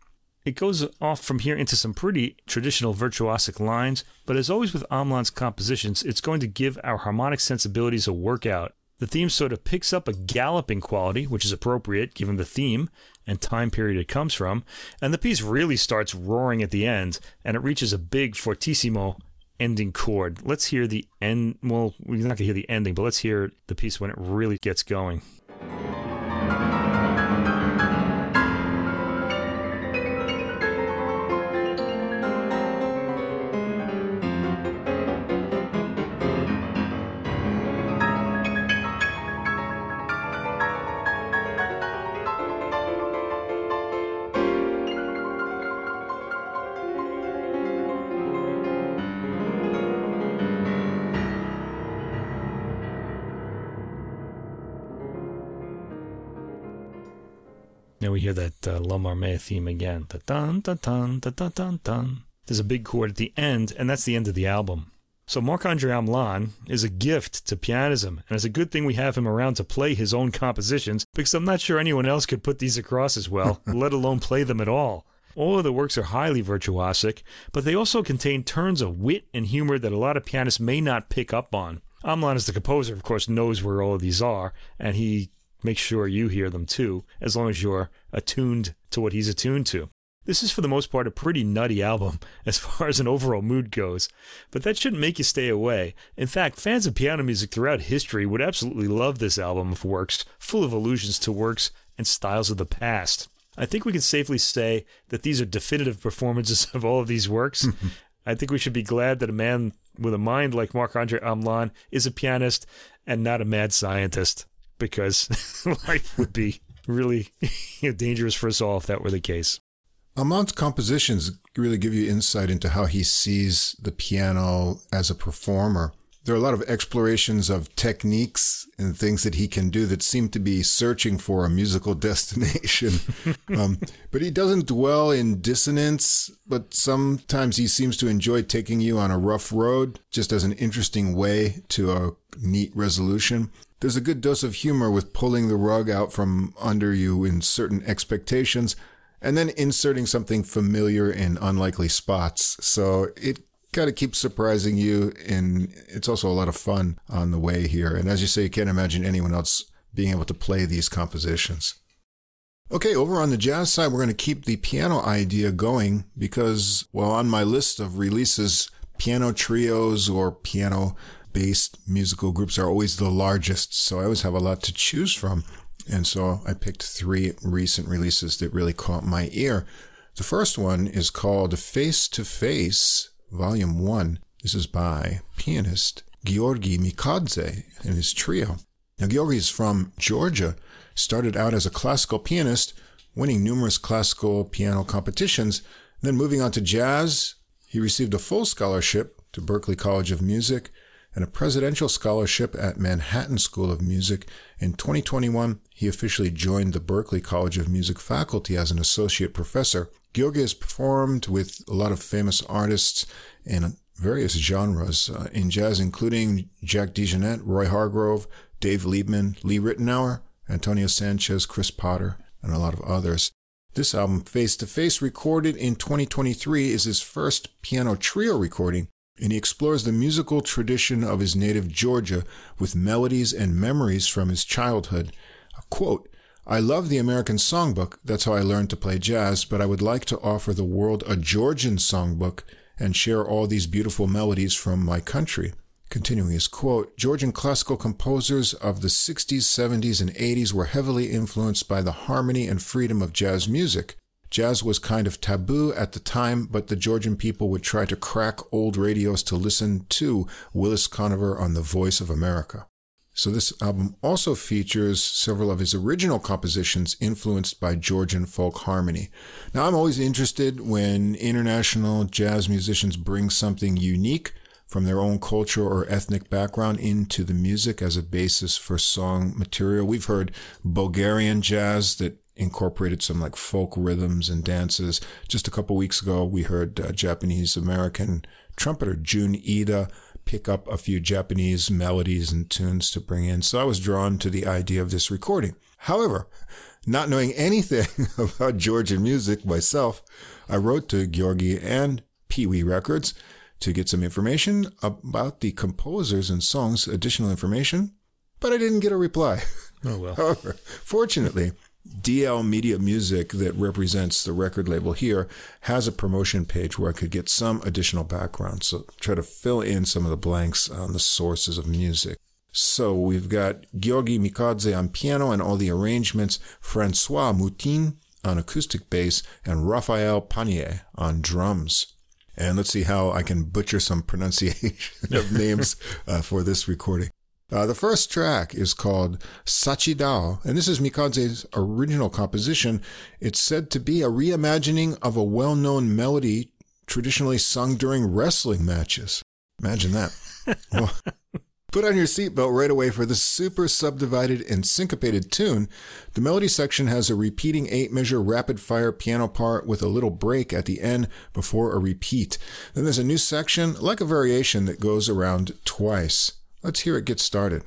It goes off from here into some pretty traditional virtuosic lines, but as always with Hamelin's compositions, it's going to give our harmonic sensibilities a workout. The theme sort of picks up a galloping quality, which is appropriate given the theme and time period it comes from, and the piece really starts roaring at the end, and it reaches a big fortissimo ending chord. Let's hear the end. Well, we're not going to hear the ending, but let's hear the piece when it really gets going. Hear that uh, L'Homme Armé theme again. Dun, dun, dun, dun. There's a big chord at the end, and that's the end of the album. So Marc-André Hamelin is a gift to pianism, and it's a good thing we have him around to play his own compositions, because I'm not sure anyone else could put these across as well, *laughs* let alone play them at all. All of the works are highly virtuosic, but they also contain turns of wit and humor that a lot of pianists may not pick up on. Hamelin, as the composer, of course, knows where all of these are, and he make sure you hear them too, as long as you're attuned to what he's attuned to. This is for the most part a pretty nutty album *laughs* as far as an overall mood goes, but that shouldn't make you stay away. In fact, fans of piano music throughout history would absolutely love this album of works, full of allusions to works and styles of the past. I think we can safely say that these are definitive performances *laughs* of all of these works. *laughs* I think we should be glad that a man with a mind like Marc-André Hamelin is a pianist and not a mad scientist because *laughs* life would be really *laughs* dangerous for us all if that were the case. Hamelin's compositions really give you insight into how he sees the piano as a performer. There are a lot of explorations of techniques and things that he can do that seem to be searching for a musical *laughs* destination. um, but he doesn't dwell in dissonance, but sometimes he seems to enjoy taking you on a rough road just as an interesting way to a neat resolution. There's a good dose of humor with pulling the rug out from under you in certain expectations and then inserting something familiar in unlikely spots. So it kind of keeps surprising you and it's also a lot of fun on the way here. And as you say, you can't imagine anyone else being able to play these compositions. Okay, over on the jazz side, we're going to keep the piano idea going because, well, on my list of releases, piano trios or piano based musical groups are always the largest. So I always have a lot to choose from. And so I picked three recent releases that really caught my ear. The first one is called Face to Face, Volume 1. This is by pianist Giorgi Mikadze and his trio. Now, Giorgi is from Georgia, started out as a classical pianist, winning numerous classical piano competitions. Then moving on to jazz, he received a full scholarship to Berklee College of Music and a presidential scholarship at Manhattan School of Music. In 2021, he officially joined the Berklee College of Music faculty as an associate professor. Giorgi has performed with a lot of famous artists in various genres uh, in jazz, including Jack DeJohnette, Roy Hargrove, Dave Liebman, Lee Ritenour, Antonio Sanchez, Chris Potter, and a lot of others. This album, Face to Face, recorded in 2023, is his first piano trio recording, and he explores the musical tradition of his native Georgia with melodies and memories from his childhood. Quote, I love the American songbook, that's how I learned to play jazz, but I would like to offer the world a Georgian songbook and share all these beautiful melodies from my country. Continuing his quote, Georgian classical composers of the 60s, 70s, and 80s were heavily influenced by the harmony and freedom of jazz music. Jazz was kind of taboo at the time, but the Georgian people would try to crack old radios to listen to Willis Conover on The Voice of America. So this album also features several of his original compositions influenced by Georgian folk harmony. Now I'm always interested when international jazz musicians bring something unique from their own culture or ethnic background into the music as a basis for song material. We've heard Bulgarian jazz that incorporated some like folk rhythms and dances. Just a couple weeks ago, we heard uh, Japanese American trumpeter Jun Ida pick up a few Japanese melodies and tunes to bring in. So I was drawn to the idea of this recording. However, not knowing anything *laughs* about Georgian music myself, I wrote to Giorgi and Pee Wee Records to get some information about the composers and songs, additional information, but I didn't get a reply. Oh, well. *laughs* However, fortunately, DL Media Music, that represents the record label here, has a promotion page where I could get some additional background. So try to fill in some of the blanks on the sources of music. So we've got Giorgi Mikadze on piano and all the arrangements, Francois Moutin on acoustic bass, and Raphael Pannier on drums. And let's see how I can butcher some pronunciation *laughs* of names uh, for this recording. Uh, the first track is called Sachidao, and this is Mikadze's original composition. It's said to be a reimagining of a well-known melody traditionally sung during wrestling matches. Imagine that. *laughs* well, Put on your seatbelt right away for the super subdivided and syncopated tune. The melody section has a repeating eight measure rapid fire piano part with a little break at the end before a repeat. Then there's a new section, like a variation, that goes around twice. Let's hear it get started.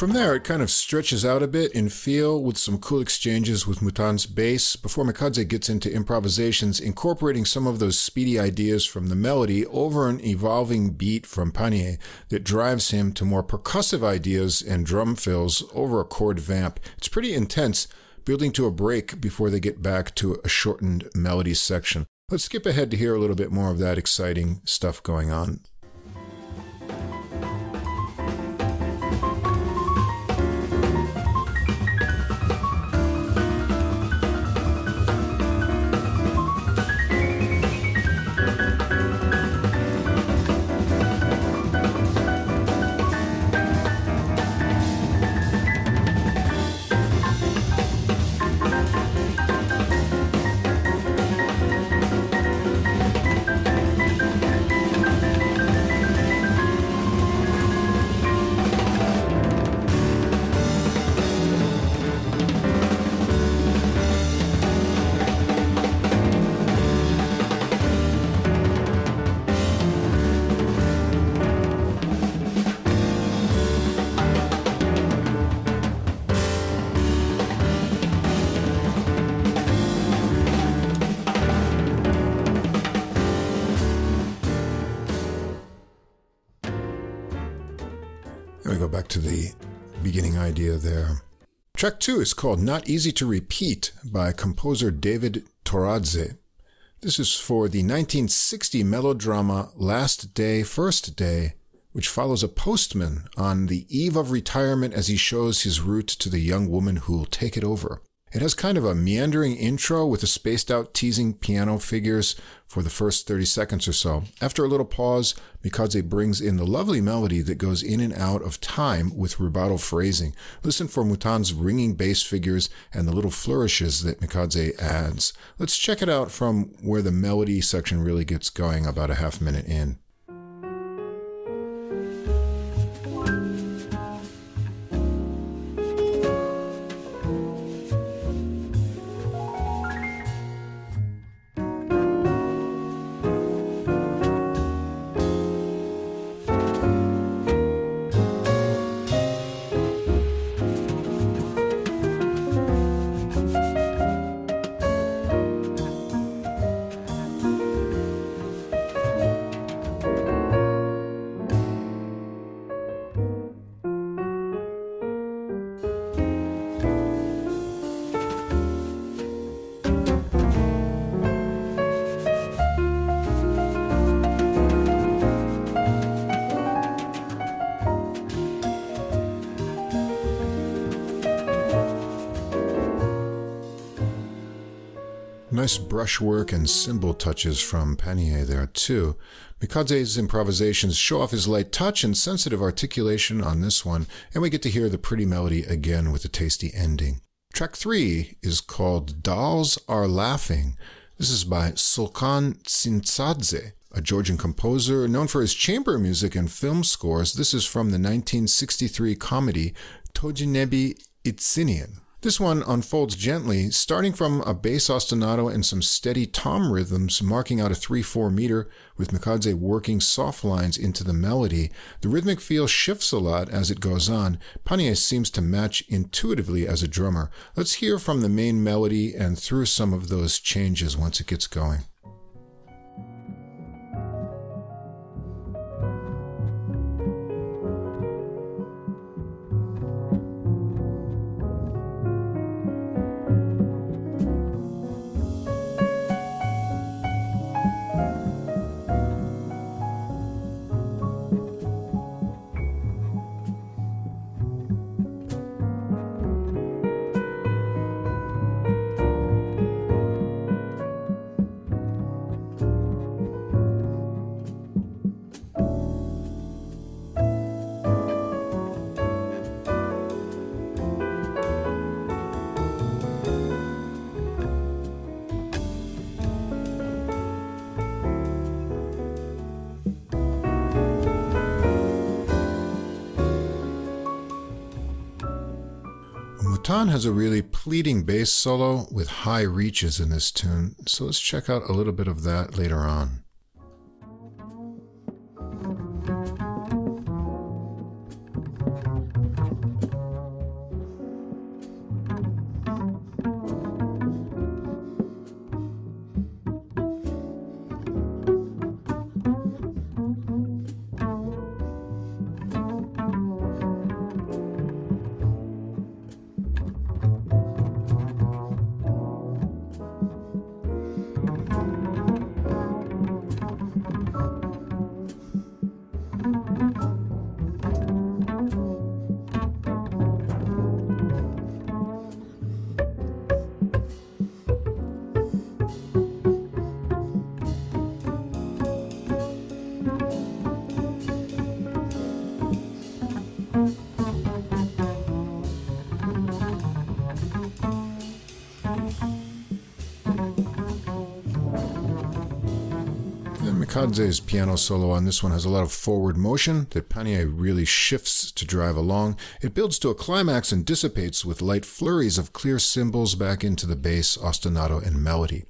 From there, it kind of stretches out a bit in feel with some cool exchanges with Moutin's bass before Mikadze gets into improvisations, incorporating some of those speedy ideas from the melody over an evolving beat from Pannier that drives him to more percussive ideas and drum fills over a chord vamp. It's pretty intense, building to a break before they get back to a shortened melody section. Let's skip ahead to hear a little bit more of that exciting stuff going on. Track two is called Not Easy to Repeat by composer David Toradze. This is for the 1960 melodrama Last Day, First Day, which follows a postman on the eve of retirement as he shows his route to the young woman who'll take it over. It has kind of a meandering intro with a spaced out teasing piano figures for the first 30 seconds or so. After a little pause, Mikadze brings in the lovely melody that goes in and out of time with rubato phrasing. Listen for Moutin's ringing bass figures and the little flourishes that Mikadze adds. Let's check it out from where the melody section really gets going about a half minute in. Nice brushwork and cymbal touches from Pannier there, too. Mikadze's improvisations show off his light touch and sensitive articulation on this one, and we get to hear the pretty melody again with a tasty ending. Track three is called Dolls Are Laughing. This is by Sulkhan Tsintsadze, a Georgian composer known for his chamber music and film scores. This is from the 1963 comedy Tojinebi Itsinian. This one unfolds gently, starting from a bass ostinato and some steady tom rhythms, marking out a 3 4 meter, with Mikadze working soft lines into the melody. The rhythmic feel shifts a lot as it goes on. Pannier seems to match intuitively as a drummer. Let's hear from the main melody and through some of those changes once it gets going. Moutin has a really pleading bass solo with high reaches in this tune, so let's check out a little bit of that later on. Mikadze's piano solo on this one has a lot of forward motion that Pannier really shifts to drive along. It builds to a climax and dissipates with light flurries of clear cymbals back into the bass, ostinato, and melody.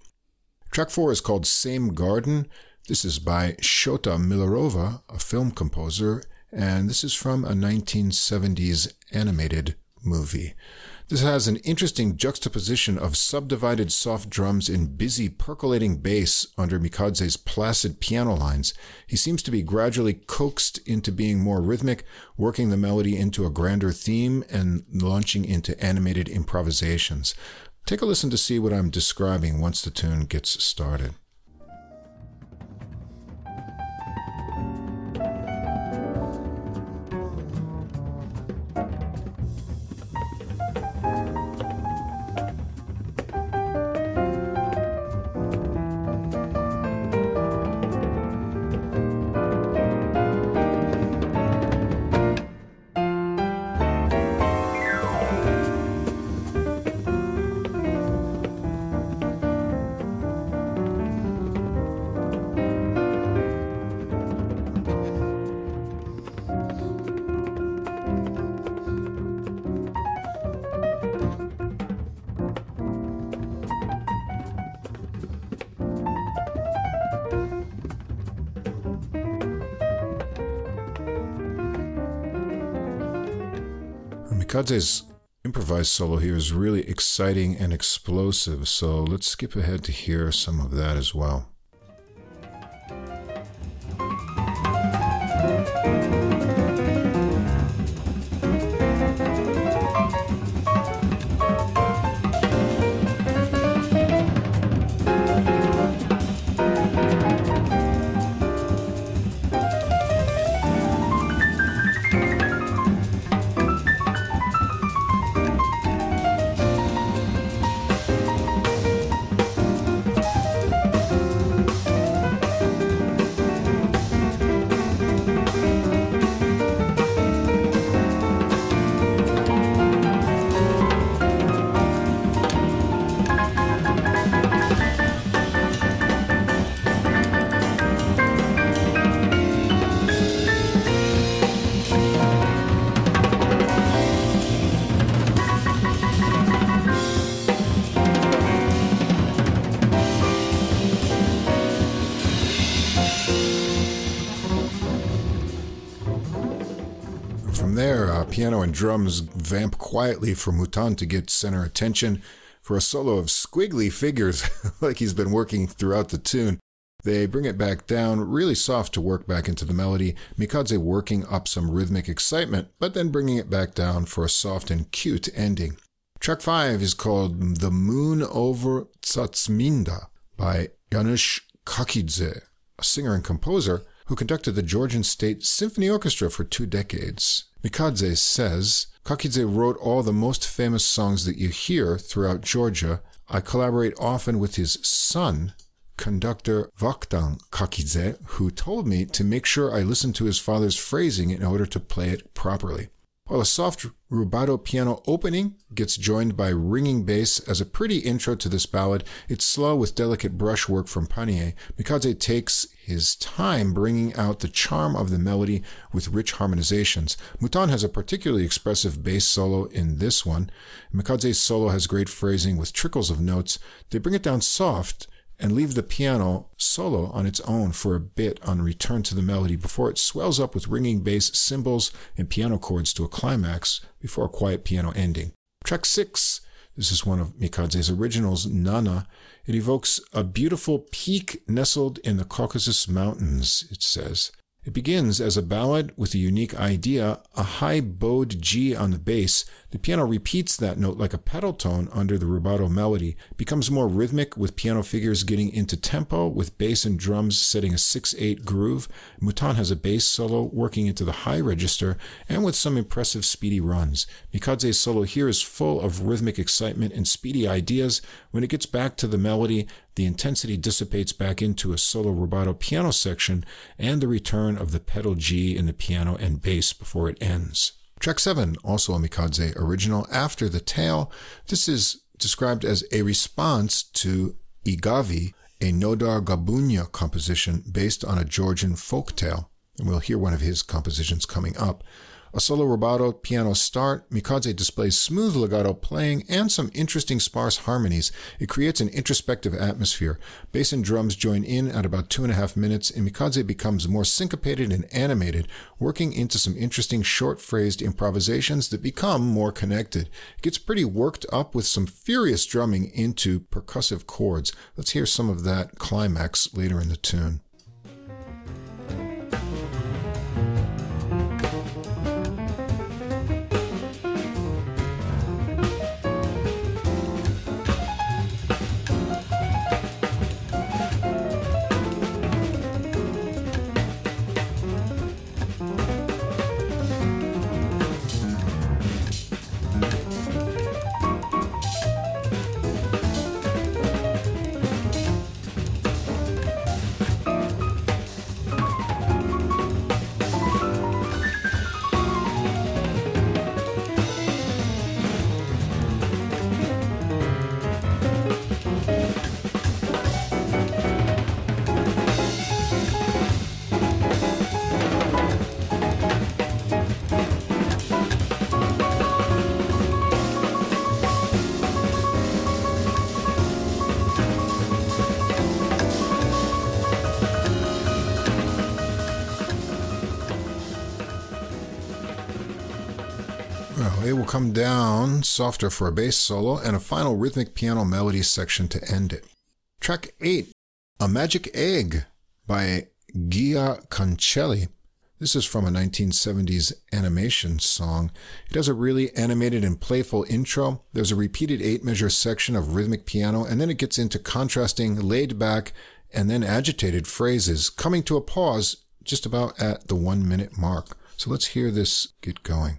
Track four is called Same Garden. This is by Shota Milorava, a film composer, and this is from a 1970s animated movie. This has an interesting juxtaposition of subdivided soft drums and busy percolating bass under Mikadze's placid piano lines. He seems to be gradually coaxed into being more rhythmic, working the melody into a grander theme and launching into animated improvisations. Take a listen to see what I'm describing once the tune gets started. Mikadze's improvised solo here is really exciting and explosive, so let's skip ahead to hear some of that as well. Vamp quietly for Moutin to get center attention. For a solo of squiggly figures, *laughs* like he's been working throughout the tune, they bring it back down, really soft to work back into the melody. Mikadze working up some rhythmic excitement, but then bringing it back down for a soft and cute ending. Track 5 is called The Moon Over Mtatsminda by Jansug Kakhidze, a singer and composer who conducted the Georgian State Symphony Orchestra for two decades. Mikadze says, Kakhidze wrote all the most famous songs that you hear throughout Georgia. I collaborate often with his son, conductor Vakhtang Kakhidze, who told me to make sure I listen to his father's phrasing in order to play it properly. While a soft rubato piano opening gets joined by ringing bass as a pretty intro to this ballad, it's slow with delicate brushwork from Pannier. Mikadze takes his time bringing out the charm of the melody with rich harmonizations. Moutin has a particularly expressive bass solo in this one. Mikadze's solo has great phrasing with trickles of notes. They bring it down soft and leave the piano solo on its own for a bit on return to the melody before it swells up with ringing bass cymbals and piano chords to a climax before a quiet piano ending. Track 6, this is one of Mikadze's originals, Nana. It evokes a beautiful peak nestled in the Caucasus Mountains, it says. It begins as a ballad with a unique idea, a high bowed G on the bass. The piano repeats that note like a pedal tone under the rubato melody, becomes more rhythmic with piano figures getting into tempo with bass and drums setting a 6-8 groove. Moutin has a bass solo working into the high register and with some impressive speedy runs. Mikadze's solo here is full of rhythmic excitement and speedy ideas. When it gets back to the melody, the intensity dissipates back into a solo rubato piano section and the return of the pedal G in the piano and bass before it ends. Track 7, also a Mikadze original, After the Tale. This is described as a response to Igavi, a Nodar Gabunia composition based on a Georgian folk tale. And we'll hear one of his compositions coming up. A solo rubato piano start, Mikadze displays smooth legato playing and some interesting sparse harmonies. It creates an introspective atmosphere. Bass and drums join in at about two and a half minutes, and Mikadze becomes more syncopated and animated, working into some interesting short phrased improvisations that become more connected. It gets pretty worked up with some furious drumming into percussive chords. Let's hear some of that climax later in the tune. Come down softer for a bass solo and a final rhythmic piano melody section to end it. Track 8, A Magic Egg by Gia Kancheli. This is from a 1970s animation song. It has a really animated and playful intro. There's a repeated eight measure section of rhythmic piano, and then it gets into contrasting, laid back, and then agitated phrases, coming to a pause just about at the one minute mark. So let's hear this get going.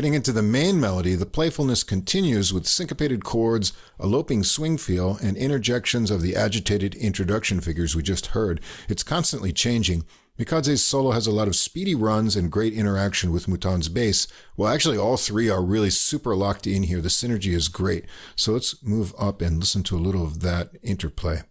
Getting into the main melody, the playfulness continues with syncopated chords, a loping swing feel, and interjections of the agitated introduction figures we just heard. It's constantly changing. Mikadze's solo has a lot of speedy runs and great interaction with Moutin's bass. Well, actually, all three are really super locked in here. The synergy is great. So let's move up and listen to a little of that interplay.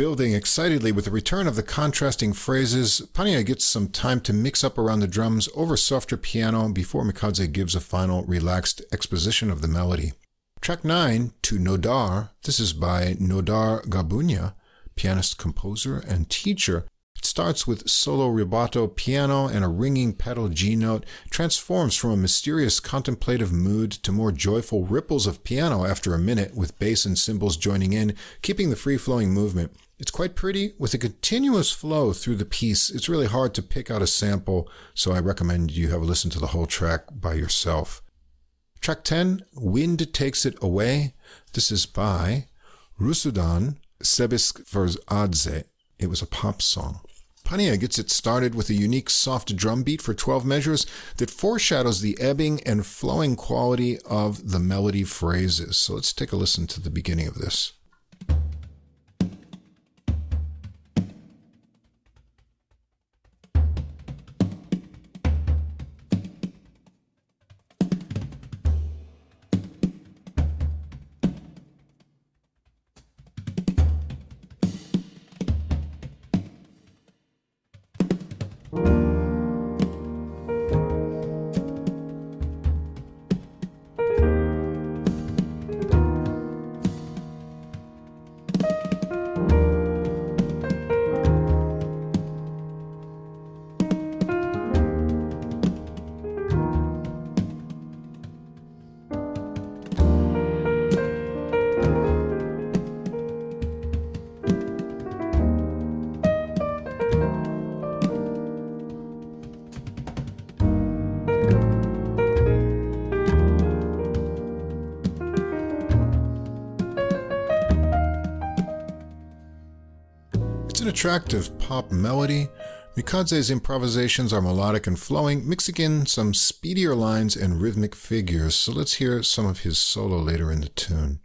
Building excitedly with the return of the contrasting phrases. Pannier gets some time to mix up around the drums over softer piano before Mikadze gives a final relaxed exposition of the melody. Track 9, To Nodar, this is by Nodar Gabunia, pianist, composer, and teacher. It starts with solo rubato piano and a ringing pedal G note, transforms from a mysterious contemplative mood to more joyful ripples of piano after a minute with bass and cymbals joining in, keeping the free flowing movement. It's quite pretty with a continuous flow through the piece. It's really hard to pick out a sample, so I recommend you have a listen to the whole track by yourself. Track 10, Wind Takes It Away. This is by Rusudan Sebiskveradze. It was a pop song. Pannier gets it started with a unique soft drum beat for 12 measures that foreshadows the ebbing and flowing quality of the melody phrases. So let's take a listen to the beginning of this. Attractive pop melody. Mikadze's improvisations are melodic and flowing, mixing in some speedier lines and rhythmic figures. So let's hear some of his solo later in the tune.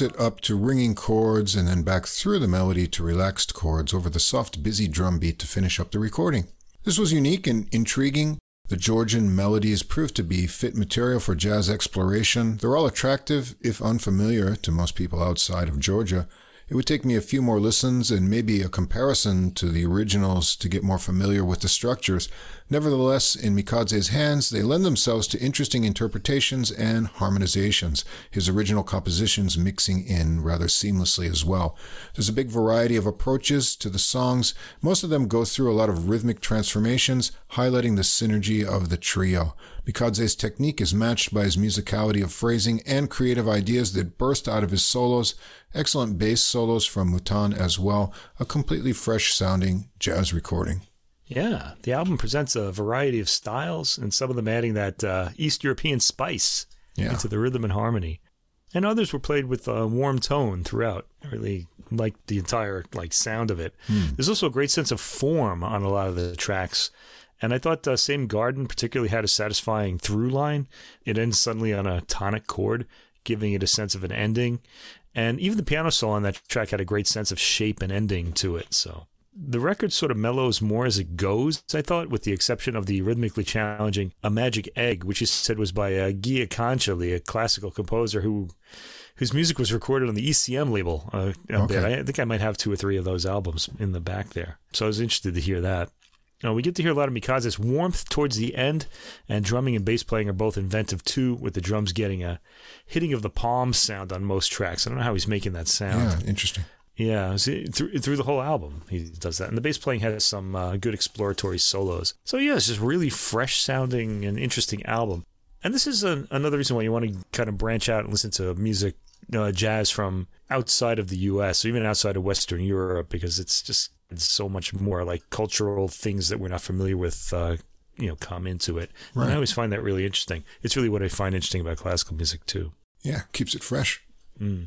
Works it up to ringing chords and then back through the melody to relaxed chords over the soft, busy drum beat to finish up the recording. This was unique and intriguing. The Georgian melodies proved to be fit material for jazz exploration. They're all attractive, if unfamiliar, to most people outside of Georgia. It would take me a few more listens and maybe a comparison to the originals to get more familiar with the structures. Nevertheless, in Mikadze's hands, they lend themselves to interesting interpretations and harmonizations, his original compositions mixing in rather seamlessly as well. There's a big variety of approaches to the songs. Most of them go through a lot of rhythmic transformations, highlighting the synergy of the trio. Mikadze's technique is matched by his musicality of phrasing and creative ideas that burst out of his solos. Excellent bass solos from Moutin as well. A completely fresh sounding jazz recording. Yeah, the album presents a variety of styles, and some of them adding that uh, East European spice Yeah. into the rhythm and harmony. And others were played with a warm tone throughout. I really liked the entire like sound of it. There's also a great sense of form on a lot of the tracks. And I thought uh, Same Garden particularly had a satisfying through line. It ends suddenly on a tonic chord, giving it a sense of an ending. And even the piano solo on that track had a great sense of shape and ending to it. So the record sort of mellows more as it goes, I thought, with the exception of the rhythmically challenging A Magic Egg, which is said was by uh, Gia Kancheli, a classical composer who whose music was recorded on the ECM label. Uh, Okay. I think I might have two or three of those albums in the back there. So I was interested to hear that. Uh, we get to hear a lot of Mikadze's warmth towards the end, and drumming and bass playing are both inventive too, with the drums getting a hitting of the palm sound on most tracks. I don't know how he's making that sound. Yeah, interesting. Yeah, see, through, through the whole album, he does that. And the bass playing has some uh, good exploratory solos. So, yeah, it's just really fresh sounding and interesting album. And this is an, another reason why you want to kind of branch out and listen to music, uh, jazz from outside of the US or even outside of Western Europe, because it's just it's so much more like cultural things that we're not familiar with. Uh, you know, come into it. And I always find that really interesting. It's really what I find interesting about classical music too. Yeah, keeps it fresh. Mm.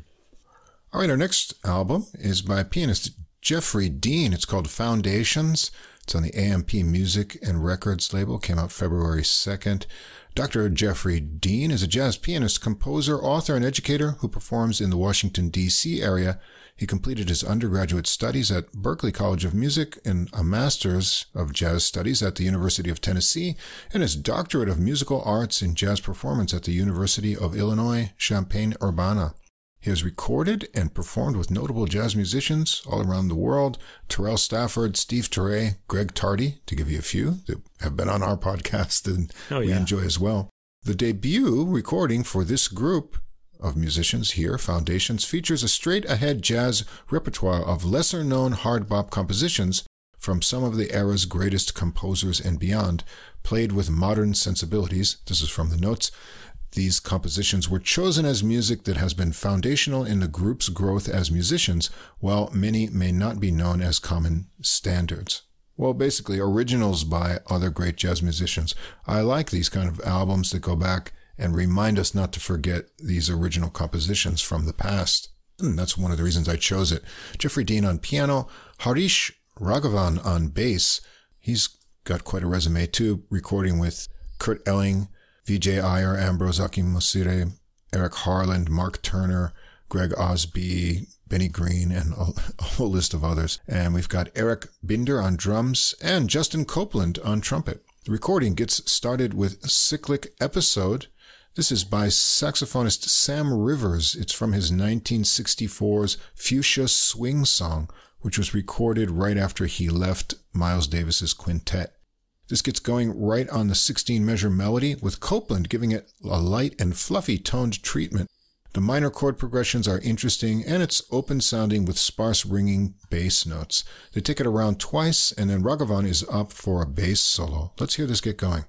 All right, our next album is by pianist Geoffrey Dean. It's called Foundations. It's on the AMP Music and Records label. Came out February 2nd. Dr. Geoffrey Dean is a jazz pianist, composer, author, and educator who performs in the Washington, D.C. area. He completed his undergraduate studies at Berklee College of Music and a master's of jazz studies at the University of Tennessee and his doctorate of musical arts in jazz performance at the University of Illinois, Champaign-Urbana. He has recorded and performed with notable jazz musicians all around the world Terrell Stafford, Steve Turre, Greg Tardy, to give you a few that have been on our *laughs* podcast and oh, yeah. we enjoy as well. The debut recording for this group of musicians here, Foundations, features a straight ahead jazz repertoire of lesser known hard bop compositions from some of the era's greatest composers and beyond, played with modern sensibilities. This is from the notes. These compositions were chosen as music that has been foundational in the group's growth as musicians, while many may not be known as common standards. Well, basically, originals by other great jazz musicians. I like these kind of albums that go back and remind us not to forget these original compositions from the past. And that's one of the reasons I chose it. Geoffrey Dean on piano, Harish Raghavan on bass. He's got quite a resume too, recording with Kurt Elling, Vijay Iyer, Ambrose Akinmusire, Eric Harland, Mark Turner, Greg Osby, Benny Green, and a, *laughs* a, whole list of others. And we've got Eric Binder on drums and Justin Copeland on trumpet. The recording gets started with a Cyclic Episode. This is by saxophonist Sam Rivers. It's from his 1964's Fuchsia Swing Song, which was recorded right after he left Miles Davis's quintet. This gets going right on the 16 measure melody, with Copeland giving it a light and fluffy toned treatment. The minor chord progressions are interesting and it's open sounding with sparse ringing bass notes. They take it around twice and then Raghavan is up for a bass solo. Let's hear this get going.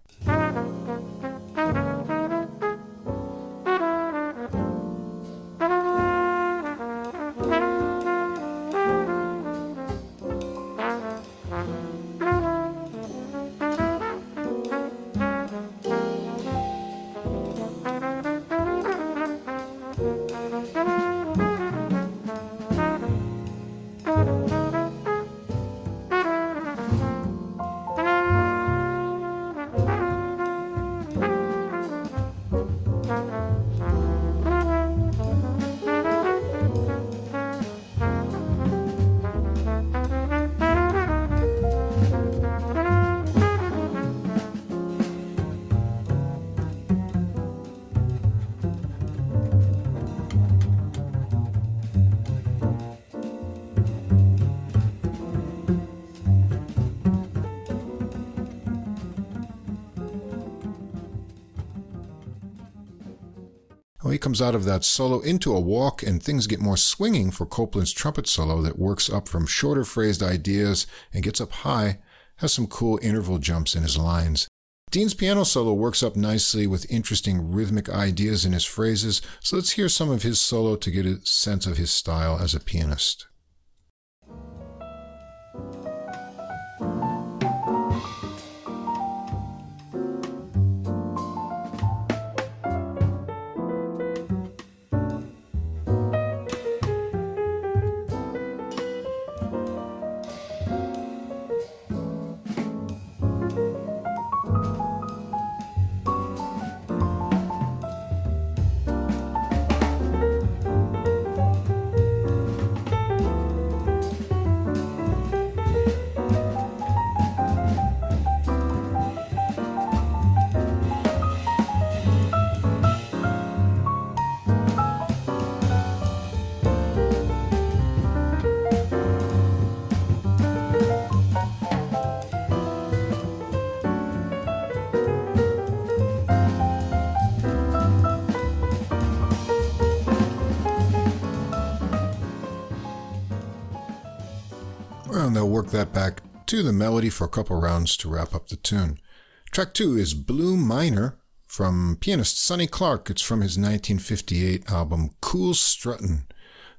Out of that solo into a walk and things get more swinging for Copeland's trumpet solo that works up from shorter phrased ideas and gets up high, has some cool interval jumps in his lines. Dean's piano solo works up nicely with interesting rhythmic ideas in his phrases, so let's hear some of his solo to get a sense of his style as a pianist. Work that back to the melody for a couple rounds to wrap up the tune. Track two is Blue Minor from pianist Sonny Clark. It's from his 1958 album Cool Struttin'.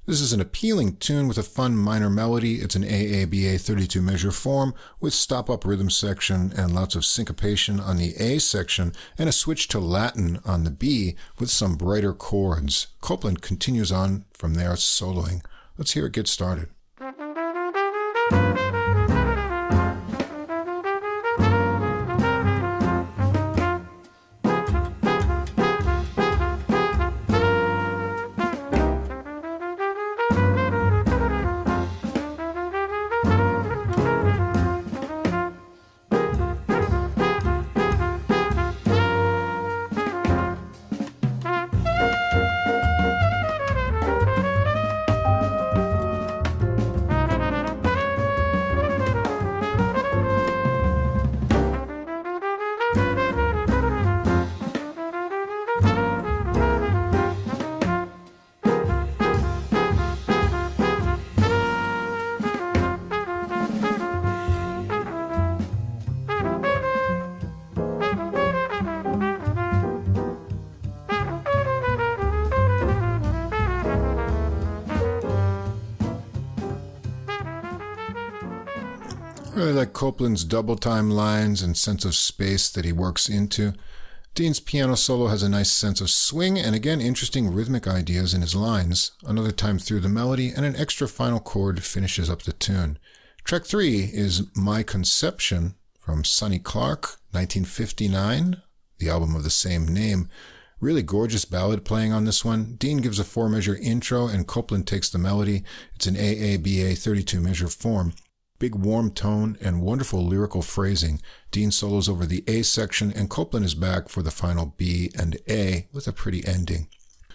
This is an appealing tune with a fun minor melody. It's an AABA 32 measure form with stop up rhythm section and lots of syncopation on the A section and a switch to Latin on the B with some brighter chords. Copeland continues on from there soloing. Let's hear it get started. Copeland's double time lines and sense of space that he works into. Dean's piano solo has a nice sense of swing and again interesting rhythmic ideas in his lines. Another time through the melody and an extra final chord finishes up the tune. Track three is My Conception from Sonny Clark, 1959, the album of the same name. Really gorgeous ballad playing on this one. Dean gives a four measure intro and Copeland takes the melody. It's an AABA 32 measure form. Big warm tone and wonderful lyrical phrasing. Dean solos over the A section and Copeland is back for the final B and A with a pretty ending.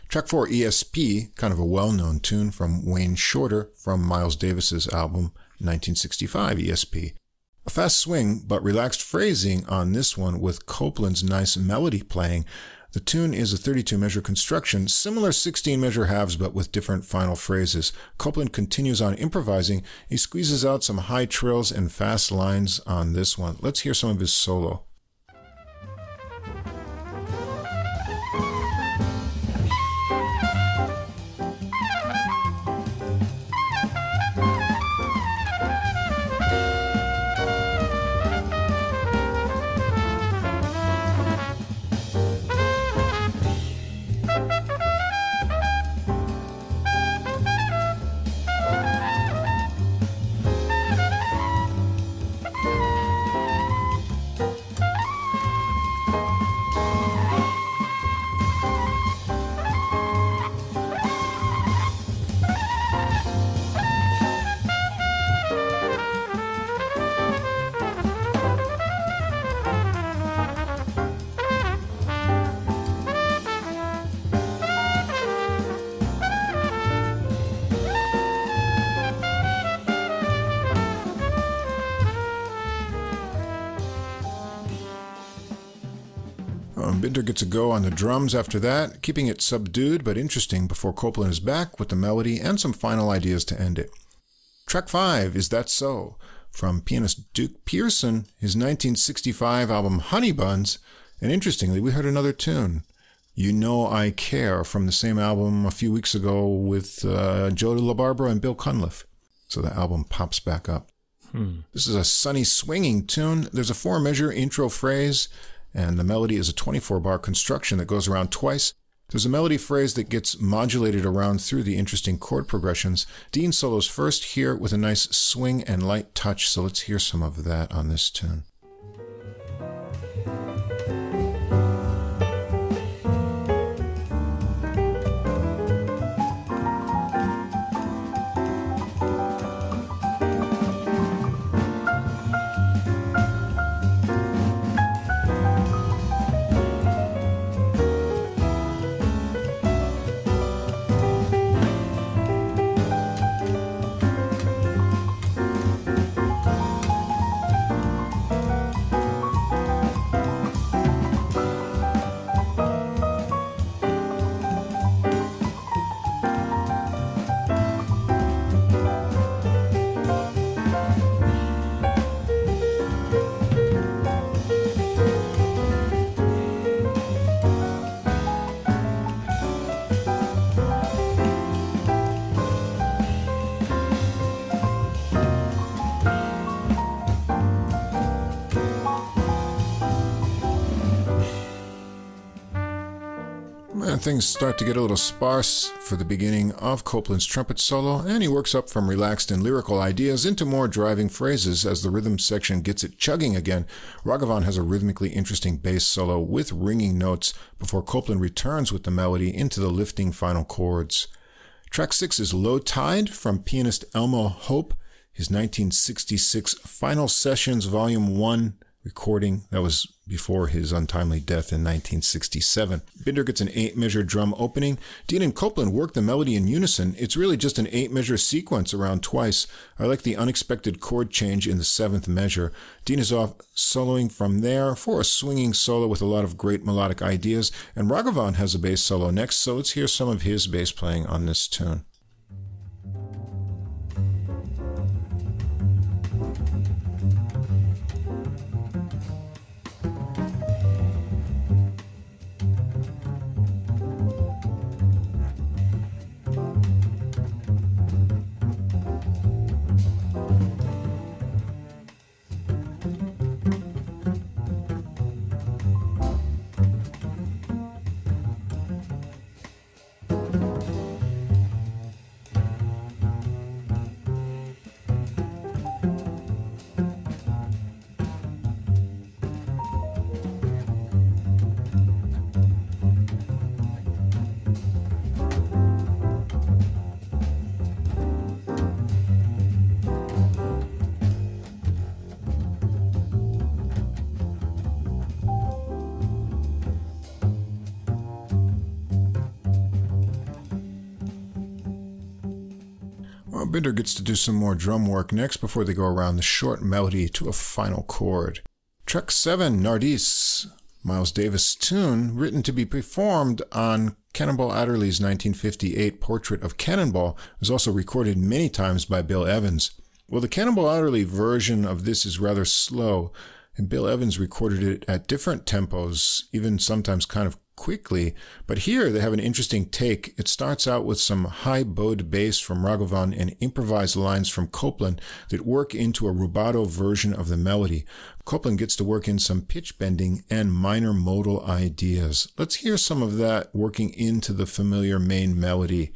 Track 4 ESP, kind of a well-known tune from Wayne Shorter from Miles Davis's album 1965 ESP. A fast swing but relaxed phrasing on this one with Copeland's nice melody playing the tune is a 32 measure construction, similar 16 measure halves but with different final phrases. Copeland continues on improvising. He squeezes out some high trills and fast lines on this one. Let's hear some of his solo. Gets a go on the drums after that, keeping it subdued but interesting before Copeland is back with the melody and some final ideas to end it. Track 5 is That So? From pianist Duke Pearson, his 1965 album Honey Buns, and interestingly, we heard another tune. You Know I Care from the same album a few weeks ago with uh, Joe LaBarbera and Bill Cunliffe. So the album pops back up. Hmm. This is a sunny, swinging tune. There's a four measure intro phrase and the melody is a 24 bar construction that goes around twice. There's a melody phrase that gets modulated around through the interesting chord progressions. Dean solos first here with a nice swing and light touch, so let's hear some of that on this tune. Things start to get a little sparse for the beginning of Copeland's trumpet solo, and he works up from relaxed and lyrical ideas into more driving phrases as the rhythm section gets it chugging again. Raghavan has a rhythmically interesting bass solo with ringing notes before Copeland returns with the melody into the lifting final chords. Track 6 is Low Tide from pianist Elmo Hope, his 1966 Final Sessions Volume 1 recording. That was before his untimely death in 1967. Binder gets an eight measure drum opening. Dean and Copeland work the melody in unison. It's really just an eight measure sequence around twice. I like the unexpected chord change in the seventh measure. Dean is off soloing from there for a swinging solo with a lot of great melodic ideas. And Raghavan has a bass solo next, so let's hear some of his bass playing on this tune. Binder gets to do some more drum work next before they go around the short melody to a final chord. Track 7, Nardis, Miles Davis tune, written to be performed on Cannonball Adderley's 1958 portrait of Cannonball, was also recorded many times by Bill Evans. Well, the Cannonball Adderley version of this is rather slow, and Bill Evans recorded it at different tempos, even sometimes kind of quickly. But here they have an interesting take. It starts out with some high bowed bass from Raghavan and improvised lines from Copeland that work into a rubato version of the melody. Copeland gets to work in some pitch bending and minor modal ideas. Let's hear some of that working into the familiar main melody.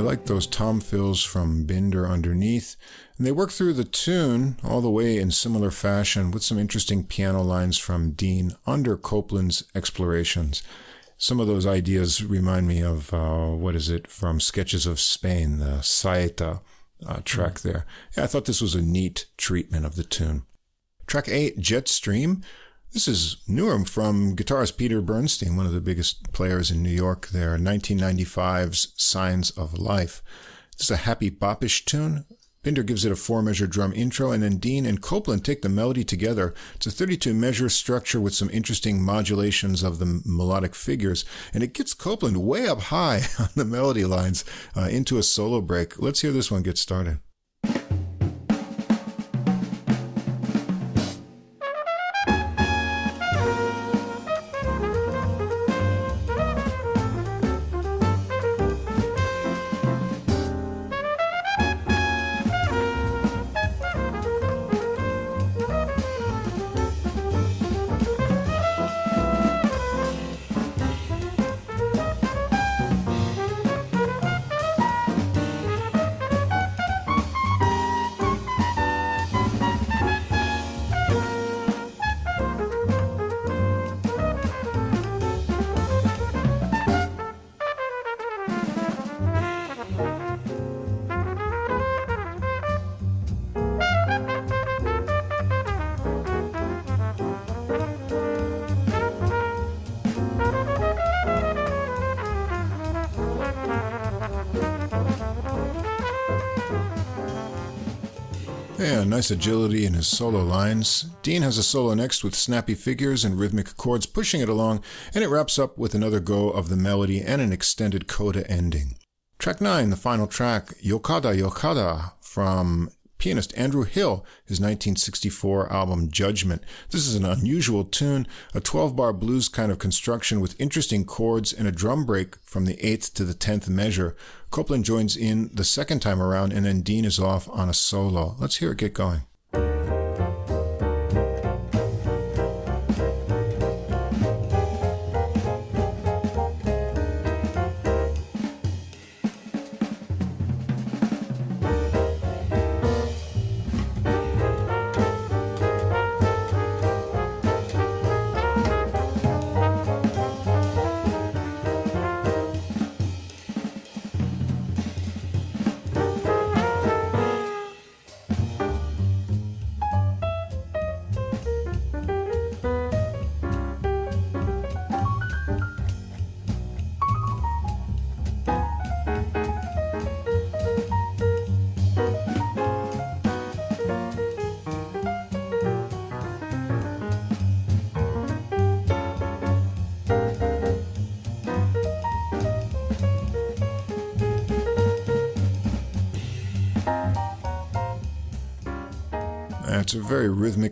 Like those tom fills from Binder underneath. And they work through the tune all the way in similar fashion with some interesting piano lines from Dean under Copeland's explorations. Some of those ideas remind me of, uh, what is it, from Sketches of Spain, the Saeta uh, track mm. there. Yeah, I thought this was a neat treatment of the tune. Track 8, Jetstream, this is newer from guitarist Peter Bernstein, one of the biggest players in New York there, 1995's Signs of Life. This is a happy boppish tune. Binder gives it a four measure drum intro, and then Dean and Copeland take the melody together. It's a 32 measure structure with some interesting modulations of the melodic figures, and it gets Copeland way up high *laughs* on the melody lines uh, into a solo break. Let's hear this one get started. Nice agility in his solo lines. Dean has a solo next with snappy figures and rhythmic chords pushing it along, and it wraps up with another go of the melody and an extended coda ending. Track 9, the final track, Yokada Yokada, from pianist Andrew Hill, his 1964 album Judgment. This is an unusual tune, a 12 bar blues kind of construction with interesting chords and a drum break from the 8th to the 10th measure. Copeland joins in the second time around, and then Dean is off on a solo. Let's hear it get going.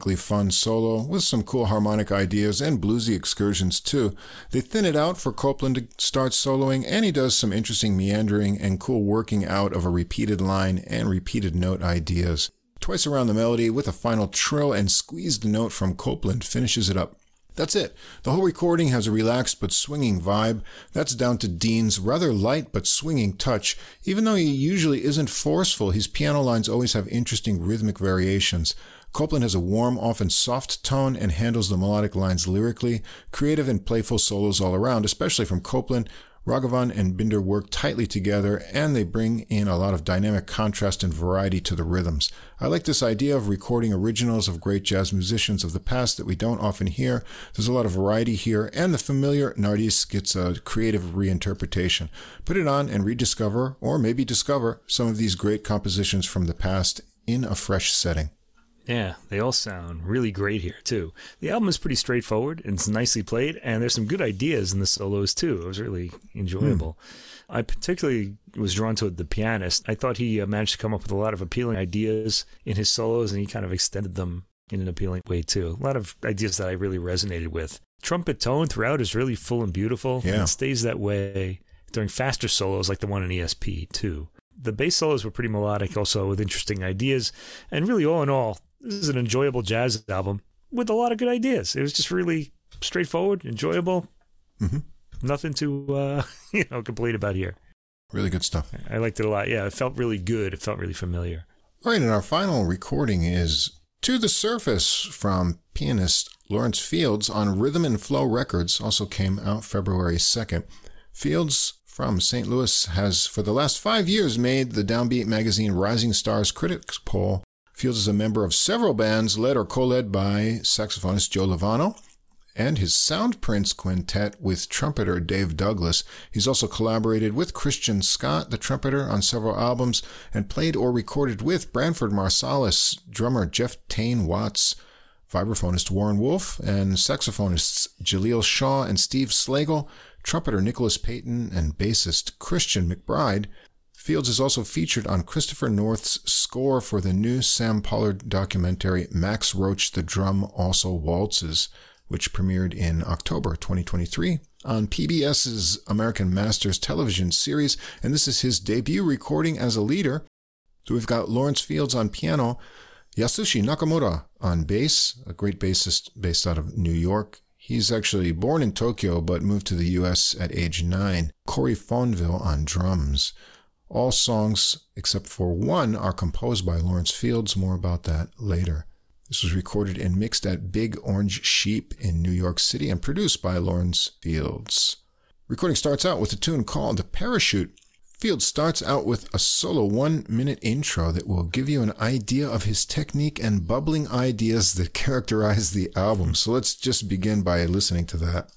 Rhythmically fun solo with some cool harmonic ideas and bluesy excursions too. They thin it out for Copeland to start soloing, and he does some interesting meandering and cool working out of a repeated line and repeated note ideas. Twice around the melody with a final trill and squeezed note from Copeland finishes it up. That's it. The whole recording has a relaxed but swinging vibe. That's down to Dean's rather light but swinging touch. Even though he usually isn't forceful, his piano lines always have interesting rhythmic variations. Copeland has a warm, often soft tone and handles the melodic lines lyrically. Creative and playful solos all around, especially from Copeland. Raghavan and Binder work tightly together and they bring in a lot of dynamic contrast and variety to the rhythms. I like this idea of recording originals of great jazz musicians of the past that we don't often hear. There's a lot of variety here and the familiar Nardis gets a creative reinterpretation. Put it on and rediscover or maybe discover some of these great compositions from the past in a fresh setting. Yeah, they all sound really great here too. The album is pretty straightforward and it's nicely played, and there's some good ideas in the solos too. It was really enjoyable. Mm. I particularly was drawn to the pianist. I thought he uh, managed to come up with a lot of appealing ideas in his solos, and he kind of extended them in an appealing way too. A lot of ideas that I really resonated with. Trumpet tone throughout is really full and beautiful, yeah. and it stays that way during faster solos like the one in ESP too. The bass solos were pretty melodic, also with interesting ideas, and really all in all, this is an enjoyable jazz album with a lot of good ideas. It was just really straightforward, enjoyable. Mm-hmm. Nothing to uh, *laughs* you know complain about here. Really good stuff. I liked it a lot. Yeah, it felt really good. It felt really familiar. All right, and our final recording is "To the Surface" from pianist Lawrence Fields on Rhythm and Flow Records. Also came out February second. Fields from St. Louis has, for the last five years, made the Downbeat magazine Rising Stars Critics Poll Fields is a member of several bands led or co-led by saxophonist Joe Lovano and his Sound Prints Quintet with trumpeter Dave Douglas. He's also collaborated with Christian Scott, the trumpeter, on several albums and played or recorded with Branford Marsalis, drummer Jeff Tain Watts, vibraphonist Warren Wolf, and saxophonists Jaleel Shaw and Steve Slagle, trumpeter Nicholas Payton, and bassist Christian McBride. Fields is also featured on Christopher North's score for the new Sam Pollard documentary Max Roach the Drum Also Waltzes, which premiered in October 2023 on PBS's American Masters television series, and this is his debut recording as a leader. So we've got Lawrence Fields on piano, Yasushi Nakamura on bass, a great bassist based out of New York. He's actually born in Tokyo but moved to the US at age nine. Corey Fonville on drums. All songs, except for one, are composed by Lawrence Fields. More about that later. This was recorded and mixed at Big Orange Sheep in New York City and produced by Lawrence Fields. Recording starts out with a tune called The Parachute. Fields starts out with a solo one minute intro that will give you an idea of his technique and bubbling ideas that characterize the album. So let's just begin by listening to that.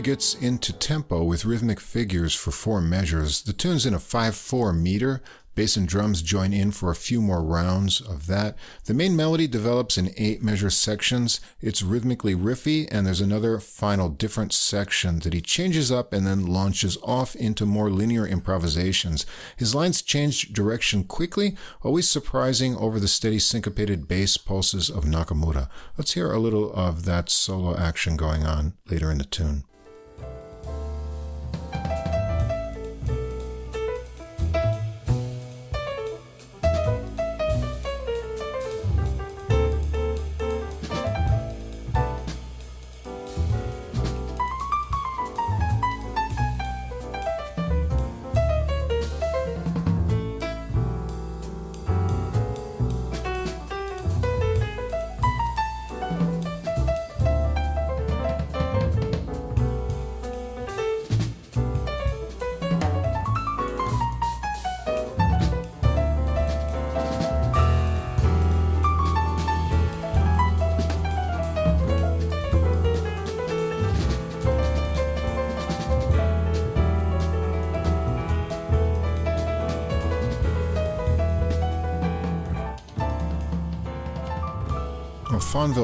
Gets into tempo with rhythmic figures for four measures. The tune's in a 5-4 meter, Bass and drums join in for a few more rounds of that. The main melody develops in eight measure sections. It's rhythmically riffy, and there's another final different section that he changes up and then launches off into more linear improvisations. His lines change direction quickly, always surprising over the steady syncopated bass pulses of Nakamura. Let's hear a little of that solo action going on later in the tune.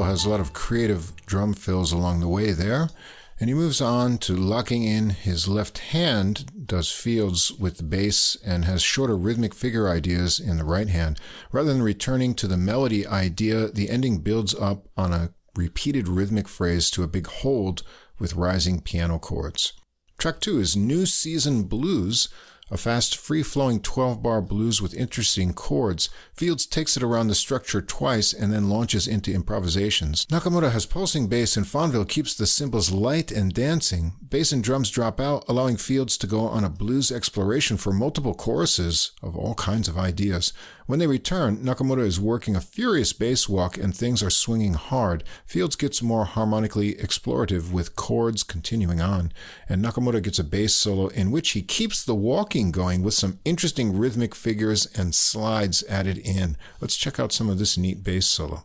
Has a lot of creative drum fills along the way there, and he moves on to locking in his left hand, does fields with the bass, and has shorter rhythmic figure ideas in the right hand. Rather than returning to the melody idea, the ending builds up on a repeated rhythmic phrase to a big hold with rising piano chords. Track two is New Season Blues, a fast, free flowing 12 bar blues with interesting chords, Fields takes it around the structure twice and then launches into improvisations. Nakamura has pulsing bass and Fonville keeps the cymbals light and dancing. Bass and drums drop out, allowing Fields to go on a blues exploration for multiple choruses of all kinds of ideas. When they return, Nakamura is working a furious bass walk and things are swinging hard. Fields gets more harmonically explorative with chords continuing on, and Nakamura gets a bass solo in which he keeps the walking going with some interesting rhythmic figures and slides added in. Let's check out some of this neat bass solo.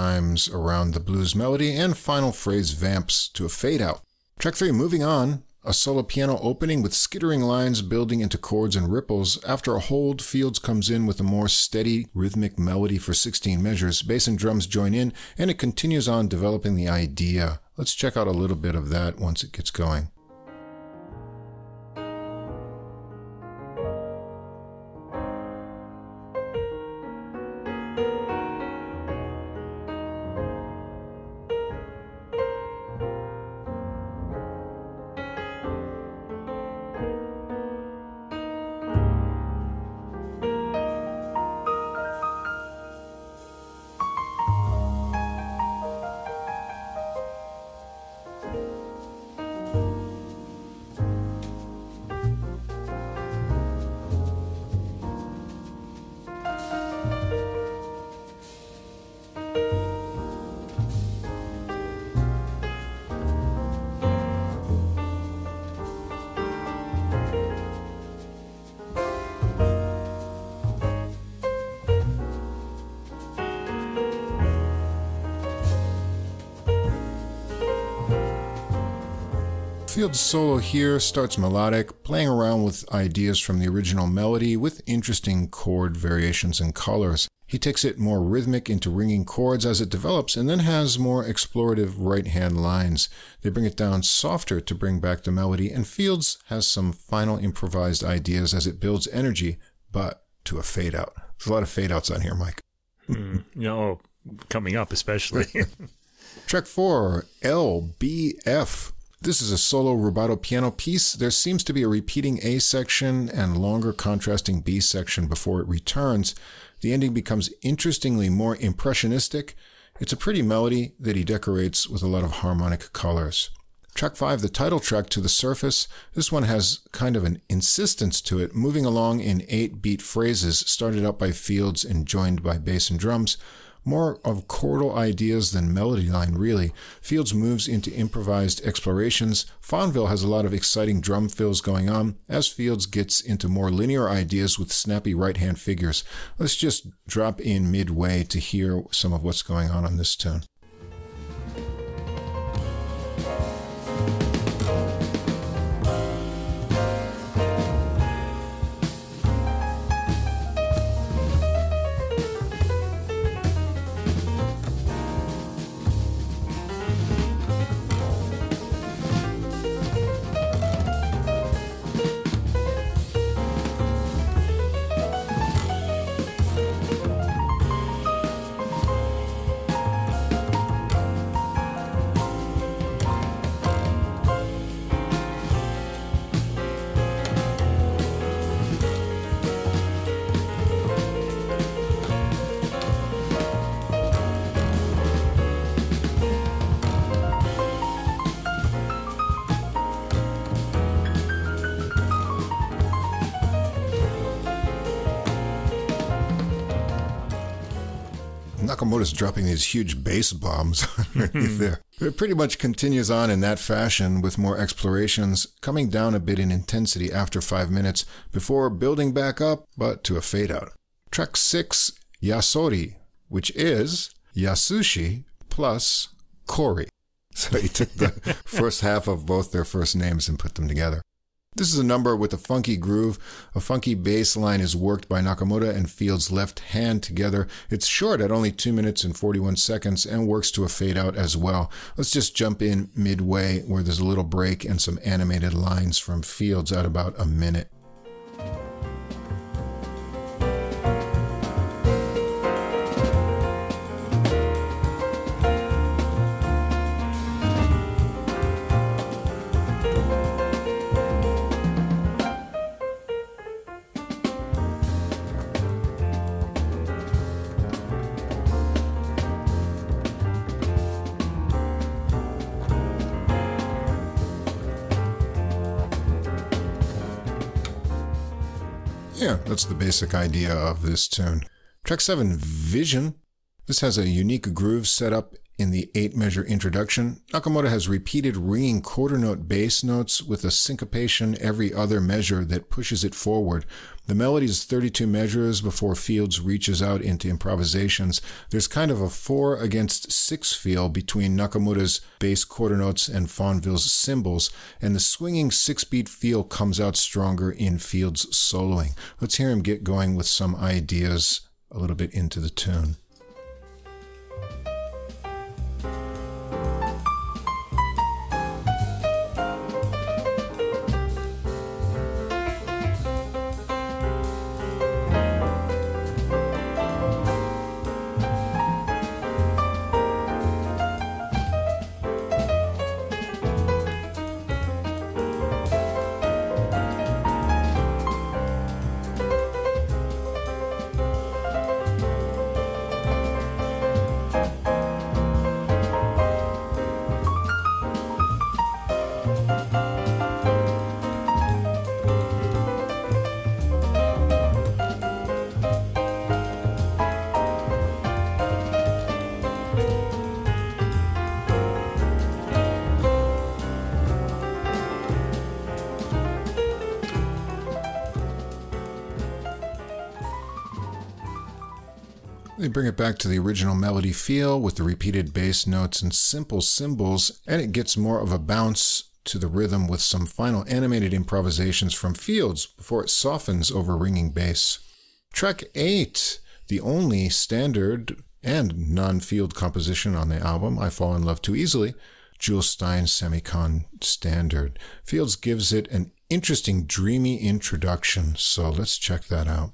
Times around the blues melody and final phrase vamps to a fade out. Track 3, moving on. A solo piano opening with skittering lines building into chords and ripples. After a hold, Fields comes in with a more steady rhythmic melody for 16 measures. Bass and drums join in, and it continues on developing the idea. Let's check out a little bit of that once it gets going. Field's solo here starts melodic, playing around with ideas from the original melody with interesting chord variations and colors. He takes it more rhythmic into ringing chords as it develops and then has more explorative right hand lines. They bring it down softer to bring back the melody, and Fields has some final improvised ideas as it builds energy, but to a fade out. There's a lot of fade outs on here, Mike. Mm, you know, coming up especially. *laughs* Track 4, LBF. This is a solo rubato piano piece. There seems to be a repeating A section and longer contrasting B section before it returns. The ending becomes interestingly more impressionistic. It's a pretty melody that he decorates with a lot of harmonic colors. Track 5, the title track to the surface. This one has kind of an insistence to it, moving along in 8 beat phrases, started out by Fields and joined by bass and drums. More of chordal ideas than melody line, really. Fields moves into improvised explorations. Fonville has a lot of exciting drum fills going on, as Fields gets into more linear ideas with snappy right hand figures. Let's just drop in midway to hear some of what's going on on this tune. Dropping these huge bass bombs *laughs* underneath hmm. there. It pretty much continues on in that fashion with more explorations, coming down a bit in intensity after five minutes before building back up, but to a fade out. Track six, Yasori, which is Yasushi plus Corey. *laughs* So he took the *laughs* first half of both their first names and put them together. This is a number with a funky groove. A funky bass line is worked by Nakamoto and Fields' left hand together. It's short at only 2 minutes and 41 seconds and works to a fade out as well. Let's just jump in midway where there's a little break and some animated lines from Fields at about a minute. Basic idea of this tune. Track 7, Vision. This has a unique groove set up in the eight measure introduction. Nakamoto has repeated ringing quarter note bass notes with a syncopation every other measure that pushes it forward. The melody is 32 measures before Fields reaches out into improvisations. There's kind of a four against six feel between Nakamura's bass quarter notes and Fonville's cymbals, and the swinging six beat feel comes out stronger in Fields' soloing. Let's hear him get going with some ideas a little bit into the tune. Bring it back to the original melody feel with the repeated bass notes and simple cymbals, and it gets more of a bounce to the rhythm with some final animated improvisations from Fields before it softens over ringing bass. Track 8 the only standard and non field composition on the album, I Fall in Love Too Easily, Jules Styne Semicon Standard. Fields gives it an interesting, dreamy introduction, so let's check that out.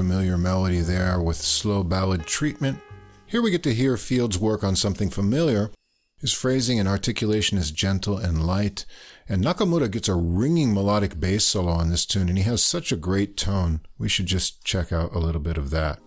Familiar melody there with slow ballad treatment. Here we get to hear Fields work on something familiar. His phrasing and articulation is gentle and light, and Nakamura gets a ringing melodic bass solo on this tune, and he has such a great tone. We should just check out a little bit of that.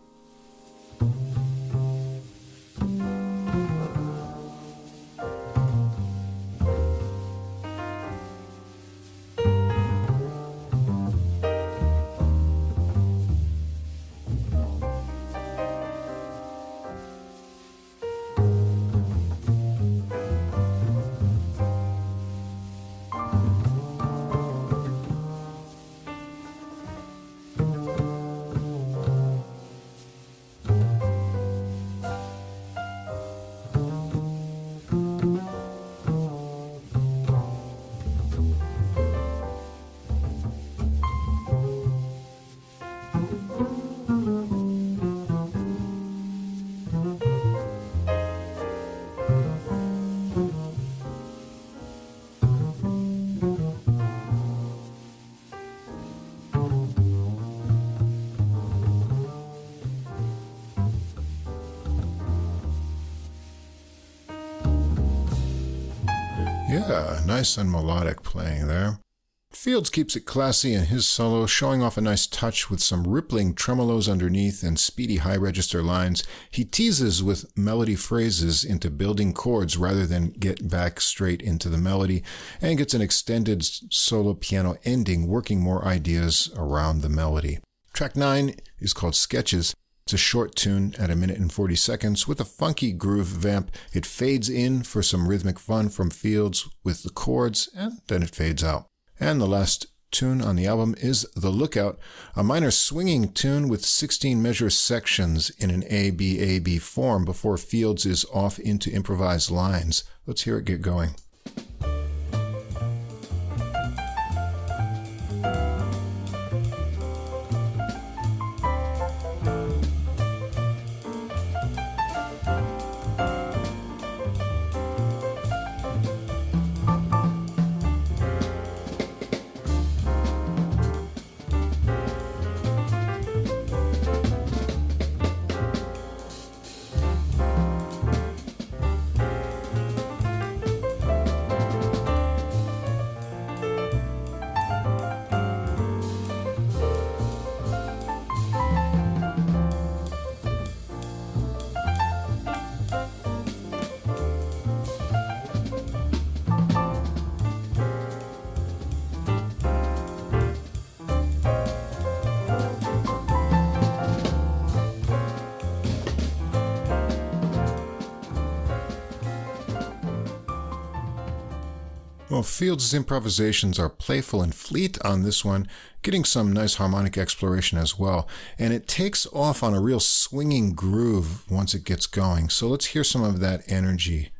Yeah, nice and melodic playing there. Fields keeps it classy in his solo, showing off a nice touch with some rippling tremolos underneath and speedy high register lines. He teases with melody phrases into building chords rather than get back straight into the melody, and gets an extended solo piano ending, working more ideas around the melody. Track 9 is called Sketches. It's a short tune at a minute and 40 seconds with a funky groove vamp. It fades in for some rhythmic fun from Fields with the chords, and then it fades out. And the last tune on the album is The Lookout, a minor swinging tune with 16 measure sections in an ABAB form before Fields is off into improvised lines. Let's hear it get going. Fields' improvisations are playful and fleet on this one, getting some nice harmonic exploration as well. And it takes off on a real swinging groove once it gets going. So let's hear some of that energy.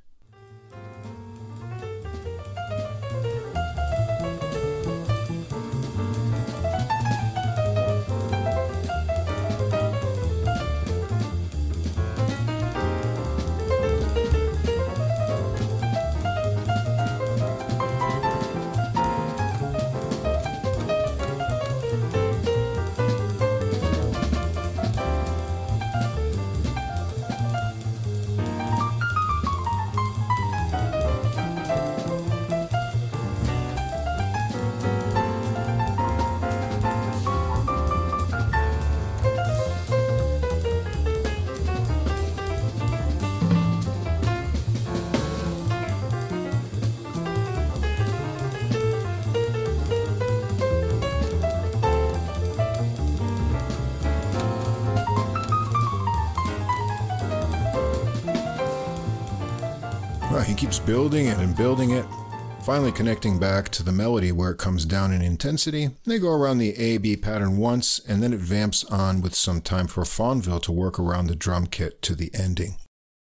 Finally connecting back to the melody where it comes down in intensity. They go around the A B pattern once, and then it vamps on with some time for Fonville to work around the drum kit to the ending.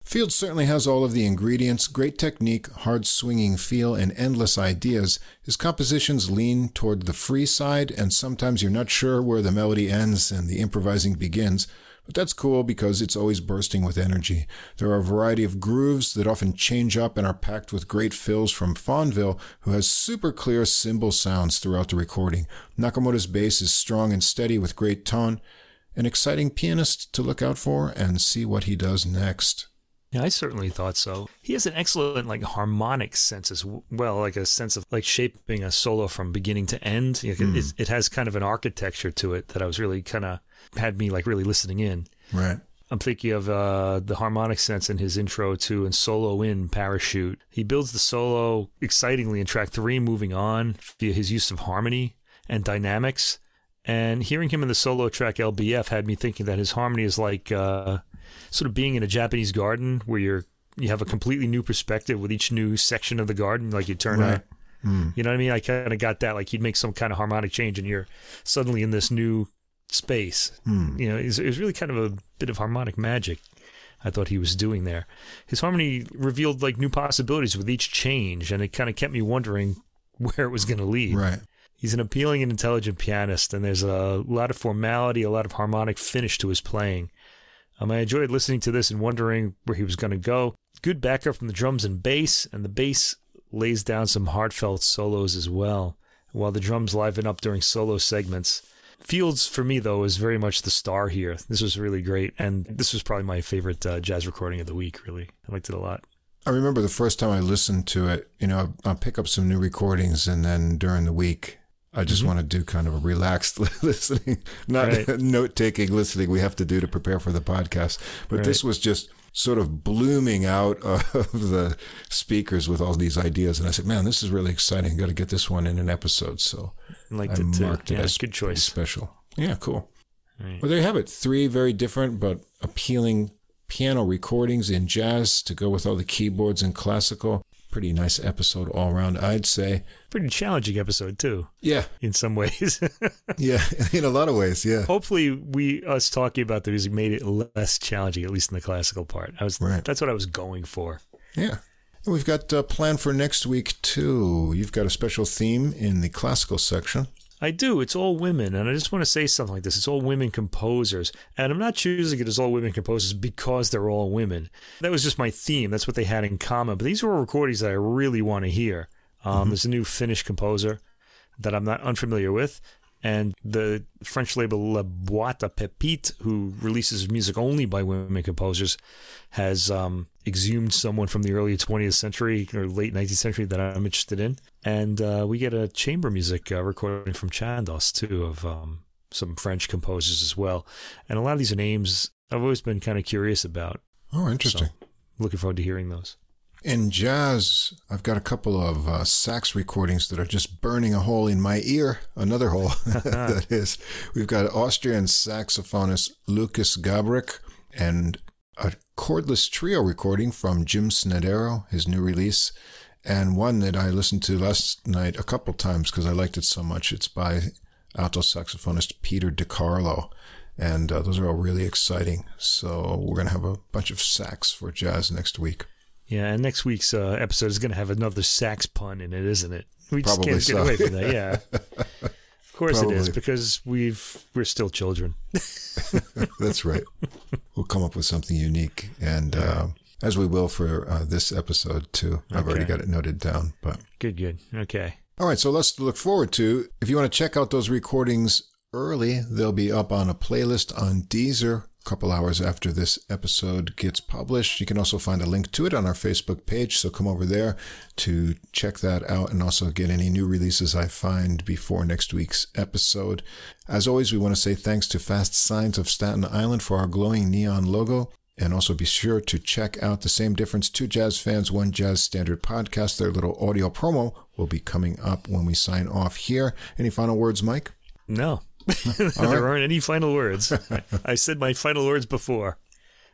Fields certainly has all of the ingredients great technique, hard swinging feel, and endless ideas. His compositions lean toward the free side, and sometimes you're not sure where the melody ends and the improvising begins. But that's cool because it's always bursting with energy. There are a variety of grooves that often change up and are packed with great fills from Fonville, who has super clear cymbal sounds throughout the recording. Nakamoto's bass is strong and steady with great tone. An exciting pianist to look out for and see what he does next. Yeah, I certainly thought so. He has an excellent like harmonic sense as well, like a sense of like shaping a solo from beginning to end. mm. it, it, has kind of an architecture to it that I was really kind of had me like really listening in. Right. I'm thinking of uh, the harmonic sense in his intro to and solo in Parachute. He builds the solo excitingly in track three, moving on via his use of harmony and dynamics. And hearing him in the solo track LBF had me thinking that his harmony is like uh, sort of being in a Japanese garden where you're you have a completely new perspective with each new section of the garden. Like you turn right. mm. you know what I mean? I kind of got that. Like he'd make some kind of harmonic change, and you're suddenly in this new space. Mm. You know, it was, it was really kind of a bit of harmonic magic. I thought he was doing there. His harmony revealed like new possibilities with each change, and it kind of kept me wondering *laughs* where it was going to lead. Right. He's an appealing and intelligent pianist, and there's a lot of formality, a lot of harmonic finish to his playing. Um, I enjoyed listening to this and wondering where he was going to go. Good backup from the drums and bass, and the bass lays down some heartfelt solos as well, while the drums liven up during solo segments. Fields, for me, though, is very much the star here. This was really great, and this was probably my favorite uh, jazz recording of the week, really. I liked it a lot. I remember the first time I listened to it, you know, I'll pick up some new recordings, and then during the week, I just mm-hmm. want to do kind of a relaxed *laughs* listening, not right. *laughs* note taking listening we have to do to prepare for the podcast. But right. this was just sort of blooming out *laughs* of the speakers with all these ideas. And I said, man, this is really exciting. Got to get this one in an episode. So like I marked it yeah, as good choice. special. Yeah, cool. Right. Well, there you have it. Three very different but appealing piano recordings in jazz to go with all the keyboards and classical pretty nice episode all around, I'd say. Pretty challenging episode too. Yeah, in some ways. *laughs* yeah, *laughs* in a lot of ways. Yeah. Hopefully, we us talking about the music made it less challenging, at least in the classical part. I was right. That's what I was going for. Yeah. And we've got a plan for next week too. You've got a special theme in the classical section. I do. It's all women. And I just want to say something like this. It's all women composers. And I'm not choosing it as all women composers because they're all women. That was just my theme. That's what they had in common. But these all recordings that I really want to hear. Um, mm-hmm. There's a new Finnish composer that I'm not unfamiliar with. And the French label La Boîte à Pépites, who releases music only by women composers, has um, exhumed someone from the early 20th century or late 19th century that I'm interested in. And uh, we get a chamber music uh, recording from Chandos, too, of um, some French composers as well. And a lot of these are names I've always been kind of curious about. Oh, interesting. So looking forward to hearing those. In jazz, I've got a couple of uh, sax recordings that are just burning a hole in my ear. Another hole, *laughs* *laughs* that is. We've got Austrian saxophonist Lukas Gabric and a cordless trio recording from Jim Snidero, his new release, and one that I listened to last night a couple times because I liked it so much. It's by alto saxophonist Peter DeCarlo. And uh, those are all really exciting. So we're going to have a bunch of sax for jazz next week. Yeah, and next week's uh, episode is going to have another sax pun in it, isn't it? We just Probably can't so. get away from that. Yeah, *laughs* of course Probably. it is because we've we're still children. *laughs* *laughs* That's right. We'll come up with something unique, and uh, as we will for uh, this episode too. I've okay. already got it noted down. But good, good. Okay. All right, so let's look forward to. If you want to check out those recordings early, they'll be up on a playlist on Deezer couple hours after this episode gets published. You can also find a link to it on our Facebook page, so come over there to check that out and also get any new releases I find before next week's episode. As always, we want to say thanks to Fast Signs of Staten Island for our glowing neon logo. And also be sure to check out the Same Difference Two Jazz Fans One Jazz Standard podcast. Their little audio promo will be coming up when we sign off here. Any final words, Mike? No. *laughs* there aren't any final words. *laughs* I said my final words before.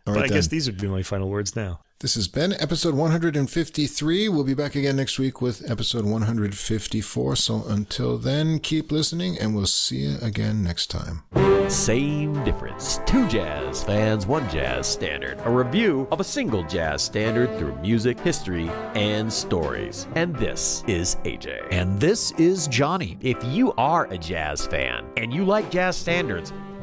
All but right, I guess these would be my final words now. This has been episode 153. We'll be back again next week with episode 154. So until then, keep listening and we'll see you again next time. Same difference. Two jazz fans, one jazz standard. A review of a single jazz standard through music, history, and stories. And this is AJ. And this is Johnny. If you are a jazz fan and you like jazz standards,